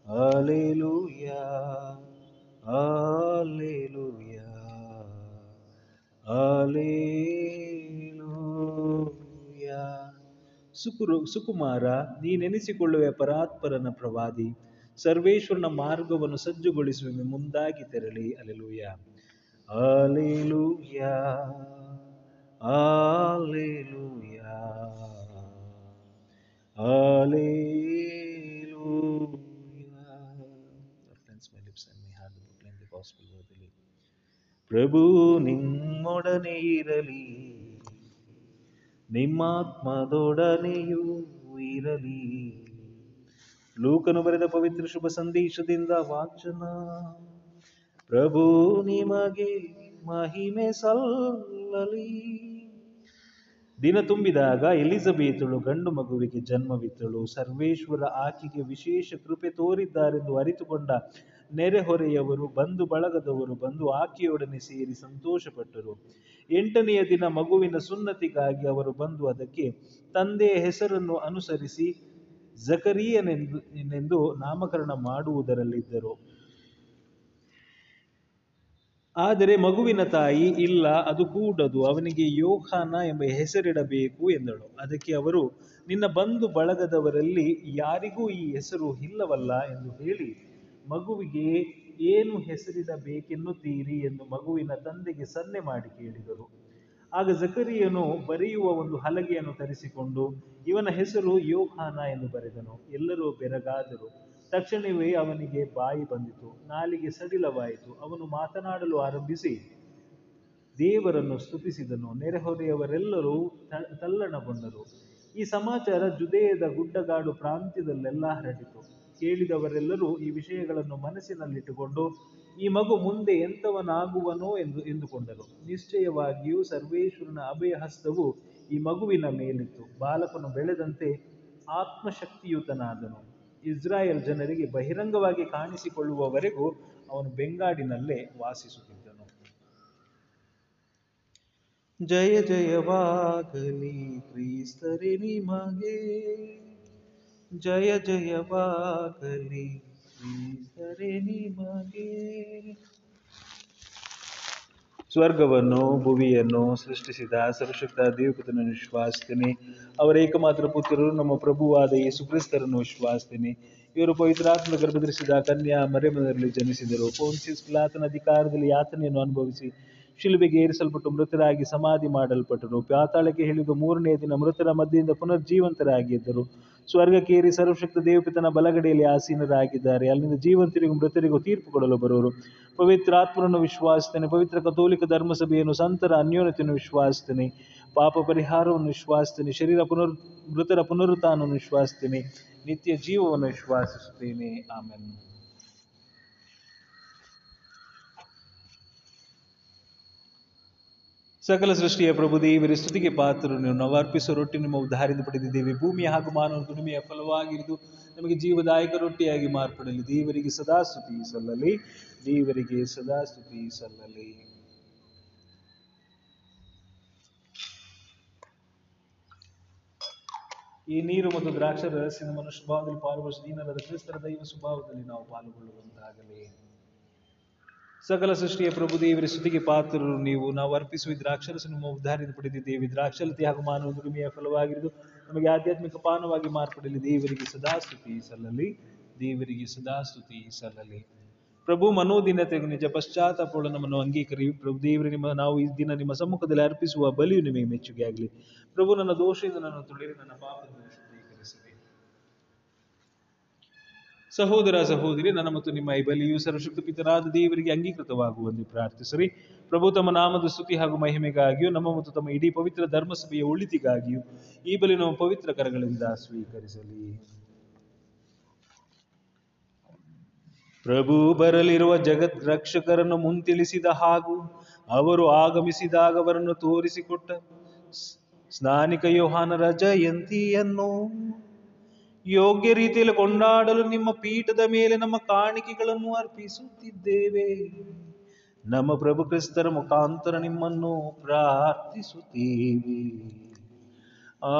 S2: Hallelujah, Hallelujah, Hallelujah. ಸುಕುರು ಸುಕುಮಾರ ನೀನೆನಿಸಿಕೊಳ್ಳುವೆ ಪರಾತ್ಪರನ ಪ್ರವಾದಿ ಸರ್ವೇಶ್ವರನ ಮಾರ್ಗವನ್ನು ಸಜ್ಜುಗೊಳಿಸುವ ಮುಂದಾಗಿ ತೆರಳಿ the gospel worthily. ಪ್ರಭು ನಿಮ್ಮೊಡನೆ ಇರಲಿ ನಿಮ್ಮಾತ್ಮದೊಡನೆಯೂ ಇರಲಿ. ಲೂಕನು ಬರೆದ ಪವಿತ್ರ ಶುಭ ಸಂದೇಶದಿಂದ ವಾಚನ. ಪ್ರಭು ನಿಮಗೆ ಮಹಿಮೆ ಸಲ್ಲಲಿ. ದಿನ ತುಂಬಿದಾಗ ಎಲಿಜಬೇತಳು ಗಂಡು ಮಗುವಿಗೆ ಜನ್ಮವಿತ್ತಳು. ಸರ್ವೇಶ್ವರ ಆಕೆಗೆ ವಿಶೇಷ ಕೃಪೆ ತೋರಿದ್ದಾರೆಂದು ಅರಿತುಕೊಂಡ ನೆರೆಹೊರೆಯವರು ಬಂಧು ಬಳಗದವರು ಬಂದು ಆಕೆಯೊಡನೆ ಸೇರಿ ಸಂತೋಷಪಟ್ಟರು. ಎಂಟನೆಯ ದಿನ ಮಗುವಿನ ಸುನ್ನತಿಗಾಗಿ ಅವರು ಬಂದು ಅದಕ್ಕೆ ತಂದೆಯ ಹೆಸರನ್ನು ಅನುಸರಿಸಿ ಜಕರಿಯನೆಂದು ನಾಮಕರಣ ಮಾಡುವುದರಲ್ಲಿದ್ದರು. ಆದರೆ ಮಗುವಿನ ತಾಯಿ, ಇಲ್ಲ, ಅದು ಕೂಡದು, ಅವನಿಗೆ ಯೋಹಾನ ಎಂಬ ಹೆಸರಿಡಬೇಕು ಎಂದಳು. ಅದಕ್ಕೆ ಅವರು, ನಿನ್ನ ಬಂಧು ಬಳಗದವರಲ್ಲಿ ಯಾರಿಗೂ ಈ ಹೆಸರು ಇಲ್ಲವಲ್ಲ ಎಂದು ಹೇಳಿ ಮಗುವಿಗೆ ಏನು ಹೆಸರಿಡಬೇಕೆನ್ನುತ್ತೀರಿ ಎಂದು ಮಗುವಿನ ತಂದೆಗೆ ಸನ್ನೆ ಮಾಡಿ ಕೇಳಿದರು. ಆಗ ಜಕರಿಯನು ಬರೆಯುವ ಒಂದು ಹಲಗೆಯನ್ನು ತರಿಸಿಕೊಂಡು, ಇವನ ಹೆಸರು ಯೋಹಾನ ಎಂದು ಬರೆದನು. ಎಲ್ಲರೂ ಬೆರಗಾದರು. ತಕ್ಷಣವೇ ಅವನಿಗೆ ಬಾಯಿ ಬಂದಿತು. ನಾಲಿಗೆ ಸಡಿಲವಾಯಿತು. ಅವನು ಮಾತನಾಡಲು ಆರಂಭಿಸಿ, ದೇವರನ್ನು ಸ್ತುತಿಸಿದನು. ನೆರೆಹೊರೆಯವರೆಲ್ಲರೂ ತಲ್ಲಣಗೊಂಡರು. ಈ ಸಮಾಚಾರ ಜುದೇಯದ ಗುಡ್ಡಗಾಡು ಪ್ರಾಂತ್ಯದಲ್ಲೆಲ್ಲ ಹರಡಿತು. ಕೇಳಿದವರೆಲ್ಲರೂ ಈ ವಿಷಯಗಳನ್ನು ಮನಸ್ಸಿನಲ್ಲಿಟ್ಟುಕೊಂಡು, ಈ ಮಗು ಮುಂದೆ ಎಂಥವನಾಗುವನೋ ಎಂದು ಎಂದುಕೊಂಡರು. ನಿಶ್ಚಯವಾಗಿಯೂ ಸರ್ವೇಶ್ವರನ ಅಭಯ ಹಸ್ತವು ಈ ಮಗುವಿನ ಮೇಲಿತ್ತು. ಬಾಲಕನು ಬೆಳೆದಂತೆ ಆತ್ಮಶಕ್ತಿಯುತನಾದನು. ಇಸ್ರಾಯೇಲ್ ಜನರಿಗೆ ಬಹಿರಂಗವಾಗಿ ಕಾಣಿಸಿಕೊಳ್ಳುವವರೆಗೂ ಅವನು ಬೆಂಗಾಡಿನಲ್ಲೇ ವಾಸಿಸುತ್ತಿದ್ದನು. ಜಯ ಜಯವಾಗಲಿ ಕ್ರೀಸ್ತರೆ ನಿಮಗೆ. ಜಯ ಜಯವಾಗಲಿ ಸರಿ ನಿಮಗೆ. ಸ್ವರ್ಗವನ್ನು, ಭುವಿಯನ್ನು ಸೃಷ್ಟಿಸಿದ ಸರ್ವಶಕ್ತ ದೇವಪುತ್ರನನ್ನು ವಿಶ್ವಾಸ್ತೀನಿ. ಅವರ ಏಕಮಾತ್ರ ಪುತ್ರರು ನಮ್ಮ ಪ್ರಭುವಾದ ಯೇಸು ಕ್ರಿಸ್ತರನ್ನು ವಿಶ್ವಾಸ್ತೀನಿ. ಇವರು ಪವಿತ್ರಾತ್ಮ ಗರ್ಭಧರಿಸಿದ ಕನ್ಯಾ ಮರೆಮನರಲ್ಲಿ ಜನಿಸಿದರು. ಪೋನ್ಸಿಸ್ ಪಿಲಾತನ ಅಧಿಕಾರದಲ್ಲಿ ಯಾತನೆಯನ್ನು ಅನುಭವಿಸಿ ಶಿಲುಬೆಗೆ ಏರಿಸಲ್ಪಟ್ಟು ಮೃತರಾಗಿ ಸಮಾಧಿ ಮಾಡಲ್ಪಟ್ಟರು. ಪಾತಾಳಕ್ಕೆ ಹೇಳಿದ ಮೂರನೇ ದಿನ ಮೃತರ ಮಧ್ಯದಿಂದ ಪುನರ್ಜೀವಂತರಾಗಿ ಸ್ವರ್ಗಕ್ಕೇರಿ ಸರ್ವಶಕ್ತ ದೇವಪಿತನ ಬಲಗಡೆಯಲ್ಲಿ ಆಸೀನರಾಗಿದ್ದಾರೆ. ಅಲ್ಲಿಂದ ಜೀವಂತರಿಗೂ ಮೃತರಿಗೂ ತೀರ್ಪು ಕೊಡಲು ಬರುವರು. ಪವಿತ್ರಾತ್ಮರನ್ನು ವಿಶ್ವಾಸಿಸ್ತೇನೆ ಪವಿತ್ರ ಕಥೋಲಿಕ ಧರ್ಮಸಭೆಯನ್ನು ಸಂತರ ಅನ್ಯೋನ್ಯತೆಯನ್ನು ವಿಶ್ವಾಸಿಸ್ತೇನೆ ಪಾಪ ಪರಿಹಾರವನ್ನು ವಿಶ್ವಾಸಿಸ್ತೇನೆ ಶರೀರ ಪುನರ್, ಮೃತರ ಪುನರುತ್ಥಾನವನ್ನು ವಿಶ್ವಾಸಿಸ್ತೇನೆ ನಿತ್ಯ ಜೀವವನ್ನು ವಿಶ್ವಾಸಿಸುತ್ತೇನೆ. ಆಮೇಲೆ ಸಕಲ ಸೃಷ್ಟಿಯ ಪ್ರಭು ದೇವರ ಸ್ತುತಿಗೆ ಪಾತ್ರರು ನೀವು ಅರ್ಪಿಸುವ ರೊಟ್ಟಿ ನಿಮ್ಮ ಉದ್ದಾರದಿಂದ ಪಡೆದಿದ್ದೇವೆ. ಭೂಮಿಯ ಹಾಗೂ ಮಾನವ ದುಡಿಮೆಯ ಫಲವಾಗಿರುವುದು ನಮಗೆ ಜೀವದಾಯಕ ರೊಟ್ಟಿಯಾಗಿ ಮಾರ್ಪಡಲಿ. ದೇವರಿಗೆ ಸದಾ ಸ್ತುತಿ ಸಲ್ಲಲಿ ದೇವರಿಗೆ ಸದಾ ಸ್ತುತಿ ಸಲ್ಲಲಿ ಈ ನೀರು ಮತ್ತು ದ್ರಾಕ್ಷರ ರಹಸ್ಯದ ಮನುಷ್ಯ ಭಾವದಲ್ಲಿ ಪಾಲ್ಗೊಳಿಸಿ ದೀನರಾದ ಕ್ರಿಸ್ತರ ದೈವ ಸ್ವಭಾವದಲ್ಲಿ ನಾವು ಪಾಲ್ಗೊಳ್ಳುವಂತಾಗಲಿ. ಸಕಲ ಸೃಷ್ಟಿಯ ಪ್ರಭು ದೇವರ ಸ್ತುತಿಗೆ ಪಾತ್ರರು ನೀವು. ನಾವು ಅರ್ಪಿಸುವ ದ್ರಾಕ್ಷರಸ ನಿಮ್ಮ ಉದ್ಧಾರದಿಂದ ಪಡೆದಿದ್ದೇವೆ. ದ್ರಾಕ್ಷಲತೆ ಹಾಗೂ ಮಾನವ ದುಡಿಮೆಯ ಫಲವಾಗಿರುವುದು. ನಮಗೆ ಆಧ್ಯಾತ್ಮಿಕ ಪಾನವಾಗಿ ಮಾರ್ಪಡಲಿ. ದೇವರಿಗೆ ಸದಾ ಸ್ತುತಿ ಸಲ್ಲಲಿ. ದೇವರಿಗೆ ಸದಾ ಸ್ತುತಿ ಸಲ್ಲಲಿ. ಪ್ರಭು ಮನೋದಿನತೆ ನಿಜ ಪಶ್ಚಾತ್ತಾಪಗಳು ನಮ್ಮನ್ನು ಅಂಗೀಕರಿ ಪ್ರಭು ದೇವರು, ನಿಮ್ಮ ನಾವು ಈ ದಿನ ನಿಮ್ಮ ಸಮ್ಮುಖದಲ್ಲಿ ಅರ್ಪಿಸುವ ಬಲಿಯು ನಿಮಗೆ ಮೆಚ್ಚುಗೆ ಆಗಲಿ ಪ್ರಭು, ನನ್ನ ದೋಷದಿಂದ ನನ್ನ ತುಳಿರಿ ನನ್ನ ಪಾಪದಿಂದ ಸಹೋದರ ಸಹೋದರಿ, ನನ್ನ ಮತ್ತು ನಿಮ್ಮ ಈ ಬಲಿಯು ಸರ್ವಶಕ್ತ ಪಿತರಾದ ದೇವರಿಗೆ ಅಂಗೀಕೃತವಾಗುವಂತೆ ಪ್ರಾರ್ಥಿಸಿರಿ. ಪ್ರಭು, ತಮ್ಮ ನಾಮದ ಸ್ತುತಿ ಹಾಗೂ ಮಹಿಮೆಗಾಗಿಯೂ, ನಮ್ಮ ಮತ್ತು ತಮ್ಮ ಇಡೀ ಪವಿತ್ರ ಧರ್ಮಸಭೆಯ ಉಳಿತಿಗಾಗಿಯೂ, ಈ ಬಲಿ ನಮ್ಮ ಪವಿತ್ರ ಕರಗಳಿಂದ ಸ್ವೀಕರಿಸಲಿ. ಪ್ರಭು, ಬರಲಿರುವ ಜಗತ್ ರಕ್ಷಕರನ್ನು ಮುಂತಿಳಿಸಿದ ಹಾಗೂ ಅವರು ಆಗಮಿಸಿದಾಗ ಅವರನ್ನು ತೋರಿಸಿಕೊಟ್ಟ ಸ್ನಾನಿಕ ಯೋಹಾನರ ಜಯಂತಿಯನ್ನು ಯೋಗ್ಯ ರೀತಿಯಲ್ಲಿ ಕೊಂಡಾಡಲು ನಿಮ್ಮ ಪೀಠದ ಮೇಲೆ ನಮ್ಮ ಕಾಣಿಕೆಗಳನ್ನು ಅರ್ಪಿಸುತ್ತಿದ್ದೇವೆ. ನಮ್ಮ ಪ್ರಭು ಕ್ರಿಸ್ತರ ಮುಖಾಂತರ ನಿಮ್ಮನ್ನು ಪ್ರಾರ್ಥಿಸುತ್ತೀವಿ. ಆ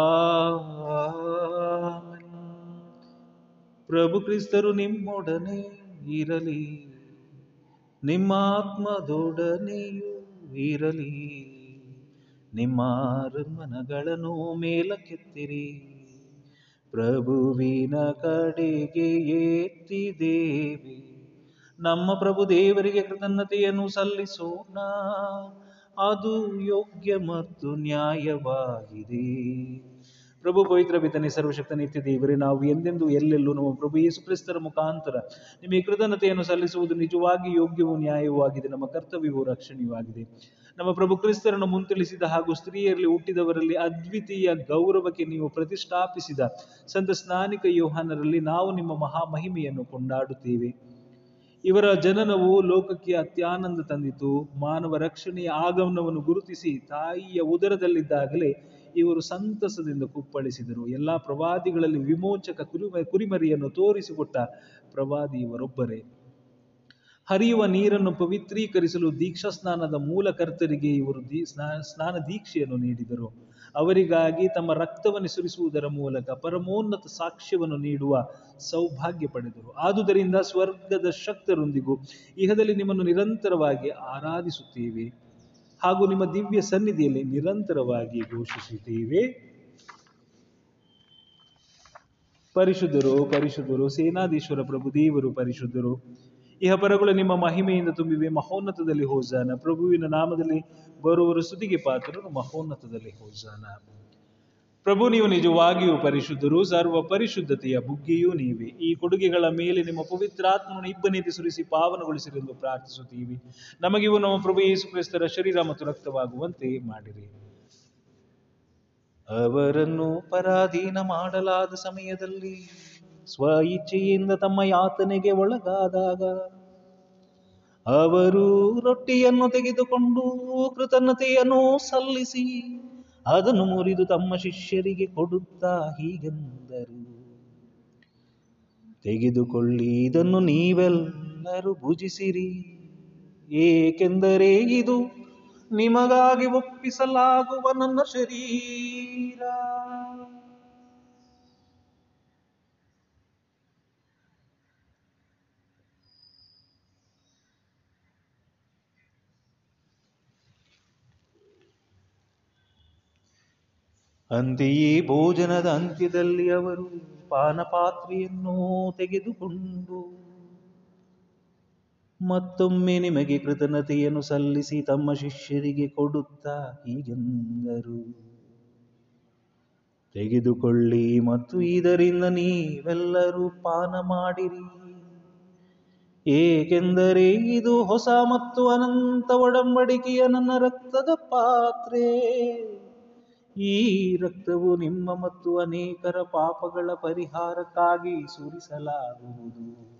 S2: ಪ್ರಭು ಕ್ರಿಸ್ತರು ನಿಮ್ಮೊಡನೆ ಇರಲಿ. ನಿಮ್ಮ ಆತ್ಮದೊಡನೆಯೂ ಇರಲಿ. ನಿಮ್ಮ ಮನಗಳನ್ನು ಮೇಲಕ್ಕೆತ್ತಿರಿ. ಪ್ರಭುವಿನ ಕಡೆಗೆ ಎತ್ತಿದ್ದೇವೆ. ನಮ್ಮ ಪ್ರಭು ದೇವರಿಗೆ ಕೃತಜ್ಞತೆಯನ್ನು ಸಲ್ಲಿಸೋಣ. ಅದು ಯೋಗ್ಯ ಮತ್ತು ನ್ಯಾಯವಾಗಿದೆ. ಪ್ರಭು ಪವಿತ್ರ ಪಿತನೆ ಸರ್ವಶಕ್ತ ನಿತ್ಯ ದೇವರೇ ನಾವು ಎಂದೆಂದು ಎಲ್ಲೆಲ್ಲೂ ನಮ್ಮ ಪ್ರಭು ಯೇಸು ಕ್ರಿಸ್ತರ ಮುಖಾಂತರ ನಿಮಗೆ ಕೃತಜ್ಞತೆಯನ್ನು ಸಲ್ಲಿಸುವುದು ನಿಜವಾಗಿ ಯೋಗ್ಯವೂ ನ್ಯಾಯವೂ ಆಗಿದೆ. ನಮ್ಮ ಕರ್ತವ್ಯವೂ ರಕ್ಷಣೀಯವಾಗಿದೆ ನಮ್ಮ ಪ್ರಭು ಕ್ರಿಸ್ತರನ್ನು ಮುಂತಿಳಿಸಿದ ಹಾಗೂ ಸ್ತ್ರೀಯರಲ್ಲಿ ಹುಟ್ಟಿದವರಲ್ಲಿ ಅದ್ವಿತೀಯ ಗೌರವಕ್ಕೆ ನೀವು ಪ್ರತಿಷ್ಠಾಪಿಸಿದ ಸಂತ ಸ್ನಾನಿಕ ಯೋಹಾನರಲ್ಲಿ ನಾವು ನಿಮ್ಮ ಮಹಾ ಮಹಿಮೆಯನ್ನು ಕೊಂಡಾಡುತ್ತೇವೆ. ಇವರ ಜನನವು ಲೋಕಕ್ಕೆ ಅತ್ಯಾನಂದ ತಂದಿತು. ಮಾನವ ರಕ್ಷಣೆಯ ಆಗಮನವನ್ನು ಗುರುತಿಸಿ ತಾಯಿಯ ಉದರದಲ್ಲಿದ್ದಾಗಲೇ ಇವರು ಸಂತಸದಿಂದ ಕುಪ್ಪಳಿಸಿದರು. ಎಲ್ಲಾ ಪ್ರವಾದಿಗಳಲ್ಲಿ ವಿಮೋಚಕ ಕುರಿಮ, ಕುರಿಮರಿಯನ್ನು ತೋರಿಸಿಕೊಟ್ಟ ಪ್ರವಾದಿ ಇವರೊಬ್ಬರೇ. ಹರಿಯುವ ನೀರನ್ನು ಪವಿತ್ರೀಕರಿಸಲು ದೀಕ್ಷಾ ಸ್ನಾನದ ಮೂಲ ಕರ್ತರಿಗೆ ಇವರು ದೀ, ಸ್ನಾ- ಸ್ನಾನ ದೀಕ್ಷೆಯನ್ನು ನೀಡಿದರು. ಅವರಿಗಾಗಿ ತಮ್ಮ ರಕ್ತವನ್ನು ಸುರಿಸುವುದರ ಮೂಲಕ ಪರಮೋನ್ನತ ಸಾಕ್ಷ್ಯವನ್ನು ನೀಡುವ ಸೌಭಾಗ್ಯ ಪಡೆದರು. ಆದುದರಿಂದ ಸ್ವರ್ಗದ ಶಕ್ತರೊಂದಿಗೂ, ಇಹದಲ್ಲಿ ನಿಮ್ಮನ್ನು ನಿರಂತರವಾಗಿ ಆರಾಧಿಸುತ್ತೇವೆ. ಹಾಗೂ ನಿಮ್ಮ ದಿವ್ಯ ಸನ್ನಿಧಿಯಲ್ಲಿ ನಿರಂತರವಾಗಿ ಘೋಷಿಸಿದ್ದೇವೆ ಪರಿಶುದ್ಧರು ಪರಿಶುದ್ಧರು, ಸೇನಾಧೀಶ್ವರ ಪ್ರಭು, ದೇವರು ಪರಿಶುದ್ಧರು. ಇಹ ಪರಗಳು ನಿಮ್ಮ ಮಹಿಮೆಯಿಂದ ತುಂಬಿವೆ, ಮಹೋನ್ನತದಲ್ಲಿ ಹೋಜಾನ. ಪ್ರಭುವಿನ ನಾಮದಲ್ಲಿ ಬರುವರು ಸುದಿಗೆ ಪಾತ್ರರು, ಮಹೋನ್ನತದಲ್ಲಿ ಹೋಜಾನ. ಪ್ರಭು, ನೀವು ನಿಜವಾಗಿಯೂ ಪರಿಶುದ್ಧರು, ಸರ್ವ ಪರಿಶುದ್ಧತೆಯ ಬುಗ್ಗೆಯೂ ನೀವೇ. ಈ ಕೊಡುಗೆಗಳ ಮೇಲೆ ನಿಮ್ಮ ಪವಿತ್ರಾತ್ಮವನ್ನು ಇಬ್ಬನಿಗೆ ಸುರಿಸಿ ಪಾವನಗೊಳಿಸಿರೆಂದು ಪ್ರಾರ್ಥಿಸುತ್ತೀವಿ. ನಮಗಿವು ನಮ್ಮ ಪ್ರಭು ಯೇಸು ಕ್ರಿಸ್ತರ ಶರೀರ ಮತ್ತು ರಕ್ತವಾಗುವಂತೆ ಮಾಡಿರಿ. ಅವರನ್ನು ಪರಾಧೀನ ಮಾಡಲಾದ ಸಮಯದಲ್ಲಿ ಸ್ವ ಇಚ್ಛೆಯಿಂದ ತಮ್ಮ ಯಾತನೆಗೆ ಒಳಗಾದಾಗ ಅವರು ರೊಟ್ಟಿಯನ್ನು ತೆಗೆದುಕೊಂಡು ಕೃತಜ್ಞತೆಯನ್ನು ಸಲ್ಲಿಸಿ ಅದನ್ನು ಮುರಿದು ತಮ್ಮ ಶಿಷ್ಯರಿಗೆ ಕೊಡುತ್ತಾ ಹೀಗೆಂದರು. ತೆಗೆದುಕೊಳ್ಳಿ ಇದನ್ನು ನೀವೆಲ್ಲರೂ ಭುಜಿಸಿರಿ. ಏಕೆಂದರೆ ಇದು ನಿಮಗಾಗಿ ಒಪ್ಪಿಸಲಾಗುವ ನನ್ನ ಶರೀರ. ಅಂತೆಯೇ ಭೋಜನದ ಅಂತ್ಯದಲ್ಲಿ ಅವರು ಪಾನಪಾತ್ರೆಯನ್ನು ತೆಗೆದುಕೊಂಡು ಮತ್ತೊಮ್ಮೆ ನಿಮಗೆ ಕೃತಜ್ಞತೆಯನ್ನು ಸಲ್ಲಿಸಿ ತಮ್ಮ ಶಿಷ್ಯರಿಗೆ ಕೊಡುತ್ತಾ ಹೀಗೆಂದರು. ತೆಗೆದುಕೊಳ್ಳಿ ಮತ್ತು ಇದರಿಂದ ನೀವೆಲ್ಲರೂ ಪಾನ ಮಾಡಿರಿ. ಏಕೆಂದರೆ ಇದು ಹೊಸ ಮತ್ತು ಅನಂತ ಒಡಂಬಡಿಕೆಯ ನನ್ನ ರಕ್ತದ ಪಾತ್ರೆ. ಈ ರಕ್ತವು ನಿಮ್ಮ ಮತ್ತು ಅನೇಕರ ಪಾಪಗಳ ಪರಿಹಾರಕ್ಕಾಗಿ ಸುರಿಸಲಾಗುವುದು.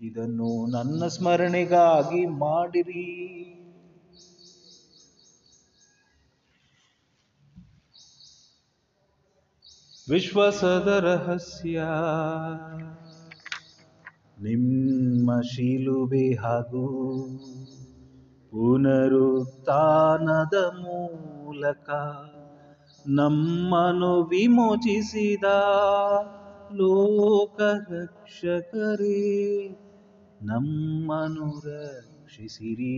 S2: ಇದನ್ನು ನನ್ನ ಸ್ಮರಣೆಗಾಗಿ ಮಾಡಿರಿ. ವಿಶ್ವಾಸದ ರಹಸ್ಯ. ನಿಮ್ಮ ಶಿಲುಬೆ ಹಾಗೂ ಪುನರುತ್ಥಾನದ ಮೂಲಕ ನಮ್ಮನ್ನು ವಿಮೋಚಿಸಿದ ಲೋಕ ಲೋಕರಕ್ಷಕರೇ ನಮ್ಮನು ರಕ್ಷಿಸಿರಿ.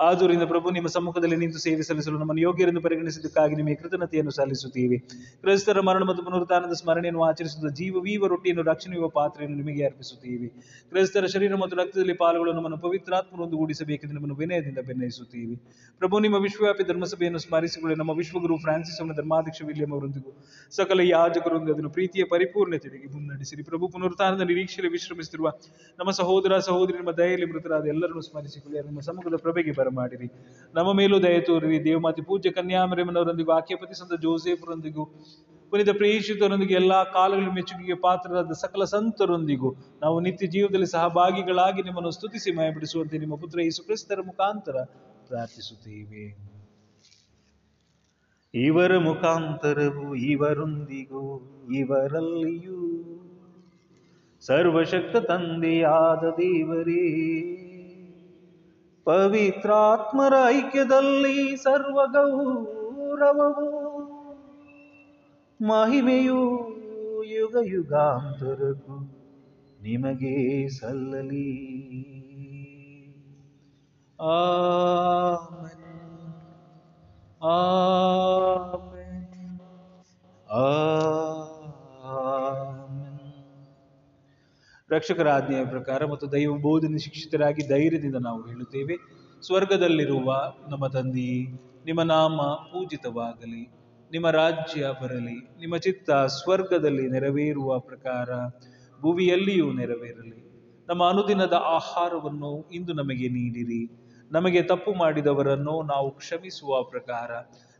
S2: ಆದುದರಿಂದ ಪ್ರಭು, ನಿಮ್ಮ ಸಮ್ಮುಖದಲ್ಲಿ ನಿಂತು ಸೇವೆ ಸಲ್ಲಿಸಲು ನಮ್ಮನ್ನು ಯೋಗ್ಯರೆಂದು ಪರಿಗಣಿಸಿದ್ದಕ್ಕಾಗಿ ನಿಮಗೆ ಕೃತಜ್ಞತೆಯನ್ನು ಸಲ್ಲಿಸುತ್ತೀವಿ. ಕ್ರೈಸ್ತರ ಮರಣ ಮತ್ತು ಪುನರುತ್ಥಾನದ ಸ್ಮರಣೆಯನ್ನು ಆಚರಿಸುವ ಜೀವವೀವ ರೊಟ್ಟಿಯನ್ನು ರಕ್ಷಣೆಯುವ ಪಾತ್ರೆಯನ್ನು ನಿಮಗೆ ಅರ್ಪಿಸುತ್ತೀವಿ. ಕ್ರೈಸ್ತರ ಶರೀರ ಮತ್ತು ರಕ್ತದಲ್ಲಿ ಪಾಲ್ಗೊಳ್ಳಲು ನಮ್ಮನ್ನು ಪವಿತ್ರಾತ್ಮರೊಂದು ಗೂಡಿಸಬೇಕೆಂದು ನಮ್ಮನ್ನು ವಿನಯದಿಂದ ಬೆನ್ನಯಿಸುತ್ತೀವಿ ಪ್ರಭು, ನಿಮ್ಮ ವಿಶ್ವವ್ಯಾಪಿ ಧರ್ಮಸಭೆಯನ್ನು ಸ್ಮರಿಸಿಕೊಳ್ಳಿ. ನಮ್ಮ ವಿಶ್ವಗುರು ಫ್ರಾನ್ಸಿಸ್ ಅವನ ಧರ್ಮಾಧ್ಯಕ್ಷ ವಿಲಿಯಂ ಅವರೊಂದಿಗೂ ಸಕಲ ಯಾಜಕರೊಂದಿಗೆ ಅದನ್ನು ಪ್ರೀತಿಯ ಪರಿಪೂರ್ಣತೆಗೆ ಮುನ್ನಡೆಸಿರಿ. ಪ್ರಭು, ಪುನರುತ್ಥಾನದ ನಿರೀಕ್ಷೆಯಲ್ಲಿ ವಿಶ್ರಮಿಸುತ್ತಿರುವ ನಮ್ಮ ಸಹೋದರ, ಸಹೋದರಿ, ನಿಮ್ಮ ದಯೆಯಲ್ಲಿ ಮೃತರಾದ ಎಲ್ಲರನ್ನು ಸ್ಮರಿಸಿಕೊಳ್ಳಿ. ನಮ್ಮ ಸಮುಖದ ಪ್ರಭೆಗೆ ಬರಮಾಡಿರಿ ನಮ್ಮ ಮೇಲೂ ದಯ ತೋರಿರಿ. ದೇವಮಾತೆ ಪೂಜ್ಯ ಕನ್ಯಾಮರೇಮನವರೊಂದಿಗೂ ಆಕೆಯ ಪತಿ ಸಂತ ಜೋಸೆಫ್ರೊಂದಿಗೂ, ಪುನೀತ ಪ್ರೇಷಿತರೊಂದಿಗೆ ಎಲ್ಲಾ ಕಾಲಗಳ ಮೆಚ್ಚುಗೆಗೆ ಪಾತ್ರರಾದ ಸಕಲ ಸಂತರೊಂದಿಗೂ ನಾವು ನಿತ್ಯ ಜೀವದಲ್ಲಿ ಸಹಭಾಗಿಗಳಾಗಿ ನಿಮ್ಮನ್ನು ಸ್ತುತಿಸಿ ಮಯಬಿಡಿಸುವಂತೆ ನಿಮ್ಮ ಪುತ್ರ ಯೇಸು ಕ್ರಿಸ್ತರ ಮುಖಾಂತರ ಪ್ರಾರ್ಥಿಸುತ್ತೇವೆ. ಇವರ ಮುಖಾಂತರವು ಇವರೊಂದಿಗೂ, ಇವರಲ್ಲಿಯೂ ಸರ್ವಶಕ್ತ ತಂದೆಯಾದ ದೇವರೇ. ಪವಿತ್ರಾತ್ಮರ ಐಕ್ಯದಲ್ಲಿ ಸರ್ವ ಗೌರವವು ಮಹಿಮೆಯು ಯುಗ ಯುಗಾಂತರಕ್ಕೂ ನಿಮಗೆ ಸಲ್ಲಲಿ. ಆಮೆನ್. ಆಮೆನ್. ಆಮೆನ್. ರಕ್ಷಕರ ಆಜ್ಞೆಯ ಪ್ರಕಾರ ಮತ್ತು ದೈವ ಬೋಧನೆ ಶಿಕ್ಷಿತರಾಗಿ ಧೈರ್ಯದಿಂದ ನಾವು ಹೇಳುತ್ತೇವೆ. ಸ್ವರ್ಗದಲ್ಲಿರುವ ನಮ್ಮ ತಂದೆಯೇ ನಿಮ್ಮ ನಾಮ ಪೂಜಿತವಾಗಲಿ, ನಿಮ್ಮ ರಾಜ್ಯ ಬರಲಿ, ನಿಮ್ಮ ಚಿತ್ತ ಸ್ವರ್ಗದಲ್ಲಿ ನೆರವೇರುವ ಪ್ರಕಾರ ಭುವಿಯಲ್ಲಿಯೂ ನೆರವೇರಲಿ. ನಮ್ಮ ಅನುದಿನದ ಆಹಾರವನ್ನು ಇಂದು ನಮಗೆ ನೀಡಿರಿ. ನಮಗೆ ತಪ್ಪು ಮಾಡಿದವರನ್ನು ನಾವು ಕ್ಷಮಿಸುವ ಪ್ರಕಾರ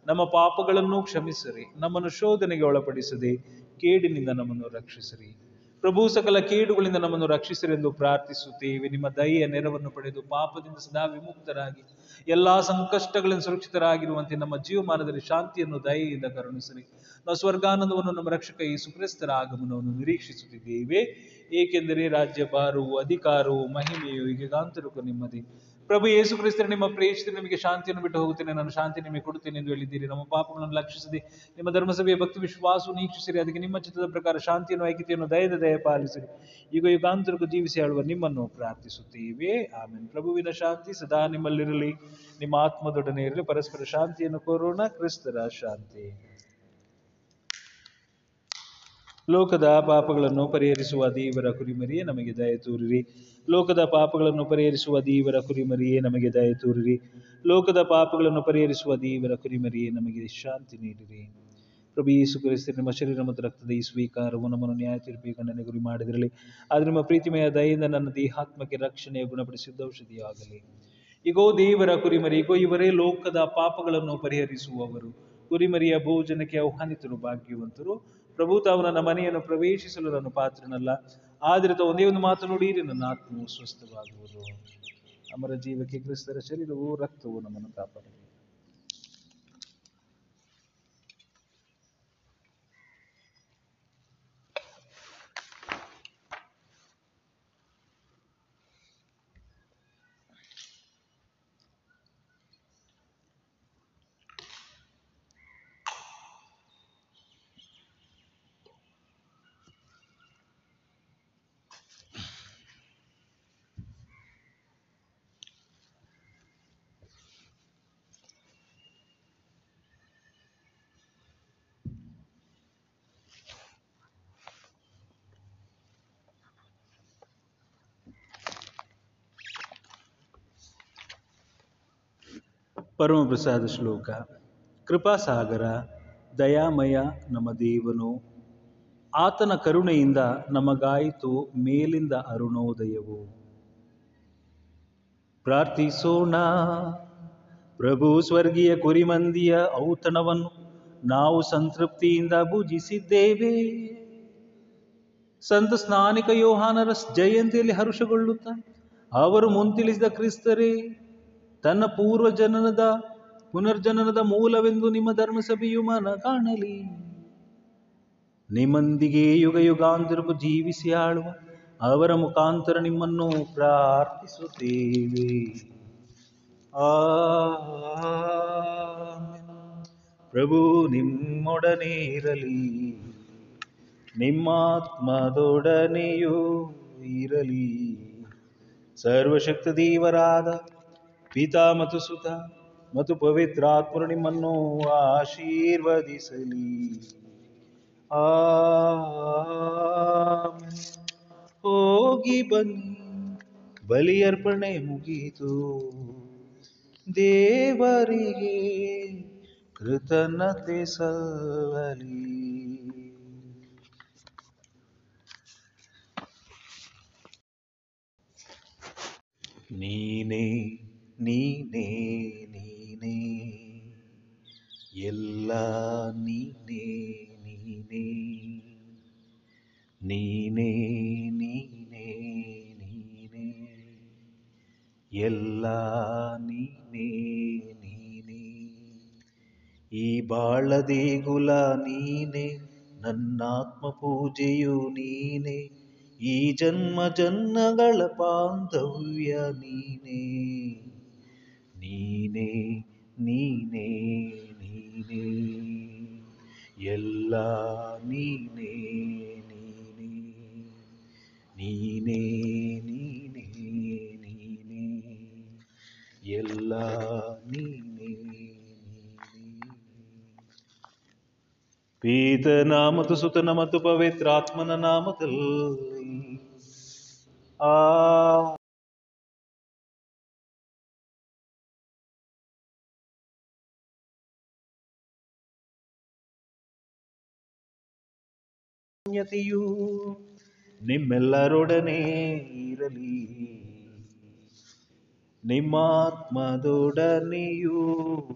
S2: ನಮ್ಮ ಪಾಪಗಳನ್ನು ಕ್ಷಮಿಸಿರಿ, ನಮ್ಮನ್ನು ಶೋಧನೆಗೆ ಒಳಪಡಿಸದೆ ಕೇಡಿನಿಂದ ನಮ್ಮನ್ನು ರಕ್ಷಿಸಿರಿ. ಪ್ರಭು, ಸಕಲ ಕೇಡುಗಳಿಂದ ನಮ್ಮನ್ನು ರಕ್ಷಿಸಿರೆಂದು ಪ್ರಾರ್ಥಿಸುತ್ತೇವೆ. ನಿಮ್ಮ ದಯೆಯ ನೆರವನ್ನು ಪಡೆದು ಪಾಪದಿಂದ ಸದಾ ವಿಮುಕ್ತರಾಗಿ, ಎಲ್ಲಾ ಸಂಕಷ್ಟಗಳಿಂದ ಸುರಕ್ಷಿತರಾಗಿರುವಂತೆ ನಮ್ಮ ಜೀವಮಾನದಲ್ಲಿ ಶಾಂತಿಯನ್ನು, ದಯೆಯಿಂದ ಕರುಣಿಸಿರಿ. ನಾವು ಸ್ವರ್ಗಾನಂದವನ್ನು, ನಮ್ಮ ರಕ್ಷಕ ಈ ಸುಪ್ರಸ್ತರ ಆಗಮನವನ್ನು ನಿರೀಕ್ಷಿಸುತ್ತಿದ್ದೇವೆ. ಏಕೆಂದರೆ ರಾಜ್ಯಭಾರವು, ಅಧಿಕಾರವು, ಮಹಿಮೆಯು ಈಗಾಂತರಕ್ಕೂ ನಿಮ್ಮದೇ. ಪ್ರಭು ಯೇಸು ಕ್ರಿಸ್ತರ ನಿಮ್ಮ ಪ್ರೇಷಿತರು ನಿಮಗೆ ಶಾಂತಿಯನ್ನು ಬಿಟ್ಟು ಹೋಗುತ್ತೇನೆ, ನಾನು ಶಾಂತಿ ನಿಮಗೆ ಕೊಡುತ್ತೇನೆ ಎಂದು ಹೇಳಿದ್ದೀರಿ. ನಮ್ಮ ಪಾಪಗಳನ್ನು ಲಕ್ಷಿಸದೆ, ನಿಮ್ಮ ಧರ್ಮಸಭೆಯ ಭಕ್ತಿ ವಿಶ್ವಾಸ ನೀಕ್ಷಿಸಿರಿ ಅದಕ್ಕೆ ನಿಮ್ಮ ಚಿತ್ರದ ಪ್ರಕಾರ ಶಾಂತಿಯನ್ನು, ಐಕ್ಯತೆಯನ್ನು, ದಯದ ದಯ ಪಾಲಿಸಿರಿ. ಈಗ ಯುಗಾಂತರಕ್ಕೂ ಜೀವಿಸಿ ಆಳುವ ನಿಮ್ಮನ್ನು ಪ್ರಾರ್ಥಿಸುತ್ತೇವೆ. ಆಮೇಲೆ ಪ್ರಭುವಿನ ಶಾಂತಿ ಸದಾ ನಿಮ್ಮಲ್ಲಿರಲಿ. ನಿಮ್ಮ ಆತ್ಮದೊಡನೆ ಇರಲಿ. ಪರಸ್ಪರ ಶಾಂತಿಯನ್ನು ಕೋರೋಣ. ಕ್ರಿಸ್ತರ ಶಾಂತಿ. ಲೋಕದ ಪಾಪಗಳನ್ನು ಪರಿಹರಿಸುವ ದೇವರ ಕುರಿಮರಿಯೇ ನಮಗೆ ದಯ ತೋರಿರಿ. ಲೋಕದ ಪಾಪಗಳನ್ನು ಪರಿಹರಿಸುವ ದೇವರ ಕುರಿಮರಿಯೇ ನಮಗೆ ದಯ ತೋರಿರಿ. ಲೋಕದ ಪಾಪಗಳನ್ನು ಪರಿಹರಿಸುವ ದೇವರ ಕುರಿಮರಿಯೇ ನಮಗೆ ಶಾಂತಿ ನೀಡಿರಿ. ಪ್ರಭು ಯೇಸು ಕ್ರಿಸ್ತ, ನಿಮ್ಮ ಶರೀರ ಮತ್ತು ರಕ್ತದ ಈ ಸ್ವೀಕಾರವು ನಮ್ಮನ್ನು ನ್ಯಾಯ ತೀರ್ಪಿಗೆ ಗುರಿ ಮಾಡಿದಿರಲಿ. ಆದರೆ ನಿಮ್ಮ ಪ್ರೀತಿಮಯ ದಯೆಯಿಂದ ನನ್ನ ದೇಹಾತ್ಮಕ್ಕೆ ರಕ್ಷಣೆಯ ಗುಣಪಡಿಸಿದ್ದ ಔಷಧಿಯಾಗಲಿ. ಈಗೋ ದೇವರ ಕುರಿಮರಿ ಈಗೋ ಇವರೇ ಲೋಕದ ಪಾಪಗಳನ್ನು ಪರಿಹರಿಸುವವರು. ಕುರಿಮರಿಯ ಭೋಜನಕ್ಕೆ ಆಹ್ವಾನಿತರು, ಭಾಗ್ಯವಂತರು. ಪ್ರಭು, ತಾವು ನನ್ನ ಮನೆಯನ್ನು ಪ್ರವೇಶಿಸಲು ನಾನು ಪಾತ್ರನಲ್ಲ. ಆದರೆ ಒಂದೇ ಒಂದು ಮಾತು ನುಡಿಯಿರಿ ನನ್ನ ಆತ್ಮವು ಸ್ವಸ್ಥವಾಗುವುದು ಅಮರ ಜೀವಕ್ಕೆ ಕ್ರಿಸ್ತರ ಶರೀರವು ರಕ್ತವು ನಮ್ಮನ್ನು ಕಾಪಾಡಲಿ ಪರಮಪ್ರಸಾದ ಶ್ಲೋಕ. ಕೃಪಾಸಾಗರ ದಯಾಮಯ ನಮ್ಮ ದೇವನು. ಆತನ ಕರುಣೆಯಿಂದ ನಮಗಾಯಿತು ಮೇಲಿಂದ ಅರುಣೋದಯವು. ಪ್ರಾರ್ಥಿಸೋಣ. ಪ್ರಭು ಸ್ವರ್ಗೀಯ ಕುರಿಮಂದಿಯ ಔತಣವನ್ನು ನಾವು ಸಂತೃಪ್ತಿಯಿಂದ ಭುಜಿಸಿದ್ದೇವೆ. ಸಂತ ಸ್ನಾನಿಕ ಯೋಹಾನರ ಜಯಂತಿಯಲ್ಲಿ ಹರುಷಗೊಳ್ಳುತ್ತ, ಅವರು ಮುಂತಿಳಿಸಿದ ಕ್ರಿಸ್ತರೇ ತನ್ನ ಪೂರ್ವ ಜನನದ ಪುನರ್ಜನನದ ಮೂಲವೆಂದು ನಿಮ್ಮ ಧರ್ಮಸಭೆಯು ಮನ ಕಾಣಲಿ. ನಿಮ್ಮೊಂದಿಗೆ ಯುಗ ಯುಗಾಂತರಕ್ಕೂ ಜೀವಿಸಿ ಆಳುವ ಅವರ ಮುಖಾಂತರ ನಿಮ್ಮನ್ನು ಪ್ರಾರ್ಥಿಸುತ್ತೇವೆ. ಆ ಪ್ರಭು ನಿಮ್ಮೊಡನೆ ಇರಲಿ. ನಿಮ್ಮಾತ್ಮದೊಡನೆಯೂ ಇರಲಿ. ಸರ್ವಶಕ್ತ ದೇವರಾದ ಪಿತಾ ಮತ್ತು ಸುತ ಮತ್ತು ಪವಿತ್ರಾತ್ಮರು ನಿಮ್ಮನ್ನು ಆಶೀರ್ವದಿಸಲಿ. ಆ ಹೋಗಿ ಬನ್ನಿ. ಬಲಿಯರ್ಪಣೆ ಮುಗಿತು. ದೇವರಿಗೆ ಕೃತಜ್ಞತೆ ಸಲ್ಲಲಿ. ನೀನೇ ನೀನೇ ನೀನೇ. ಎಲ್ಲ ನೀನೇ ನೀನೇ. ನೀನೇ ನೀನೇ ನೀನೇ. ಎಲ್ಲ ನೀನೇ ನೀನೇ. ಈ ಬಾಳ ನೀನೇ, ನನ್ನ ನನ್ನಾತ್ಮ ಪೂಜೆಯು ನೀನೇ. ಈ ಜನ್ಮ ಜನ್ಮಗಳ ಬಾಂಧವ್ಯ ನೀನೇ. ನೀನೇ ನೀನೇ ನೀನೇ ಎಲ್ಲ ನೀನೇ ನೀನೇ ನೀನೇ ನೀನೇ ನೀನೇ ಎಲ್ಲ ನೀನೇ ನೀನೇ ಪೀತನ ಮತ್ತು ಸುತನ ಮತ್ತು ಪವಿತ್ರಾತ್ಮನ ನಾಮದಲ್ಲಿ ಆ ಧನ್ಯತೆಯು ನಿಮ್ಮೆಲ್ಲರೊಡನೆ ಇರಲಿ. ನಿಮ್ಮಾತ್ಮದೊಡನೆಯೂ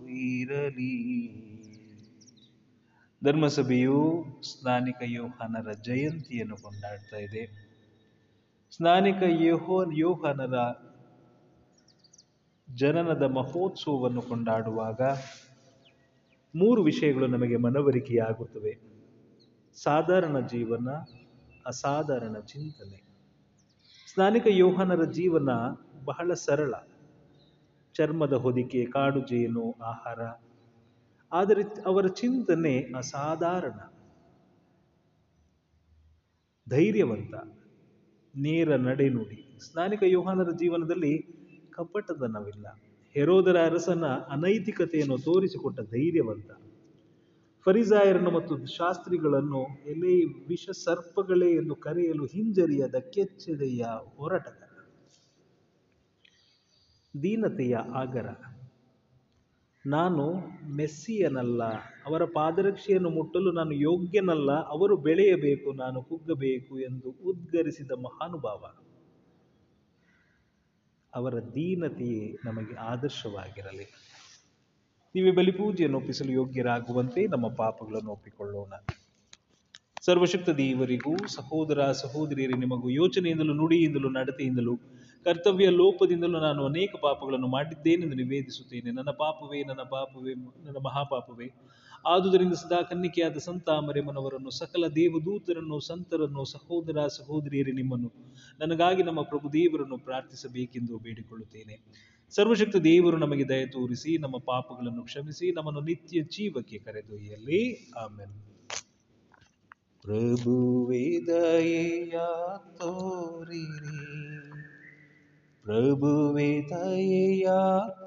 S2: ಇರಲಿ. ಧರ್ಮಸಭೆಯು ಸ್ನಾನಿಕ ಯೋಹಾನರ ಜಯಂತಿಯನ್ನು ಕೊಂಡಾಡ್ತಾ ಇದೆ. ಸ್ನಾನಿಕ ಯೋಹೋ, ಯೋಹಾನರ ಜನನದ ಮಹೋತ್ಸವವನ್ನು ಕೊಂಡಾಡುವಾಗ ಮೂರು ವಿಷಯಗಳು ನಮಗೆ ಮನವರಿಕೆಯಾಗುತ್ತವೆ. ಸಾಧಾರಣ ಜೀವನ, ಅಸಾಧಾರಣ ಚಿಂತನೆ. ಸ್ನಾನಿಕ ಯೋಹನರ ಜೀವನ ಬಹಳ ಸರಳ. ಚರ್ಮದ ಹೊದಿಕೆ, ಕಾಡು ಜೇನು, ಆಹಾರ. ಆದರೆ ಅವರ ಚಿಂತನೆ ಅಸಾಧಾರಣ. ಧೈರ್ಯವಂತ. ನೇರ ನಡೆನುಡಿ ಸ್ನಾನಿಕ ಯೋಹನರ ಜೀವನದಲ್ಲಿ ಕಪಟತನವಿಲ್ಲ. ಹೆರೋದರ ಅರಸನ ಅನೈತಿಕತೆಯನ್ನು ತೋರಿಸಿಕೊಟ್ಟ ಧೈರ್ಯವಂತ. ಫರಿಸಾಯರನ್ನು ಮತ್ತು ಶಾಸ್ತ್ರಿಗಳನ್ನು ಎಲೆ ವಿಷ ಸರ್ಪಗಳೇ ಎಂದು ಕರೆಯಲು ಹಿಂಜರಿಯದ ಕೆಚ್ಚೆದೆಯ ಹೋರಾಟಗಾರ. ದೀನತೆಯ ಆಗರ. ನಾನು ಮೆಸ್ಸಿಯನಲ್ಲ, ಅವರ ಪಾದರಕ್ಷೆಯನ್ನು ಮುಟ್ಟಲು ನಾನು ಯೋಗ್ಯನಲ್ಲ, ಅವರು ಬೆಳೆಯಬೇಕು, ನಾನು ಕುಗ್ಗಬೇಕು ಎಂದು ಉದ್ಗರಿಸಿದ ಮಹಾನುಭಾವ. ಅವರ ದೀನತೆಯೇ ನಮಗೆ ಆದರ್ಶವಾಗಿರಲಿ. ನೀವೇ ಬಲಿಪೂಜೆಯನ್ನು ಒಪ್ಪಿಸಲು ಯೋಗ್ಯರಾಗುವಂತೆ ನಮ್ಮ ಪಾಪಗಳನ್ನು ಒಪ್ಪಿಕೊಳ್ಳೋಣ. ಸರ್ವಶಕ್ತ ದೇವರಿಗೂ, ಸಹೋದರ ಸಹೋದರಿಯರೇ, ನಿಮಗೂ ಯೋಚನೆಯಿಂದಲೂ, ನುಡಿಯಿಂದಲೂ, ನಡತೆಯಿಂದಲೂ, ಕರ್ತವ್ಯ ಲೋಪದಿಂದಲೂ ನಾನು ಅನೇಕ ಪಾಪಗಳನ್ನು ಮಾಡಿದ್ದೇನೆಂದು ನಿವೇದಿಸುತ್ತೇನೆ. ನನ್ನ ಪಾಪವೇ ನನ್ನ ಪಾಪವೇ, ನನ್ನ ಮಹಾಪಾಪವೇ. ಆದುದರಿಂದ ಸದಾ ಕನ್ನಿಕೆಯಾದ ಸಂತ ಮರೆಮನವರನ್ನು ಸಕಲ ದೇವದೂತರನ್ನು, ಸಂತರನ್ನು, ಸಹೋದರ ಸಹೋದರಿಯರೇ ನಿಮ್ಮನ್ನು. ನನಗಾಗಿ ನಮ್ಮ ಪ್ರಭು ದೇವರನ್ನು ಪ್ರಾರ್ಥಿಸಬೇಕೆಂದು ಬೇಡಿಕೊಳ್ಳುತ್ತೇನೆ. ಸರ್ವಶಕ್ತ ದೇವರು ನಮಗೆ ದಯ ತೋರಿಸಿ, ನಮ್ಮ ಪಾಪಗಳನ್ನು ಕ್ಷಮಿಸಿ, ನಮ್ಮನ್ನು ನಿತ್ಯ ಜೀವಕ್ಕೆ ಕರೆದೊಯ್ಯಲಿ. ಆಮೇಲೆ ಪ್ರಭುವೇ, ದಯೆಯ ತೋರಿರಿ. ಪ್ರಭುವೇ, ದಯೆಯ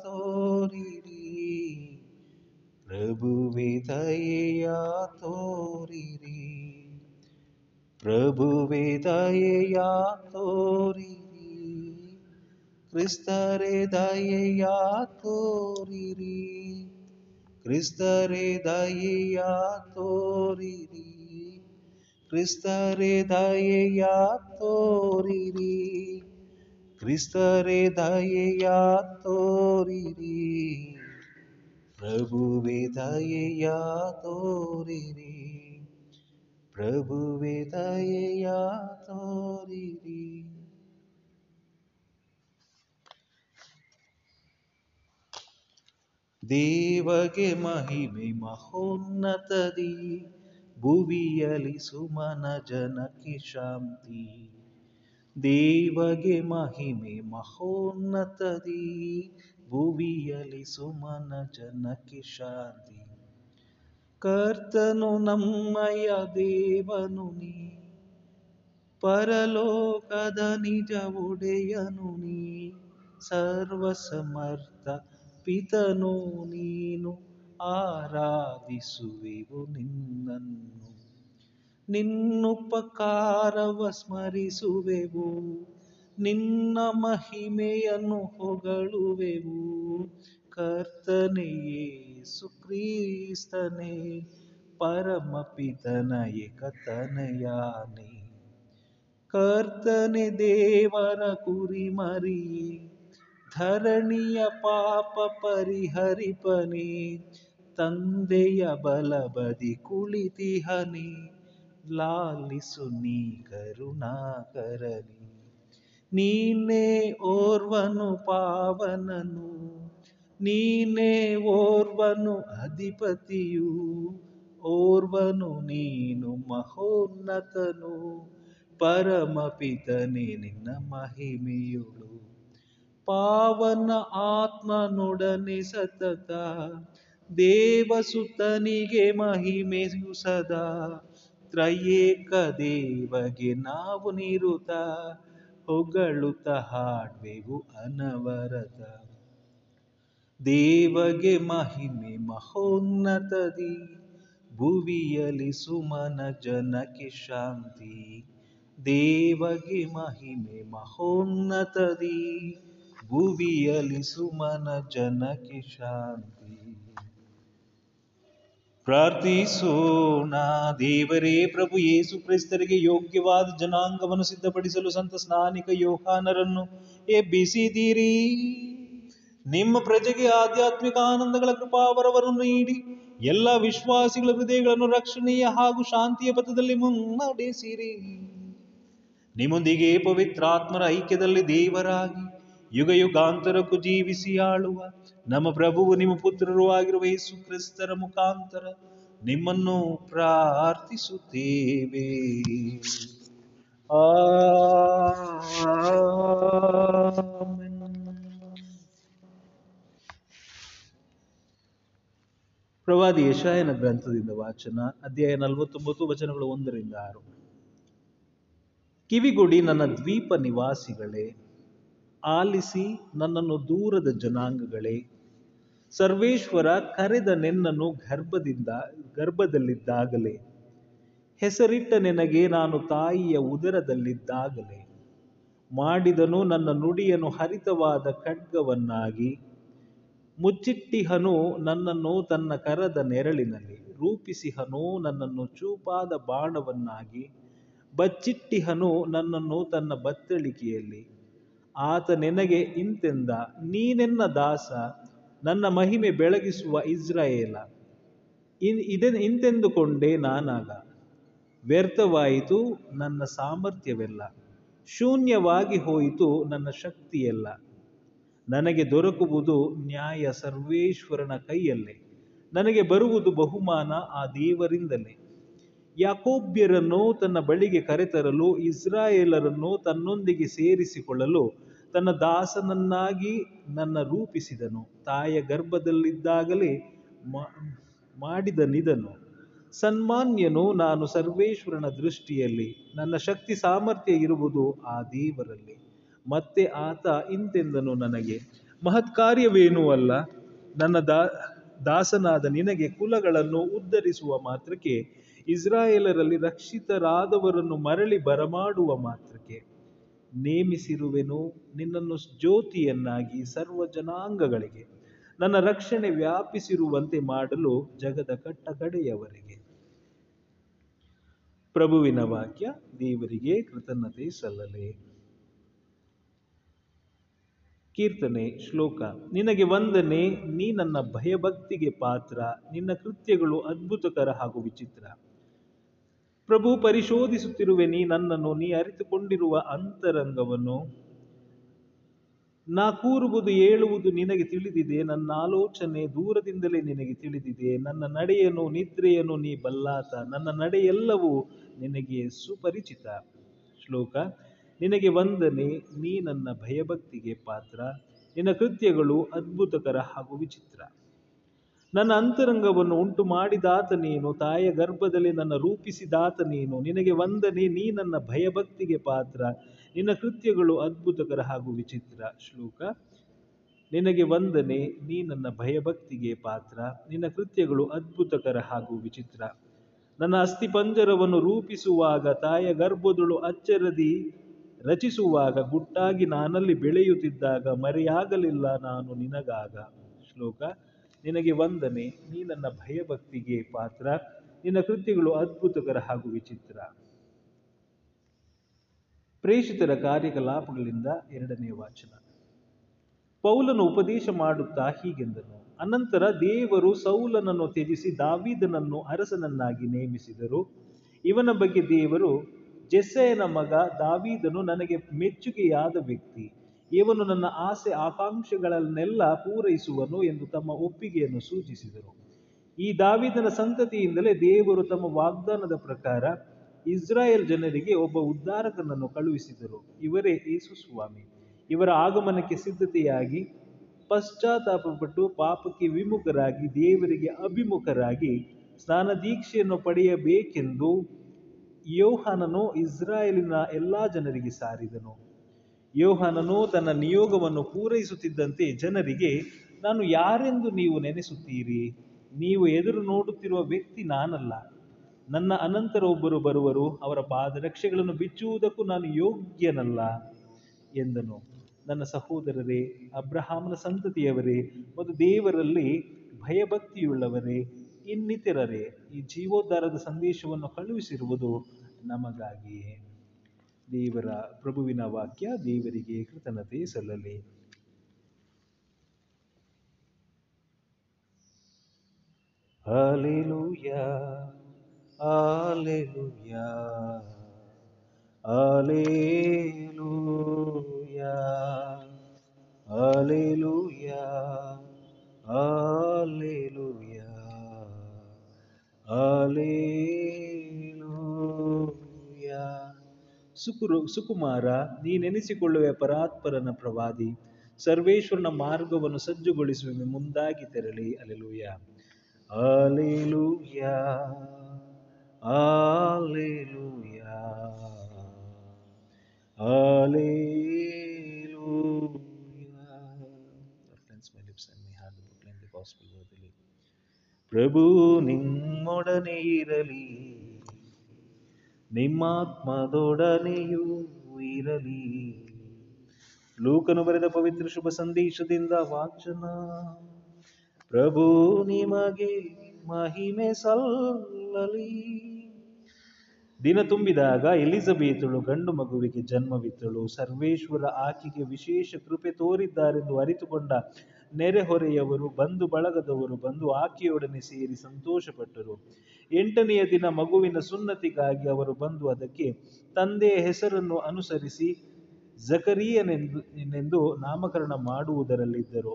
S2: ತೋರಿರಿ. ಪ್ರಭುವೇ ದಯೆಯ ತೋರಿರಿ ಪ್ರಭುವೇ ದಯೆಯ ತೋರಿರಿ ಕ್ರಿಸ್ತರೇ ದಯೆಯ ತೋರಿರಿ ಕ್ರಿಸ್ತರೇ ದಯೆಯ ತೋರಿರಿ ಕ್ರಿಸ್ತರೇ ದಯೆಯ ತೋರಿರಿ ಕ್ರಿಸ್ತರೇ ದಯೆಯ ತೋರಿರಿ ಪ್ರಭುವೆ ದಯೆಯ ತೋರಿರಿ ಪ್ರಭುವೆ ದಯೆಯ ತೋರಿರಿ ದೇವಗೆ ಮಹಿಮೆ ಮಹೋನ್ನತದಿ ಭುವಿಯಲಿ ಸುಮನ ಜನಕ್ಕೆ ಶಾಂತಿ ದೇವಗೆ ಮಹಿಮೆ ಮಹೋನ್ನತದಿ ಭುವಿಯಲಿ ಸುಮನ ಜನಕ್ಕೆ ಶಾಂತಿ. ಕರ್ತನು ನಮ್ಮಯ ದೇವನು ನೀ. ಪರಲೋಕದ ನಿಜ ಒಡೆಯನು ನೀ. ಸರ್ವಸಮರ್ಥ ಪಿತನು ನೀನು. ಆರಾಧಿಸುವೆವು ನಿನ್ನನ್ನು. ನಿನ್ನುಪಕಾರವ ಸ್ಮರಿಸುವೆವು. ನಿನ್ನ ಮಹಿಮೆಯನ್ನು ಹೊಗಳುವೆವು. ಕರ್ತನೆಯೇ ಸುಕ್ರೀಸ್ತನೇ ಕ್ರಿಸ್ತನೇ, ಪರಮಪಿತನ ಏಕತನಯಾನೆ. ಕರ್ತನೆ ದೇವರ ಕುರಿಮರಿ, ಧರಣಿಯ ಪಾಪ ಪರಿಹರಿಪನೆ. ತಂದೆಯ ಬಲಬದಿ ಕುಳಿತಿಹನೆ, ಲಾಲಿಸು ನೀ ಕರುಣಾಕರನಿ ನೀನೇ ಓರ್ವನು ಪಾವನನು, ನೀನೇ ಓರ್ವನು ಅಧಿಪತಿಯು, ಓರ್ವನು ನೀನು ಮಹೋನ್ನತನು, ಪರಮಪಿತನೇ ನಿನ್ನ ಮಹಿಮೆಯುಳು. ಪಾವನ ಆತ್ಮನೊಡನೆ ಸತತ, ದೇವಸುತನಿಗೆ ಮಹಿಮೆಯು ಸದಾ, ತ್ರಯೇಕ ದೇವಗೆ ನಾವು ನಿರುತ. ಹೊಗಳುತ್ತ ಹಾಡ್ವೆವು ಅನವರತ. ದೇವಗೆ ಮಹಿಮೆ ಮಹೋನ್ನತದಿ. ಭುವಿಯಲಿ ಸುಮನ ಜನಕ್ಕೆ ಶಾಂತಿ. ದೇವಗೆ ಮಹಿಮೆ ಮಹೋನ್ನತದಿ. ಭುವಿಯಲಿ ಸುಮನ ಜನಕ್ಕೆ ಶಾಂತಿ. ಪ್ರಾರ್ಥಿಸೋಣ. ದೇವರೇ, ಪ್ರಭು ಯೇಸು ಕ್ರೈಸ್ತರಿಗೆ ಯೋಗ್ಯವಾದ ಜನಾಂಗವನ್ನು ಸಿದ್ಧಪಡಿಸಲು ಸಂತ ಸ್ನಾನಿಕ ಯೋಹಾನರನ್ನು ಎಬ್ಬಿಸಿದಿರಿ ನಿಮ್ಮ ಪ್ರಜೆಗೆ ಆಧ್ಯಾತ್ಮಿಕ ಆನಂದಗಳ ಕೃಪಾವರವನ್ನು ನೀಡಿ, ಎಲ್ಲ ವಿಶ್ವಾಸಿಗಳ ಹೃದಯಗಳನ್ನು ರಕ್ಷಣೀಯ ಹಾಗೂ ಶಾಂತಿಯ ಪಥದಲ್ಲಿ ಮುನ್ನಡೆಸಿರಿ. ನಿಮ್ಮೊಂದಿಗೆ ಪವಿತ್ರಾತ್ಮರ ಐಕ್ಯದಲ್ಲಿ ದೇವರಾಗಿ ಯುಗ ಯುಗಾಂತರಕ್ಕೂ ಜೀವಿಸಿ ಆಳುವ ನಮ್ಮ ಪ್ರಭುವು ನಿಮ್ಮ ಪುತ್ರರು ಆಗಿರುವ ಯೇಸು ಕ್ರಿಸ್ತರ ಮುಖಾಂತರ ನಿಮ್ಮನ್ನು ಪ್ರಾರ್ಥಿಸುತ್ತೇವೆ. ಪ್ರವಾದಿ ಯಶಾಯನ ಗ್ರಂಥದಿಂದ ವಾಚನ, ಅಧ್ಯಾಯ ನಲವತ್ತೊಂಬತ್ತು, ವಚನಗಳು ಒಂದರಿಂದ ಆರು ಕಿವಿಗುಡಿ ನನ್ನ ದ್ವೀಪ ನಿವಾಸಿಗಳೇ, ಆಲಿಸಿ ನನ್ನನ್ನು ದೂರದ ಜನಾಂಗಗಳೇ ಸರ್ವೇಶ್ವರ ಕರೆದ ನಿನ್ನನ್ನು ಗರ್ಭದಿಂದ, ಗರ್ಭದಲ್ಲಿದ್ದಾಗಲೇ. ಹೆಸರಿಟ್ಟ ನಿನಗೆ ನಾನು ತಾಯಿಯ ಉದರದಲ್ಲಿದ್ದಾಗಲೇ. ಮಾಡಿದನು ನನ್ನ ನುಡಿಯನ್ನು ಹರಿತವಾದ ಖಡ್ಗವನ್ನಾಗಿ. ಮುಚ್ಚಿಟ್ಟಿಹನು ನನ್ನನ್ನು ತನ್ನ ಕರದ ನೆರಳಿನಲ್ಲಿ, ರೂಪಿಸಿಹನು ನನ್ನನ್ನು ಚೂಪಾದ ಬಾಣವನ್ನಾಗಿ. ಬಚ್ಚಿಟ್ಟಿಹನು ನನ್ನನ್ನು ತನ್ನ ಬತ್ತಳಿಕೆಯಲ್ಲಿ. ಆತ ನಿನಗೆ ಇಂತೆಂದ, ನೀನೆನ್ನ ದಾಸ ನನ್ನ ಮಹಿಮೆ ಬೆಳಗಿಸುವ ಇಸ್ರಾಯೇಲ. ಇನ್ ಇದೆ ಇಂತೆಂದುಕೊಂಡೆ ನಾನಾಗ. ವ್ಯರ್ಥವಾಯಿತು ನನ್ನ ಸಾಮರ್ಥ್ಯವೆಲ್ಲ. ಶೂನ್ಯವಾಗಿ ಹೋಯಿತು ನನ್ನ ಶಕ್ತಿಯೆಲ್ಲ. ನನಗೆ ದೊರಕುವುದು ನ್ಯಾಯ ಸರ್ವೇಶ್ವರನ ಕೈಯಲ್ಲೇ. ನನಗೆ ಬರುವುದು ಬಹುಮಾನ ಆ ದೇವರಿಂದಲೇ. ಯಾಕೋಬ್ಯರನ್ನು ತನ್ನ ಬಳಿಗೆ ಕರೆತರಲು, ಇಸ್ರಾಯೇಲರನ್ನು ತನ್ನೊಂದಿಗೆ ಸೇರಿಸಿಕೊಳ್ಳಲು ತನ್ನ ದಾಸನನ್ನಾಗಿ ನನ್ನ ರೂಪಿಸಿದನು. ತಾಯ ಗರ್ಭದಲ್ಲಿದ್ದಾಗಲೇ ಮಾ- ಮಾಡಿದ ನಿದನು ಸನ್ಮಾನ್ಯನು ನಾನು ಸರ್ವೇಶ್ವರನ ದೃಷ್ಟಿಯಲ್ಲಿ, ನನ್ನ ಶಕ್ತಿ ಸಾಮರ್ಥ್ಯ ಇರುವುದು ಆ ದೇವರಲ್ಲಿ. ಮತ್ತೆ ಆತ ಇಂತೆಂದನು ನನಗೆ ಮಹತ್ಕಾರ್ಯವೇನೂ ಅಲ್ಲ. ನನ್ನ ದಾ, ದಾಸನಾದ ನಿನಗೆ ಕುಲಗಳನ್ನು ಉದ್ಧರಿಸುವ ಮಾತ್ರಕ್ಕೆ, ಇಸ್ರಾಯೇಲರಲ್ಲಿ ರಕ್ಷಿತರಾದವರನ್ನು ಮರಳಿ ಬರಮಾಡುವ ಮಾತ್ರಕ್ಕೆ ನೇಮಿಸಿರುವೆನು ನಿನ್ನನ್ನು ಜ್ಯೋತಿಯನ್ನಾಗಿ ಸರ್ವ ಜನಾಂಗಗಳಿಗೆ. ನನ್ನ ರಕ್ಷಣೆ ವ್ಯಾಪಿಸಿರುವಂತೆ ಮಾಡಲು ಜಗದ ಕಟ್ಟ ಕಡೆಯವರೆಗೆ ಪ್ರಭುವಿನ ವಾಕ್ಯ, ದೇವರಿಗೆ ಕೃತಜ್ಞತೆ ಸಲ್ಲಲೆ. ಕೀರ್ತನೆ ಶ್ಲೋಕ, ನಿನಗೆ ವಂದನೆ, ನೀ ನನ್ನ ಭಯಭಕ್ತಿಗೆ ಪಾತ್ರ, ನಿನ್ನ ಕೃತ್ಯಗಳು ಅದ್ಭುತಕರ ಹಾಗೂ ವಿಚಿತ್ರ. ಪ್ರಭು ಪರಿಶೋಧಿಸುತ್ತಿರುವೆ, ನೀ ನನ್ನನ್ನು, ನೀ ಅರಿತುಕೊಂಡಿರುವ ಅಂತರಂಗವನ್ನು. ನಾ ಕೂರುವುದು, ಏಳುವುದು ನಿನಗೆ ತಿಳಿದಿದೆ, ನನ್ನ ಆಲೋಚನೆ ದೂರದಿಂದಲೇ ನಿನಗೆ ತಿಳಿದಿದೆ. ನನ್ನ ನಡೆಯನು, ನಿದ್ರೆಯನು ನೀ ಬಲ್ಲಾತ, ನನ್ನ ನಡೆಯೆಲ್ಲವೂ ನಿನಗೆ ಸುಪರಿಚಿತ. ಶ್ಲೋಕ, ನಿನಗೆ ವಂದನೆ, ನೀ ನನ್ನ ಭಯಭಕ್ತಿಗೆ ಪಾತ್ರ, ನಿನ್ನ ಕೃತ್ಯಗಳು ಅದ್ಭುತಕರ ಹಾಗೂ ವಿಚಿತ್ರ. ನನ್ನ ಅಂತರಂಗವನ್ನು ಉಂಟು ಮಾಡಿದಾತ ನೀನು ತಾಯ ಗರ್ಭದಲ್ಲಿ ನನ್ನ ರೂಪಿಸಿದಾತ ನೀನು. ನಿನಗೆ ವಂದನೆ, ನೀ ನನ್ನ ಭಯಭಕ್ತಿಗೆ ಪಾತ್ರ. ನಿನ್ನ ಕೃತ್ಯಗಳು ಅದ್ಭುತಕರ ಹಾಗೂ ವಿಚಿತ್ರ. ಶ್ಲೋಕ, ನಿನಗೆ ವಂದನೆ, ನೀ ನನ್ನ ಭಯಭಕ್ತಿಗೆ ಪಾತ್ರ. ನಿನ್ನ ಕೃತ್ಯಗಳು ಅದ್ಭುತಕರ ಹಾಗೂ ವಿಚಿತ್ರ. ನನ್ನ ಅಸ್ಥಿಪಂಜರವನ್ನು ರೂಪಿಸುವಾಗ ತಾಯ ಗರ್ಭದಳು ಅಚ್ಚರದಿ ರಚಿಸುವಾಗ, ಗುಟ್ಟಾಗಿ ನಾನಲ್ಲಿ ಬೆಳೆಯುತ್ತಿದ್ದಾಗ ಮರೆಯಾಗಲಿಲ್ಲ ನಾನು ನಿನಗಾಗ. ಶ್ಲೋಕ ನಿನಗೆ ವಂದನೆ, ನೀ ನನ್ನ ಭಯಭಕ್ತಿಗೆ ಪಾತ್ರ, ನಿನ್ನ ಕೃತ್ಯಗಳು ಅದ್ಭುತಕರ ಹಾಗೂ ವಿಚಿತ್ರ. ಪ್ರೇಷಿತರ ಕಾರ್ಯಕಲಾಪಗಳಿಂದ ಎರಡನೇ ವಾಚನ. ಪೌಲನು ಉಪದೇಶ ಮಾಡುತ್ತಾ ಹೀಗೆಂದನು, ಅನಂತರ ದೇವರು ಸೌಲನನ್ನು ತ್ಯಜಿಸಿ ದಾವಿದನನ್ನು ಅರಸನನ್ನಾಗಿ ನೇಮಿಸಿದರು. ಇವನ ಬಗ್ಗೆ ದೇವರು, ಜೆಸ್ಸೆಯನ ಮಗ ದಾವೀದನು ನನಗೆ ಮೆಚ್ಚುಗೆಯಾದ ವ್ಯಕ್ತಿ. ಇವನು ನನ್ನ ಆಸೆ ಆಕಾಂಕ್ಷೆಗಳನ್ನೆಲ್ಲ ಪೂರೈಸುವನು ಎಂದು ತಮ್ಮ ಒಪ್ಪಿಗೆಯನ್ನು ಸೂಚಿಸಿದರು. ಈ ದಾವಿದನ ಸಂತತಿಯಿಂದಲೇ ದೇವರು ತಮ್ಮ ವಾಗ್ದಾನದ ಪ್ರಕಾರ ಇಸ್ರಾಯೇಲ್ ಜನರಿಗೆ ಒಬ್ಬ ಉದ್ಧಾರಕನನ್ನು ಕಳುಹಿಸಿದರು. ಇವರೇ ಯೇಸು ಸ್ವಾಮಿ. ಇವರ ಆಗಮನಕ್ಕೆ ಸಿದ್ಧತೆಯಾಗಿ, ಪಶ್ಚಾತ್ತಾಪಪಟ್ಟು ಪಾಪಕ್ಕೆ ವಿಮುಖರಾಗಿ, ದೇವರಿಗೆ ಅಭಿಮುಖರಾಗಿ ಸ್ನಾನ ದೀಕ್ಷೆಯನ್ನು ಪಡೆಯಬೇಕೆಂದು ಯೋಹಾನನು ಇಸ್ರಾಯೇಲಿನ ಎಲ್ಲಾ ಜನರಿಗೆ ಸಾರಿದನು. ಯೋಹಾನನು ತನ್ನ ನಿಯೋಗವನ್ನು ಪೂರೈಸುತ್ತಿದ್ದಂತೆ ಜನರಿಗೆ, ನಾನು ಯಾರೆಂದು ನೀವು ನೆನೆಸುತ್ತೀರಿ? ನೀವು ಎದುರು ನೋಡುತ್ತಿರುವ ವ್ಯಕ್ತಿ ನಾನಲ್ಲ. ನನ್ನ ಅನಂತರ ಒಬ್ಬರು ಬರುವರು, ಅವರ ಪಾದರಕ್ಷೆಗಳನ್ನು ಬಿಚ್ಚುವುದಕ್ಕೂ ನಾನು ಯೋಗ್ಯನಲ್ಲ ಎಂದನು. ನನ್ನ ಸಹೋದರರೇ, ಅಬ್ರಹಾಮನ ಸಂತತಿಯವರೇ, ಮತ್ತು ದೇವರಲ್ಲಿ ಭಯಭಕ್ತಿಯುಳ್ಳವರೇ, ಇನ್ನಿತರರೇ, ಈ ಜೀವೋದ್ಧಾರದ ಸಂದೇಶವನ್ನು ಕಳುಹಿಸಿರುವುದು ನಮಗಾಗಿಯೇ. ದೇವರ ಪ್ರಭುವಿನ ವಾಕ್ಯ ದೇವರಿಗೆ ಕೃತಜ್ಞತೆ ಸಲ್ಲಲಿ Hallelujah, Hallelujah, Hallelujah, Hallelujah, Hallelujah, Hallelujah. ಸುಕುರು, ಸುಕುಮಾರ, ನೀನೆನಿಸಿಕೊಳ್ಳುವೆ ಪರಾತ್ಪರನ ಪ್ರವಾದಿ. ಸರ್ವೇಶ್ವರನ ಮಾರ್ಗವನ್ನು ಸಜ್ಜುಗೊಳಿಸುವ ಮುಂದಾಗಿ ತೆರಳಿ. ಅಲೆಲುಯ್ಯ ಅಲೆಲುಯ್ಯ ಅಲೆಲುಯ್ಯ ಪ್ರಭು ನಿಮ್ಮೊಡನೆ ಇರಲಿ. ನಿಮ್ಮಾತ್ಮದೊಡನೆಯೂ ಇರಲಿ. ಲೂಕನು ಬರೆದ ಪವಿತ್ರ ಶುಭ ಸಂದೇಶದಿಂದ ವಾಚನ. ಪ್ರಭು ನಿಮಗೆ ಮಹಿಮೆ ಸಲ್ಲಲಿ. ದಿನ ತುಂಬಿದಾಗ ಎಲಿಜಬೇತಳು ಗಂಡು ಮಗುವಿಗೆ ಜನ್ಮವಿತ್ತಳು ಸರ್ವೇಶ್ವರ ಆಕೆಗೆ ವಿಶೇಷ ಕೃಪೆ ತೋರಿದ್ದಾರೆಂದು ಅರಿತುಕೊಂಡ ನೆರೆಹೊರೆಯವರು ಬಂಧು ಬಳಗದವರು ಬಂದು ಆಕೆಯೊಡನೆ ಸೇರಿ ಸಂತೋಷಪಟ್ಟರು. ಎಂಟನೆಯ ದಿನ ಮಗುವಿನ ಸುನ್ನತಿಗಾಗಿ ಅವರು ಬಂದು ಅದಕ್ಕೆ ತಂದೆಯ ಹೆಸರನ್ನು ಅನುಸರಿಸಿ ಜಕರಿಯನೆಂದು ನಾಮಕರಣ ಮಾಡುವುದರಲ್ಲಿದ್ದರು.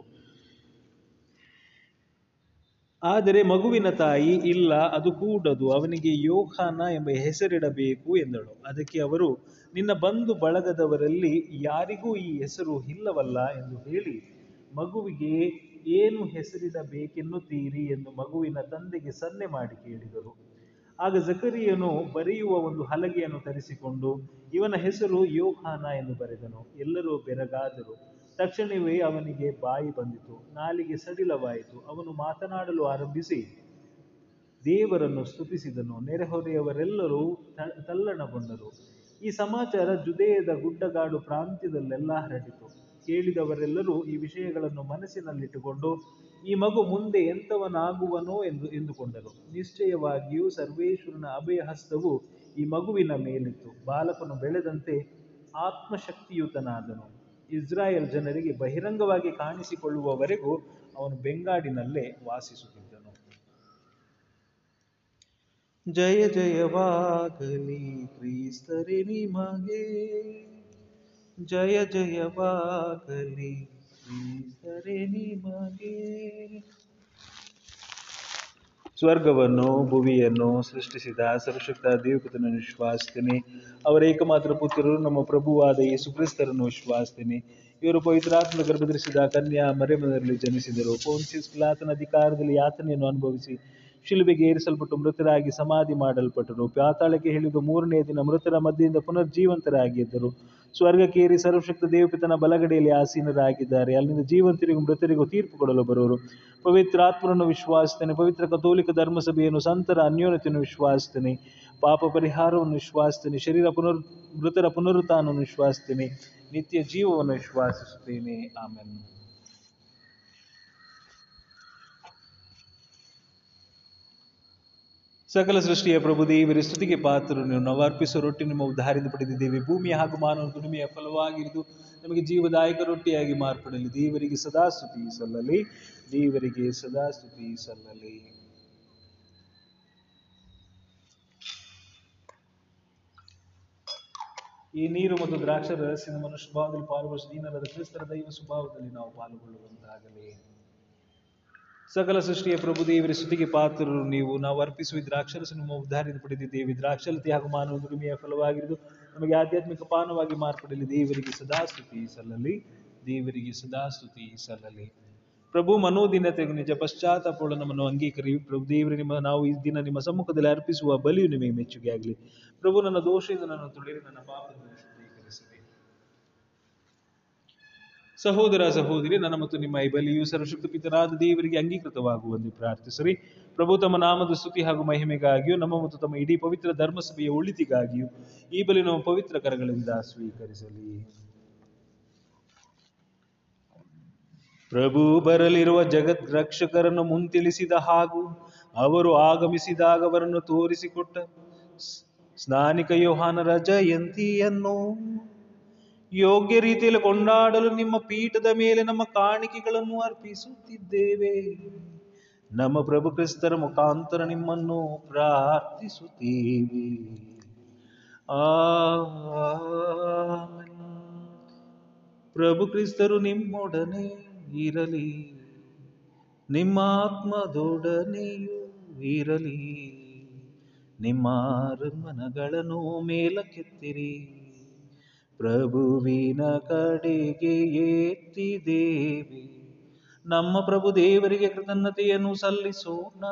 S2: ಆದರೆ ಮಗುವಿನ ತಾಯಿ, ಇಲ್ಲ, ಅದು ಕೂಡದು, ಅವನಿಗೆ ಯೋಹಾನ ಎಂಬ ಹೆಸರಿಡಬೇಕು ಎಂದಳು. ಅದಕ್ಕೆ ಅವರು, ನಿನ್ನ ಬಂಧು ಬಳಗದವರಲ್ಲಿ ಯಾರಿಗೂ ಈ ಹೆಸರು ಇಲ್ಲವಲ್ಲ ಎಂದು ಹೇಳಿ, ಮಗುವಿಗೆ ಏನು ಹೆಸರಿಡಬೇಕೆನ್ನುತ್ತೀರಿ ಎಂದು ಮಗುವಿನ ತಂದೆಗೆ ಸನ್ನೆ ಮಾಡಿ ಕೇಳಿದರು. ಆಗ ಜಕರಿಯನು ಬರೆಯುವ ಒಂದು ಹಲಗೆಯನ್ನು ತರಿಸಿಕೊಂಡು, ಇವನ ಹೆಸರು ಯೋಹಾನ ಎಂದು ಬರೆದನು. ಎಲ್ಲರೂ ಬೆರಗಾದರು. ತಕ್ಷಣವೇ ಅವನಿಗೆ ಬಾಯಿ ಬಂದಿತು, ನಾಲಿಗೆ ಸಡಿಲವಾಯಿತು. ಅವನು ಮಾತನಾಡಲು ಆರಂಭಿಸಿ, ದೇವರನ್ನು ಸ್ತುತಿಸಿದನು. ನೆರೆಹೊರೆಯವರೆಲ್ಲರೂ ತಲ್ಲಣಗೊಂಡರು. ಈ ಸಮಾಚಾರ ಜುದೇಯದ ಗುಡ್ಡಗಾಡು ಪ್ರಾಂತ್ಯದಲ್ಲೆಲ್ಲ ಹರಡಿತು. ಕೇಳಿದವರೆಲ್ಲರೂ ಈ ವಿಷಯಗಳನ್ನು ಮನಸ್ಸಿನಲ್ಲಿಟ್ಟುಕೊಂಡು, ಈ ಮಗು ಮುಂದೆ ಎಂಥವನಾಗುವನೋ ಎಂದು ಎಂದುಕೊಂಡರು. ನಿಶ್ಚಯವಾಗಿಯೂ ಸರ್ವೇಶ್ವರನ ಅಭಯ ಹಸ್ತವು ಈ ಮಗುವಿನ ಮೇಲಿತ್ತು. ಬಾಲಕನು ಬೆಳೆದಂತೆ ಆತ್ಮಶಕ್ತಿಯುತನಾದನು. ಇಸ್ರಾಯೇಲ್ ಜನರಿಗೆ ಬಹಿರಂಗವಾಗಿ ಕಾಣಿಸಿಕೊಳ್ಳುವವರೆಗೂ ಅವನು ಬೆಂಗಾಡಿನಲ್ಲೇ ವಾಸಿಸುತ್ತಿದ್ದನು. ಜಯ ಜಯವಾಗಲಿ ಕ್ರಿಸ್ತರೇ ನಿಮಗೆ. ಜಯ ಜಯವಾಗಲಿ ಕ್ರಿಸ್ತರೇ ನಿಮಗೆ. ಸ್ವರ್ಗವನ್ನು, ಭುವಿಯನ್ನು ಸೃಷ್ಟಿಸಿದ ಸರ್ವಶಕ್ತ ದೇವಪುತನನ್ನು ವಿಶ್ವಾಸಿಸ್ತೇನೆ ಅವರ ಏಕಮಾತ್ರ ಪುತ್ರರು ನಮ್ಮ ಪ್ರಭುವಾದ ಈ ಕ್ರಿಸ್ತರನ್ನು ವಿಶ್ವಾಸಿಸ್ತೇನೆ ಇವರು ಪವಿತ್ರಾತ್ಮ ಗರ್ಭಧರಿಸಿದ ಕನ್ಯಾ ಮರೆಮದಲ್ಲಿ ಜನಿಸಿದರು. ಪೋನ್ಸಿಸ್ ಪಿಲಾತನ ಅಧಿಕಾರದಲ್ಲಿ ಯಾತನೆಯನ್ನು ಅನುಭವಿಸಿ ಶಿಲುಬೆಗೆ ಏರಿಸಲ್ಪಟ್ಟು ಮೃತರಾಗಿ ಸಮಾಧಿ ಮಾಡಲ್ಪಟ್ಟರು. ಪಾತಾಳಕ್ಕೆ ಹೇಳಿದ ಮೂರನೇ ದಿನ ಮೃತರ ಮಧ್ಯೆಯಿಂದ ಪುನರ್ಜೀವಂತರಾಗಿದ್ದರು. ಸ್ವರ್ಗಕ್ಕೇರಿ ಸರ್ವಶಕ್ತ ದೇವಪಿತನ ಬಲಗಡೆಯಲ್ಲಿ ಆಸೀನರಾಗಿದ್ದಾರೆ. ಅಲ್ಲಿಂದ ಜೀವಂತರಿಗೂ ಮೃತರಿಗೂ ತೀರ್ಪು ಕೊಡಲು ಬರುವರು. ಪವಿತ್ರಾತ್ಮರನ್ನು ವಿಶ್ವಾಸಿಸ್ತೇನೆ ಪವಿತ್ರ ಕಥೋಲಿಕ ಧರ್ಮಸಭೆಯನ್ನು ಸಂತರ ಅನ್ಯೋನ್ಯತೆಯನ್ನು ವಿಶ್ವಾಸಿಸ್ತೇನೆ ಪಾಪ ಪರಿಹಾರವನ್ನು ವಿಶ್ವಾಸಿಸ್ತೇನೆ ಶರೀರ ಪುನರ್, ಮೃತರ ಪುನರುತ್ಥಾನವನ್ನು ವಿಶ್ವಾಸಿಸ್ತೇನೆ ನಿತ್ಯ ಜೀವವನ್ನು ವಿಶ್ವಾಸಿಸುತ್ತೇನೆ. ಆಮೇಲೆ ಸಕಲ ಸೃಷ್ಟಿಯ ಪ್ರಭು ದೇವರ ಸ್ತುತಿಗೆ ಪಾತ್ರರು. ನೀವು ಅರ್ಪಿಸುವ ರೊಟ್ಟಿ ನಿಮ್ಮ ಉದ್ಧಾರಿಂದ ಪಡೆದಿದ್ದೇವೆ. ಭೂಮಿಯ ಹಾಗೂ ಮಾನವ ದುಡಿಮೆಯ ಫಲವಾಗಿರುವುದು ನಮಗೆ ಜೀವದಾಯಕ ರೊಟ್ಟಿಯಾಗಿ ಮಾರ್ಪಡಲಿ. ದೇವರಿಗೆ ಸದಾ ಸ್ತುತಿ ಸಲ್ಲಲಿ. ದೇವರಿಗೆ ಸದಾ ಸ್ತುತಿ ಸಲ್ಲಲಿ. ಈ ನೀರು ಮತ್ತು ದ್ರಾಕ್ಷರ ರಹಸ್ಯದ ಮನುಷ್ಯ ಭಾವದಲ್ಲಿ ಪಾಲ್ಗೊಳಿಸಿ ದೀನರಾದ ಕ್ರಿಸ್ತರ ದೈವ ಸ್ವಭಾವದಲ್ಲಿ ನಾವು ಪಾಲ್ಗೊಳ್ಳುವಂತಾಗಲಿ. ಸಕಲ ಸೃಷ್ಟಿಯ ಪ್ರಭು ದೇವರ ಸ್ತುತಿಗೆ ಪಾತ್ರರು ನೀವು. ನಾವು ಅರ್ಪಿಸುವ ದ್ರಾಕ್ಷರಸ ನಿಮ್ಮ ಉದ್ಧಾರದಿಂದ ಪಡೆದಿದ್ದೇವೆ ದ್ರಾಕ್ಷಲತೆ ಹಾಗೂ ಮಾನವ ದುಡಿಮೆಯ ಫಲವಾಗಿರುವುದು ನಮಗೆ ಆಧ್ಯಾತ್ಮಿಕ ಪಾನವಾಗಿ ಮಾರ್ಪಡಲಿ. ದೇವರಿಗೆ ಸದಾ ಸ್ತುತಿ ಸಲ್ಲಲಿ. ದೇವರಿಗೆ ಸದಾ ಸ್ತುತಿ ಸಲ್ಲಲಿ. ಪ್ರಭು ಮನೋದಿನತೆ ನಿಜ ಪಶ್ಚಾತ್ತಾಪಗಳು ನಮ್ಮನ್ನು ಅಂಗೀಕರಿ ಪ್ರಭು ದೇವರು, ನಿಮ್ಮ ನಾವು ಈ ದಿನ ನಿಮ್ಮ ಸಮ್ಮುಖದಲ್ಲಿ ಅರ್ಪಿಸುವ ಬಲಿಯು ನಿಮಗೆ ಮೆಚ್ಚುಗೆ ಆಗಲಿ ಪ್ರಭು ನನ್ನ ದೋಷದಿಂದ ನನ್ನ ತುಳಿರಿ ನನ್ನ ಪಾಪದಿಂದ ಸಹೋದರ ಸಹೋದರಿ, ನನ್ನ ಮತ್ತು ನಿಮ್ಮ ಈ ಬಲಿಯು ಸರ್ವಶಕ್ತ ಪಿತರಾದ ದೇವರಿಗೆ ಅಂಗೀಕೃತವಾಗುವಂತೆ ಪ್ರಾರ್ಥಿಸರಿ. ಪ್ರಭು, ತಮ್ಮ ನಾಮದ ಸ್ತುತಿ ಹಾಗೂ ಮಹಿಮೆಗಾಗಿಯೂ, ನಮ್ಮ ಮತ್ತು ತಮ್ಮ ಇಡೀ ಪವಿತ್ರ ಧರ್ಮಸಭೆಯ ಉಳಿತಿಗಾಗಿಯೂ ಈ ಬಲಿ ನಮ್ಮ ಪವಿತ್ರ ಕರಗಳಿಂದ ಸ್ವೀಕರಿಸಲಿ. ಪ್ರಭು, ಬರಲಿರುವ ಜಗತ್ ರಕ್ಷಕರನ್ನು ಮುಂತಿಳಿಸಿದ ಹಾಗೂ ಅವರು ಆಗಮಿಸಿದಾಗ ಅವರನ್ನು ತೋರಿಸಿಕೊಟ್ಟ ಸ್ನಾನಿಕ ಯೋಹಾನರ ಜಯಂತಿಯನ್ನು ಯೋಗ್ಯ ರೀತಿಯಲ್ಲಿ ಕೊಂಡಾಡಲು ನಿಮ್ಮ ಪೀಠದ ಮೇಲೆ ನಮ್ಮ ಕಾಣಿಕೆಗಳನ್ನು ಅರ್ಪಿಸುತ್ತಿದ್ದೇವೆ. ನಮ್ಮ ಪ್ರಭು ಕ್ರಿಸ್ತರ ಮುಖಾಂತರ ನಿಮ್ಮನ್ನು ಪ್ರಾರ್ಥಿಸುತ್ತೀವಿ. ಆ ಪ್ರಭು ಕ್ರಿಸ್ತರು ನಿಮ್ಮೊಡನೆ ಇರಲಿ. ನಿಮ್ಮ ಆತ್ಮದೊಡನೆಯೂ ಇರಲಿ. ನಿಮ್ಮ ಮನಗಳನ್ನು ಮೇಲಕ್ಕೆತ್ತಿರಿ. ಪ್ರಭುವಿನ ಕಡೆಗೆ ಎತ್ತಿದೇವೆ ನಮ್ಮ ಪ್ರಭು ದೇವರಿಗೆ ಕೃತಜ್ಞತೆಯನ್ನು ಸಲ್ಲಿಸೋಣ.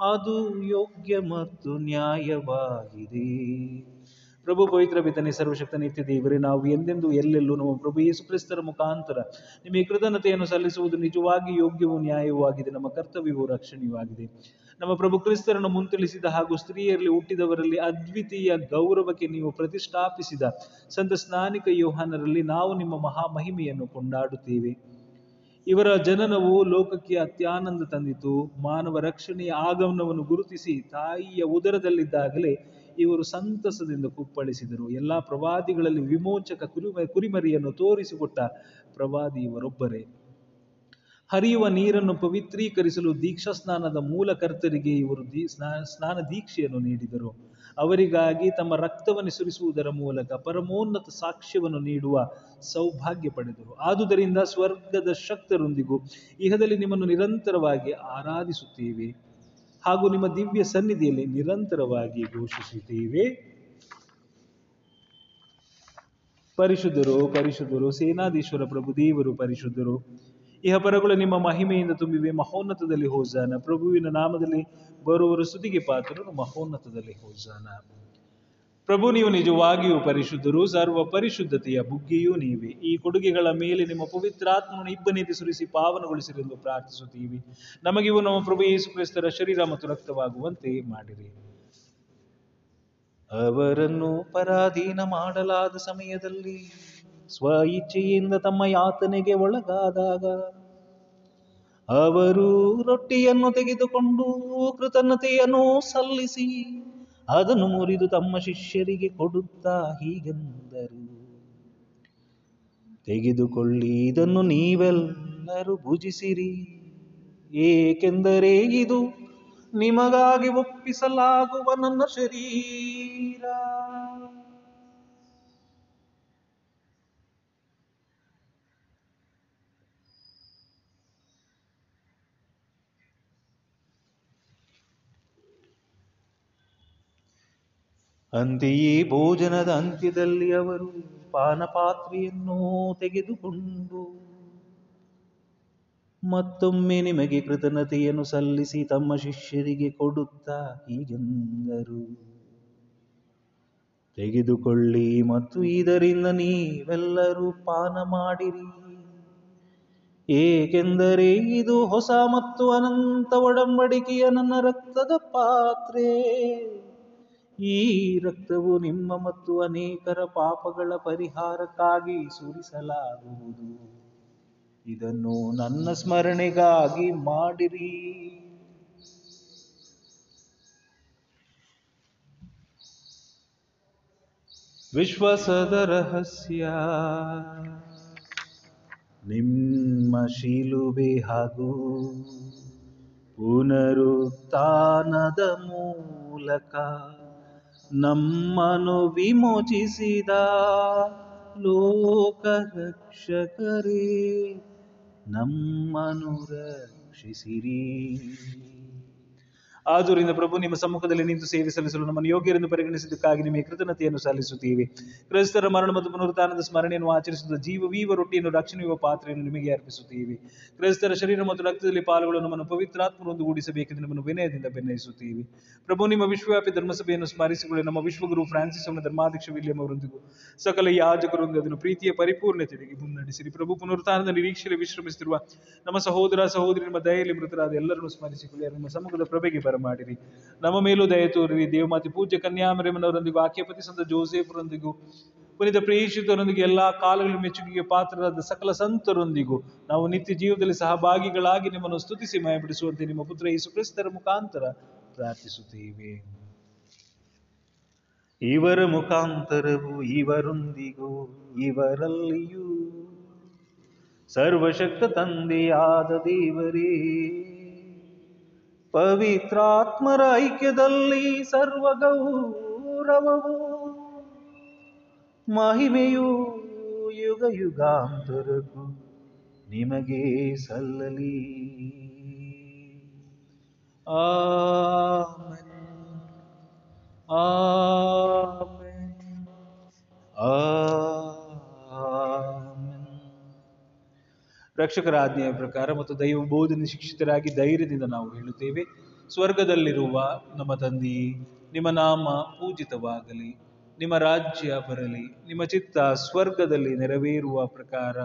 S2: ಅದು ಯೋಗ್ಯ ಮತ್ತು ನ್ಯಾಯವಾಗಿದೆ. ಪ್ರಭು ಪವಿತ್ರ ಬಿತ್ತನೆ ಸರ್ವಶಕ್ತ ನಿತ್ಯ ದೇವರೇ, ನಾವು ಎಂದೆಂದು ಎಲ್ಲೆಲ್ಲೂ ನಮ್ಮ ಪ್ರಭು ಯೇಸು ಕ್ರಿಸ್ತರ ಮುಖಾಂತರ ನಿಮಗೆ ಕೃತಜ್ಞತೆಯನ್ನು ಸಲ್ಲಿಸುವುದು ನಿಜವಾಗಿ ಯೋಗ್ಯವೂ ನ್ಯಾಯವೂ ಆಗಿದೆ. ನಮ್ಮ ಕರ್ತವ್ಯವೂ ರಕ್ಷಣೀಯವಾಗಿದೆ ನಮ್ಮ ಪ್ರಭು ಕ್ರಿಸ್ತರನ್ನು ಮುಂತಿಳಿಸಿದ ಹಾಗೂ ಸ್ತ್ರೀಯರಲ್ಲಿ ಹುಟ್ಟಿದವರಲ್ಲಿ ಅದ್ವಿತೀಯ ಗೌರವಕ್ಕೆ ನೀವು ಪ್ರತಿಷ್ಠಾಪಿಸಿದ ಸಂತ ಸ್ನಾನಿಕ ಯೋಹಾನರಲ್ಲಿ ನಾವು ನಿಮ್ಮ ಮಹಾ ಮಹಿಮೆಯನ್ನು ಕೊಂಡಾಡುತ್ತೇವೆ. ಇವರ ಜನನವು ಲೋಕಕ್ಕೆ ಅತ್ಯಾನಂದ ತಂದಿತು. ಮಾನವ ರಕ್ಷಣೆಯ ಆಗಮನವನ್ನು ಗುರುತಿಸಿ ತಾಯಿಯ ಉದರದಲ್ಲಿದ್ದಾಗಲೇ ಇವರು ಸಂತಸದಿಂದ ಕುಪ್ಪಳಿಸಿದರು. ಎಲ್ಲಾ ಪ್ರವಾದಿಗಳಲ್ಲಿ ವಿಮೋಚಕ ಕುರಿಮ, ಕುರಿಮರಿಯನ್ನು ತೋರಿಸಿಕೊಟ್ಟ ಪ್ರವಾದಿ ಇವರೊಬ್ಬರೇ ಹರಿಯುವ ನೀರನ್ನು ಪವಿತ್ರೀಕರಿಸಲು ದೀಕ್ಷಾ ಸ್ನಾನದ ಮೂಲಕರ್ತರಿಗೆ ಇವರು ದೀ ಸ್ನಾನ ಸ್ನಾನ ದೀಕ್ಷೆಯನ್ನು ನೀಡಿದರು. ಅವರಿಗಾಗಿ ತಮ್ಮ ರಕ್ತವನ್ನು ಸುರಿಸುವುದರ ಮೂಲಕ ಪರಮೋನ್ನತ ಸಾಕ್ಷ್ಯವನ್ನು ನೀಡುವ ಸೌಭಾಗ್ಯ ಪಡೆದರು. ಆದುದರಿಂದ ಸ್ವರ್ಗದ ಶಕ್ತರೊಂದಿಗೂ ಇಹದಲ್ಲಿ ನಿಮ್ಮನ್ನು ನಿರಂತರವಾಗಿ ಆರಾಧಿಸುತ್ತೇವೆ ಹಾಗೂ ನಿಮ್ಮ ದಿವ್ಯ ಸನ್ನಿಧಿಯಲ್ಲಿ ನಿರಂತರವಾಗಿ ಘೋಷಿಸುತ್ತೇವೆ. ಪರಿಶುದ್ಧರು ಪರಿಶುದ್ಧರು, ಸೇನಾಧೀಶ್ವರ ಪ್ರಭು, ದೇವರು ಪರಿಶುದ್ಧರು. ಇಹ ಪರಗಳು ನಿಮ್ಮ ಮಹಿಮೆಯಿಂದ ತುಂಬಿವೆ. ಮಹೋನ್ನತದಲ್ಲಿ ಹೋಜಾನ. ಪ್ರಭುವಿನ ನಾಮದಲ್ಲಿ ಬರುವವರು ಸ್ತುತಿಗೆ ಪಾತ್ರರು. ಮಹೋನ್ನತದಲ್ಲಿ ಹೋಜಾನ. ಪ್ರಭು, ನೀವು ನಿಜವಾಗಿಯೂ ಪರಿಶುದ್ಧರು. ಸರ್ವ ಪರಿಶುದ್ಧತೆಯ ಬುಗ್ಗೆಯೂ ನೀವೆ. ಈ ಕೊಡುಗೆಗಳ ಮೇಲೆ ನಿಮ್ಮ ಪವಿತ್ರಾತ್ಮವನ್ನು ಇಬ್ಬನಿಗೆ ಸುರಿಸಿ ಪಾವನಗೊಳಿಸಿರೆಂದು ಪ್ರಾರ್ಥಿಸುತ್ತೀವಿ. ನಮಗಿವು ನಮ್ಮ ಪ್ರಭು ಯೇಸು ಕ್ರಿಸ್ತರ ಶರೀರ ಮತ್ತು ರಕ್ತವಾಗುವಂತೆ ಮಾಡಿರಿ. ಅವರನ್ನು ಪರಾಧೀನ ಮಾಡಲಾದ ಸಮಯದಲ್ಲಿ ಸ್ವ ಇಚ್ಛೆಯಿಂದ ತಮ್ಮ ಯಾತನೆಗೆ ಒಳಗಾದಾಗ ಅವರು ರೊಟ್ಟಿಯನ್ನು ತೆಗೆದುಕೊಂಡು ಕೃತಜ್ಞತೆಯನ್ನು ಸಲ್ಲಿಸಿ ಅದನ್ನು ಮುರಿದು ತಮ್ಮ ಶಿಷ್ಯರಿಗೆ ಕೊಡುತ್ತಾ ಹೀಗೆಂದರು. ತೆಗೆದುಕೊಳ್ಳಿ, ಇದನ್ನು ನೀವೆಲ್ಲರೂ ಭುಜಿಸಿರಿ. ಏಕೆಂದರೆ ಇದು ನಿಮಗಾಗಿ ಒಪ್ಪಿಸಲಾಗುವ ನನ್ನ ಶರೀರ. ಅಂತೆಯೇ ಭೋಜನದ ಅಂತ್ಯದಲ್ಲಿ ಅವರು ಪಾನಪಾತ್ರೆಯನ್ನು ತೆಗೆದುಕೊಂಡು ಮತ್ತೊಮ್ಮೆ ನಿಮಗೆ ಕೃತಜ್ಞತೆಯನ್ನು ಸಲ್ಲಿಸಿ ತಮ್ಮ ಶಿಷ್ಯರಿಗೆ ಕೊಡುತ್ತಾ ಹೀಗೆಂದರು. ತೆಗೆದುಕೊಳ್ಳಿ ಮತ್ತು ಇದರಿಂದ ನೀವೆಲ್ಲರೂ ಪಾನ ಮಾಡಿರಿ. ಏಕೆಂದರೆ ಇದು ಹೊಸ ಮತ್ತು ಅನಂತ ಒಡಂಬಡಿಕೆಯ ನನ್ನ ರಕ್ತದ ಪಾತ್ರೆ. ಈ ರಕ್ತವು ನಿಮ್ಮ ಮತ್ತು ಅನೇಕರ ಪಾಪಗಳ ಪರಿಹಾರಕ್ಕಾಗಿ ಸುರಿಸಲಾಗುವುದು. ಇದನ್ನು ನನ್ನ ಸ್ಮರಣೆಗಾಗಿ ಮಾಡಿರಿ. ವಿಶ್ವಾಸದ ರಹಸ್ಯ. ನಿಮ್ಮ ಶಿಲುಬೆ ಹಾಗೂ ಪುನರುತ್ಥಾನದ ಮೂಲಕ ನಮ್ಮನ್ನು ವಿಮೋಚಿಸಿದ ಲೋಕರಕ್ಷಕರೇ ನಮ್ಮನು ರಕ್ಷಿಸಿರಿ. ಆದುದರಿಂದ ಪ್ರಭು, ನಿಮ್ಮ ಸಮ್ಮುಖದಲ್ಲಿ ನಿಂತು ಸೇವೆ ಸಲ್ಲಿಸಲು ನಮ್ಮನ್ನು ಯೋಗ್ಯರೆಂದು ಪರಿಗಣಿಸಿದ್ದಕ್ಕಾಗಿ ನಿಮಗೆ ಕೃತಜ್ಞತೆಯನ್ನು ಸಲ್ಲಿಸುತ್ತೀವಿ. ಕ್ರೈಸ್ತರ ಮರಣ ಮತ್ತು ಪುನರುತ್ಥಾನದ ಸ್ಮರಣೆಯನ್ನು ಆಚರಿಸುವ ಜೀವವೀವ ರೊಟ್ಟಿಯನ್ನು ರಕ್ಷಣೆಯುವ ಪಾತ್ರೆಯನ್ನು ನಿಮಗೆ ಅರ್ಪಿಸುತ್ತೀವಿ. ಕ್ರೈಸ್ತರ ಶರೀರ ಮತ್ತು ರಕ್ತದಲ್ಲಿ ಪಾಲ್ಗೊಳ್ಳಲು ನಮ್ಮನ್ನು ಪವಿತ್ರಾತ್ಮರೊಂದು ಗೂಡಿಸಬೇಕೆಂದು ನಿಮ್ಮನ್ನು ವಿನಯದಿಂದ ಬೆನ್ನಯಿಸುತ್ತೀವಿ ಪ್ರಭು, ನಿಮ್ಮ ವಿಶ್ವವ್ಯಾಪಿ ಧರ್ಮಸಭೆಯನ್ನು ಸ್ಮರಿಸಿಕೊಳ್ಳಿ. ನಮ್ಮ ವಿಶ್ವಗುರು ಫ್ರಾನ್ಸಿಸ್ ಅವನ ಧರ್ಮಾಧ್ಯಕ್ಷ ವಿಲಿಯಂ ಅವರೊಂದಿಗೂ ಸಕಲ ಯಾಜಕರೊಂದಿಗೆ ಅದನ್ನು ಪ್ರೀತಿಯ ಪರಿಪೂರ್ಣತೆಗೆ ಮುನ್ನಡೆಸಿರಿ. ಪ್ರಭು, ಪುನರುತ್ಥಾನದ ನಿರೀಕ್ಷೆಯಲ್ಲಿ ವಿಶ್ರಮಿಸುತ್ತಿರುವ ನಮ್ಮ ಸಹೋದರ, ಸಹೋದರಿ, ನಿಮ್ಮ ದಯೆಯಲ್ಲಿ ಮೃತರಾದ ಎಲ್ಲರನ್ನು ಸ್ಮರಿಸಿಕೊಳ್ಳಿ. ನಮ್ಮ ನಿಮ್ಮ ಪ್ರಭೆಗೆ ಪ್ರಭೆಗೆ ಬರಮಾಡಿರಿ ನಮ್ಮ ಮೇಲೂ ದಯ ತೋರಿರಿ. ದೇವಮಾತೆ ಪೂಜ್ಯ ಕನ್ಯಾಮರೇಮನವರೊಂದಿಗೂ ಆಕೆಯ ಪತಿ ಸಂತ ಜೋಸೆಫರೊಂದಿಗೂ, ಪುನೀತ ಪ್ರೇಷಿತರೊಂದಿಗೆ ಎಲ್ಲಾ ಕಾಲಗಳ ಮೆಚ್ಚುಗೆಗೆ ಪಾತ್ರರಾದ ಸಕಲ ಸಂತರೊಂದಿಗೂ ನಾವು ನಿತ್ಯ ಜೀವದಲ್ಲಿ ಸಹಭಾಗಿಗಳಾಗಿ ನಿಮ್ಮನ್ನು ಸ್ತುತಿಸಿ ಮಯಪಡಿಸುವಂತೆ ನಿಮ್ಮ ಪುತ್ರ ಯೇಸು ಕ್ರಿಸ್ತರ ಮುಖಾಂತರ ಪ್ರಾರ್ಥಿಸುತ್ತೇವೆ. ಇವರ ಮುಖಾಂತರವು ಇವರೊಂದಿಗೂ, ಇವರಲ್ಲಿಯೂ ಸರ್ವಶಕ್ತ ತಂದೆಯಾದ ದೇವರೇ. ಪವಿತ್ರಾತ್ಮರ ಐಕ್ಯದಲ್ಲಿ ಸರ್ವ ಗೌರವವು ಮಹಿಮೆಯು ಯುಗ ಯುಗಾಂತರಕ್ಕೂ ನಿಮಗೆ ಸಲ್ಲಲಿ. ಆಮೆನ್. ಆಮೆನ್. ಆಮೆನ್. ರಕ್ಷಕರ ಆಜ್ಞೆಯ ಪ್ರಕಾರ ಮತ್ತು ದೈವ ಬೋಧನೆ ಶಿಕ್ಷಿತರಾಗಿ ಧೈರ್ಯದಿಂದ ನಾವು ಹೇಳುತ್ತೇವೆ. ಸ್ವರ್ಗದಲ್ಲಿರುವ ನಮ್ಮ ತಂದೆಯೇ ನಿಮ್ಮ ನಾಮ ಪೂಜಿತವಾಗಲಿ, ನಿಮ್ಮ ರಾಜ್ಯ ಬರಲಿ, ನಿಮ್ಮ ಚಿತ್ತ ಸ್ವರ್ಗದಲ್ಲಿ ನೆರವೇರುವ ಪ್ರಕಾರ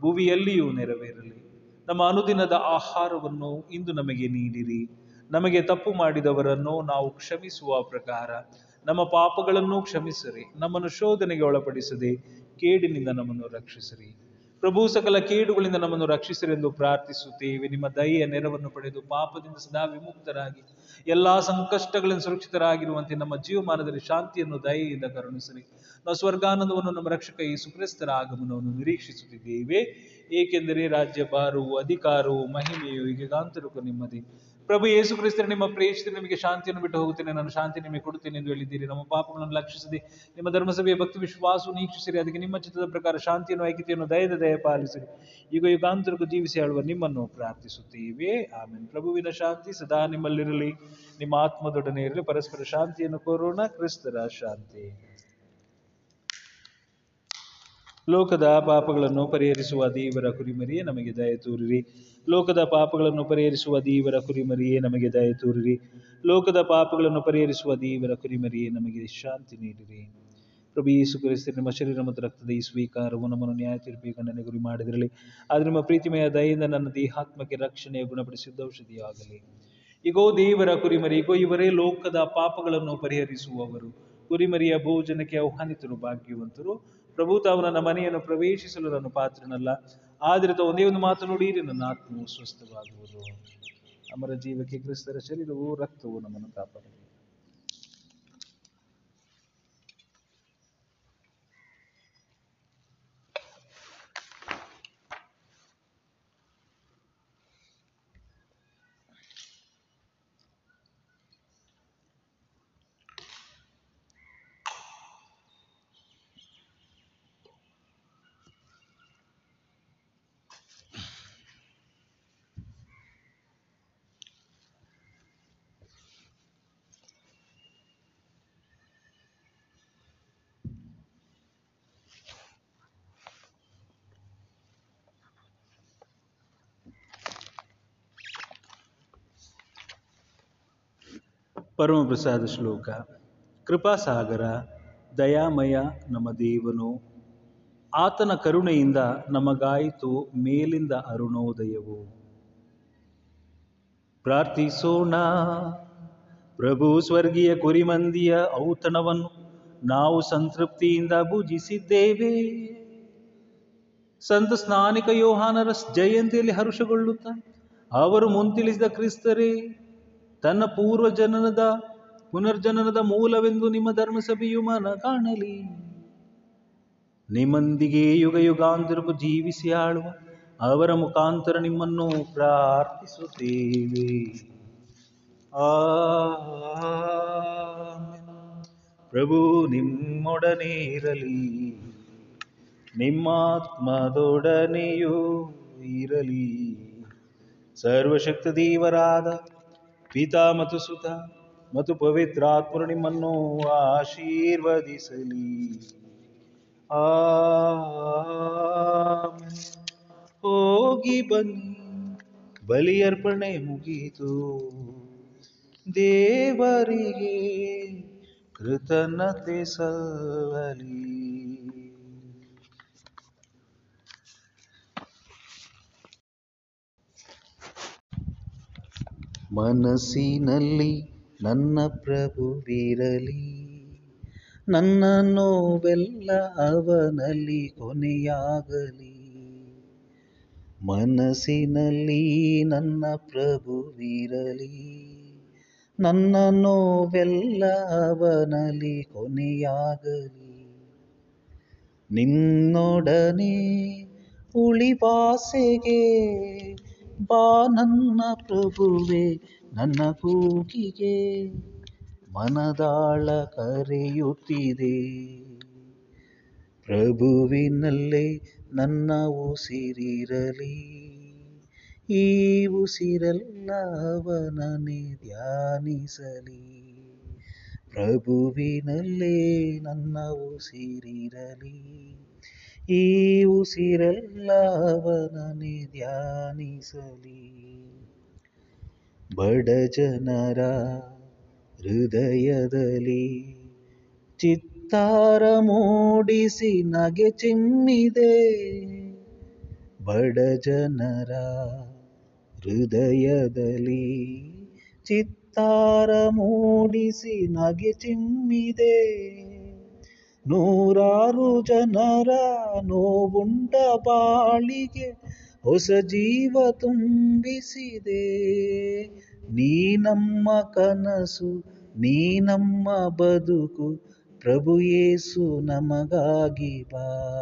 S2: ಭುವಿಯಲ್ಲಿಯೂ ನೆರವೇರಲಿ. ನಮ್ಮ ಅನುದಿನದ ಆಹಾರವನ್ನು ಇಂದು ನಮಗೆ ನೀಡಿರಿ. ನಮಗೆ ತಪ್ಪು ಮಾಡಿದವರನ್ನು ನಾವು ಕ್ಷಮಿಸುವ ಪ್ರಕಾರ ನಮ್ಮ ಪಾಪಗಳನ್ನು ಕ್ಷಮಿಸಿರಿ, ನಮ್ಮನ್ನು ಶೋಧನೆಗೆ ಒಳಪಡಿಸದೆ ಕೇಡಿನಿಂದ ನಮ್ಮನ್ನು ರಕ್ಷಿಸಿರಿ. ಪ್ರಭು, ಸಕಲ ಕೀಡುಗಳಿಂದ ನಮ್ಮನ್ನು ರಕ್ಷಿಸಿರೆಂದು ಪ್ರಾರ್ಥಿಸುತ್ತೇವೆ. ನಿಮ್ಮ ದಯೆಯ ನೆರವನ್ನು ಪಡೆದು ಪಾಪದಿಂದ ಸದಾ ವಿಮುಕ್ತರಾಗಿ, ಎಲ್ಲಾ ಸಂಕಷ್ಟಗಳಿಂದ ಸುರಕ್ಷಿತರಾಗಿರುವಂತೆ ನಮ್ಮ ಜೀವಮಾನದಲ್ಲಿ ಶಾಂತಿಯನ್ನು, ದಯೆಯಿಂದ ಕರುಣಿಸಿರಿ. ನಾವು ಸ್ವರ್ಗಾನಂದವನ್ನು, ನಮ್ಮ ರಕ್ಷಕ ಈ ಸುಪ್ರಸ್ತರ ಆಗಮನವನ್ನು ನಿರೀಕ್ಷಿಸುತ್ತಿದ್ದೇವೆ. ಏಕೆಂದರೆ ರಾಜ್ಯ ಭಾರವು, ಅಧಿಕಾರವು, ಮಹಿಮೆಯು ಈಗಾಂತರಕ್ಕೂ ನಿಮ್ಮದಿ. ಪ್ರಭು ಯೇಸು ಕ್ರಿಸ್ತರ ನಿಮ್ಮ ಪ್ರೇಷಿತರು ನಿಮಗೆ ಶಾಂತಿಯನ್ನು ಬಿಟ್ಟು ಹೋಗುತ್ತೇನೆ. ನಾನು ಶಾಂತಿ ನಿಮಗೆ ಕೊಡುತ್ತೇನೆ ಎಂದು ಹೇಳಿದ್ದೀರಿ. ನಮ್ಮ ಪಾಪಗಳನ್ನು ಲಕ್ಷಿಸದೆ, ನಿಮ್ಮ ಧರ್ಮಸಭೆಯ ಭಕ್ತಿ ವಿಶ್ವಾಸವು ನೀಕ್ಷಿಸಿರಿ. ಅದಕ್ಕೆ ನಿಮ್ಮ ಚಿತ್ರದ ಪ್ರಕಾರ ಶಾಂತಿಯನ್ನು, ಐಕ್ಯತೆಯನ್ನು ದಯದ ದಯ ಪಾಲಿಸಿರಿ. ಈಗ ಯುಗಾಂತರಕ್ಕೂ ಜೀವಿಸಿ ಆಳುವ ನಿಮ್ಮನ್ನು ಪ್ರಾರ್ಥಿಸುತ್ತೇವೆ. ಆಮೇಲೆ ಪ್ರಭುವಿನ ಶಾಂತಿ ಸದಾ ನಿಮ್ಮಲ್ಲಿರಲಿ. ನಿಮ್ಮ ಆತ್ಮದೊಡನೆ ಇರಲಿ. ಪರಸ್ಪರ ಶಾಂತಿಯನ್ನು ಕೋರೋಣ. ಕ್ರಿಸ್ತರ ಶಾಂತಿ. ಲೋಕದ ಪಾಪಗಳನ್ನು ಪರಿಹರಿಸುವ ದೇವರ ಕುರಿಮರಿಯೇ ನಮಗೆ ದಯ ತೋರಿರಿ. ಲೋಕದ ಪಾಪಗಳನ್ನು ಪರಿಹರಿಸುವ ದೇವರ ಕುರಿಮರಿಯೇ ನಮಗೆ ದಯ ತೋರಿರಿ. ಲೋಕದ ಪಾಪಗಳನ್ನು ಪರಿಹರಿಸುವ ದೇವರ ಕುರಿಮರಿಯೇ ನಮಗೆ ಶಾಂತಿ ನೀಡಿರಿ. ಪ್ರಭು ಯೇಸು ಕ್ರಿಸ್ತ ನಿಮ್ಮ ಶರೀರ ಮತ್ತು ರಕ್ತದ ಈ ಸ್ವೀಕಾರವು ನಮ್ಮನ್ನು ನ್ಯಾಯ ತೀರ್ಪಿಗೆ ಗುರಿ ಮಾಡಿದಿರಲಿ. ಆದರೆ ನಿಮ್ಮ ಪ್ರೀತಿಮಯ ದಯೆಯಿಂದ ನನ್ನ ದೇಹಾತ್ಮಕ್ಕೆ ರಕ್ಷಣೆಯ ಗುಣಪಡಿಸಿದ್ದ ಔಷಧಿಯಾಗಲಿ. ಈಗೋ ದೇವರ ಕುರಿಮರಿ ಈಗೋ ಇವರೇ ಲೋಕದ ಪಾಪಗಳನ್ನು ಪರಿಹರಿಸುವವರು. ಕುರಿಮರಿಯ ಭೋಜನಕ್ಕೆ ಆಹ್ವಾನಿತರು, ಭಾಗ್ಯವಂತರು. ಪ್ರಭು, ತಾವು ನನ್ನ ಮನೆಯನ್ನು ಪ್ರವೇಶಿಸಲು ನಾನು ಪಾತ್ರನಲ್ಲ. ಆದರೆ ತಾವು ಒಂದೇ ಒಂದು ಮಾತು ನೋಡಿರಿ, ನನ್ನ ಆತ್ಮವು ಸ್ವಸ್ಥವಾಗುವುದು ಅಮರ ಜೀವಕ್ಕೆ ಕ್ರಿಸ್ತರ ಶರೀರವು ರಕ್ತವು ನಮ್ಮನ್ನು ಕಾಪಾಡಲಿ ಪರಮಪ್ರಸಾದ ಶ್ಲೋಕ. ಕೃಪಾಸಾಗರ ದಯಾಮಯ ನಮ್ಮ ದೇವನು. ಆತನ ಕರುಣೆಯಿಂದ ನಮಗಾಯಿತು ಮೇಲಿಂದ ಅರುಣೋದಯವು. ಪ್ರಾರ್ಥಿಸೋಣ. ಪ್ರಭು ಸ್ವರ್ಗೀಯ ಕುರಿಮಂದಿಯ ಔತಣವನ್ನು ನಾವು ಸಂತೃಪ್ತಿಯಿಂದ ಭುಜಿಸಿದ್ದೇವೆ. ಸಂತ ಸ್ನಾನಿಕ ಯೋಹಾನರ ಜಯಂತಿಯಲ್ಲಿ ಹರುಷಗೊಳ್ಳುತ್ತಾ, ಅವರು ಮುಂತಿಳಿಸಿದ ಕ್ರಿಸ್ತರೇ ತನ್ನ ಪೂರ್ವ ಜನನದ ಪುನರ್ಜನನದ ಮೂಲವೆಂದು ನಿಮ್ಮ ಧರ್ಮಸಭೆಯು ಮನ ಕಾಣಲಿ. ನಿಮ್ಮೊಂದಿಗೆ ಯುಗ ಯುಗಾಂತರಕ್ಕೂ ಜೀವಿಸಿ ಆಳುವ ಅವರ ಮುಖಾಂತರ ನಿಮ್ಮನ್ನು ಪ್ರಾರ್ಥಿಸುತ್ತೇವೆ. ಆ ಪ್ರಭು ನಿಮ್ಮೊಡನೆ ಇರಲಿ. ನಿಮ್ಮಾತ್ಮದೊಡನೆಯೂ ಇರಲಿ. ಸರ್ವಶಕ್ತ ದೇವರಾದ ಪಿತಾ ಮತ್ತು ಸುತ ಮತ್ತು ಪವಿತ್ರಾತ್ಮರು ನಿಮ್ಮನ್ನು ಆಶೀರ್ವದಿಸಲಿ. ಆ ಹೋಗಿ ಬನ್ನಿ. ಬಲಿಯರ್ಪಣೆ ಮುಗಿತು. ದೇವರಿಗೆ ಕೃತಜ್ಞತೆ ಸಲ್ಲಲಿ
S1: ಮನಸ್ಸಿನಲ್ಲಿ ನನ್ನ ಪ್ರಭುವಿರಲಿ. ನನ್ನ ನೋವೆಲ್ಲ ಅವನಲ್ಲಿ ಕೊನೆಯಾಗಲಿ. ಮನಸ್ಸಿನಲ್ಲಿ ನನ್ನ ಪ್ರಭುವಿರಲಿ. ನನ್ನ ನೋವೆಲ್ಲ ಅವನಲ್ಲಿ ಕೊನೆಯಾಗಲಿ. ನಿನ್ನೊಡನೆ ಉಳಿವಾಸೆಗೆ ಬಾ ನನ್ನ ಪ್ರಭುವೆ, ನನ್ನ ಕೂಗಿಗೆ ಮನದಾಳ ಕರೆಯುತ್ತಿದೆ. ಪ್ರಭುವಿನಲ್ಲೇ ನನ್ನ ಉಸಿರಿರಲಿ, ಈ ಉಸಿರಲ್ಲ ಅವನನ್ನೇ ಧ್ಯಾನಿಸಲಿ. ಪ್ರಭುವಿನಲ್ಲೇ ನನ್ನ ಉಸಿರಿರಲಿ ಈ ಉಸಿರೆಲ್ಲವನನೆ ಧ್ಯಾನಿಸಲಿ. ಬಡ ಜನರ ಹೃದಯದಲ್ಲಿ ಚಿತ್ತಾರ ಮೂಡಿಸಿ ನಗೆ ಚಿಮ್ಮಿದೆ. ಬಡ ಜನರ ಹೃದಯದಲ್ಲಿ ಚಿತ್ತಾರ ಮೂಡಿಸಿ ನಗೆ ಚಿಮ್ಮಿದೆ. ನೂರಾರು ಜನರ ನೋವುಂಡ ಬಾಳಿಗೆ ಹೊಸ ಜೀವ ತುಂಬಿಸಿದೆ. ನೀ ನಮ್ಮ ಕನಸು, ನೀ ನಮ್ಮ ಬದುಕು, ಪ್ರಭು ಯೇಸು ನಮಗಾಗಿ ಬಾ.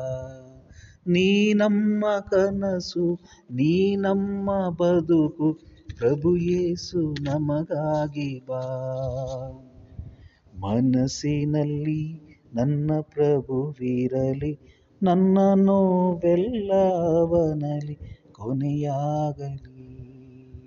S1: ನೀ ನಮ್ಮ ಕನಸು, ನೀ ನಮ್ಮ ಬದುಕು, ಪ್ರಭು ಯೇಸು ನಮಗಾಗಿ ಬಾ. ಮನಸ್ಸಿನಲ್ಲಿ ನನ್ನ ಪ್ರಭುವಿರಲಿ ನನ್ನ ನೋವೆಲ್ಲ ಅವನಲ್ಲಿ ಕೊನೆಯಾಗಲಿ.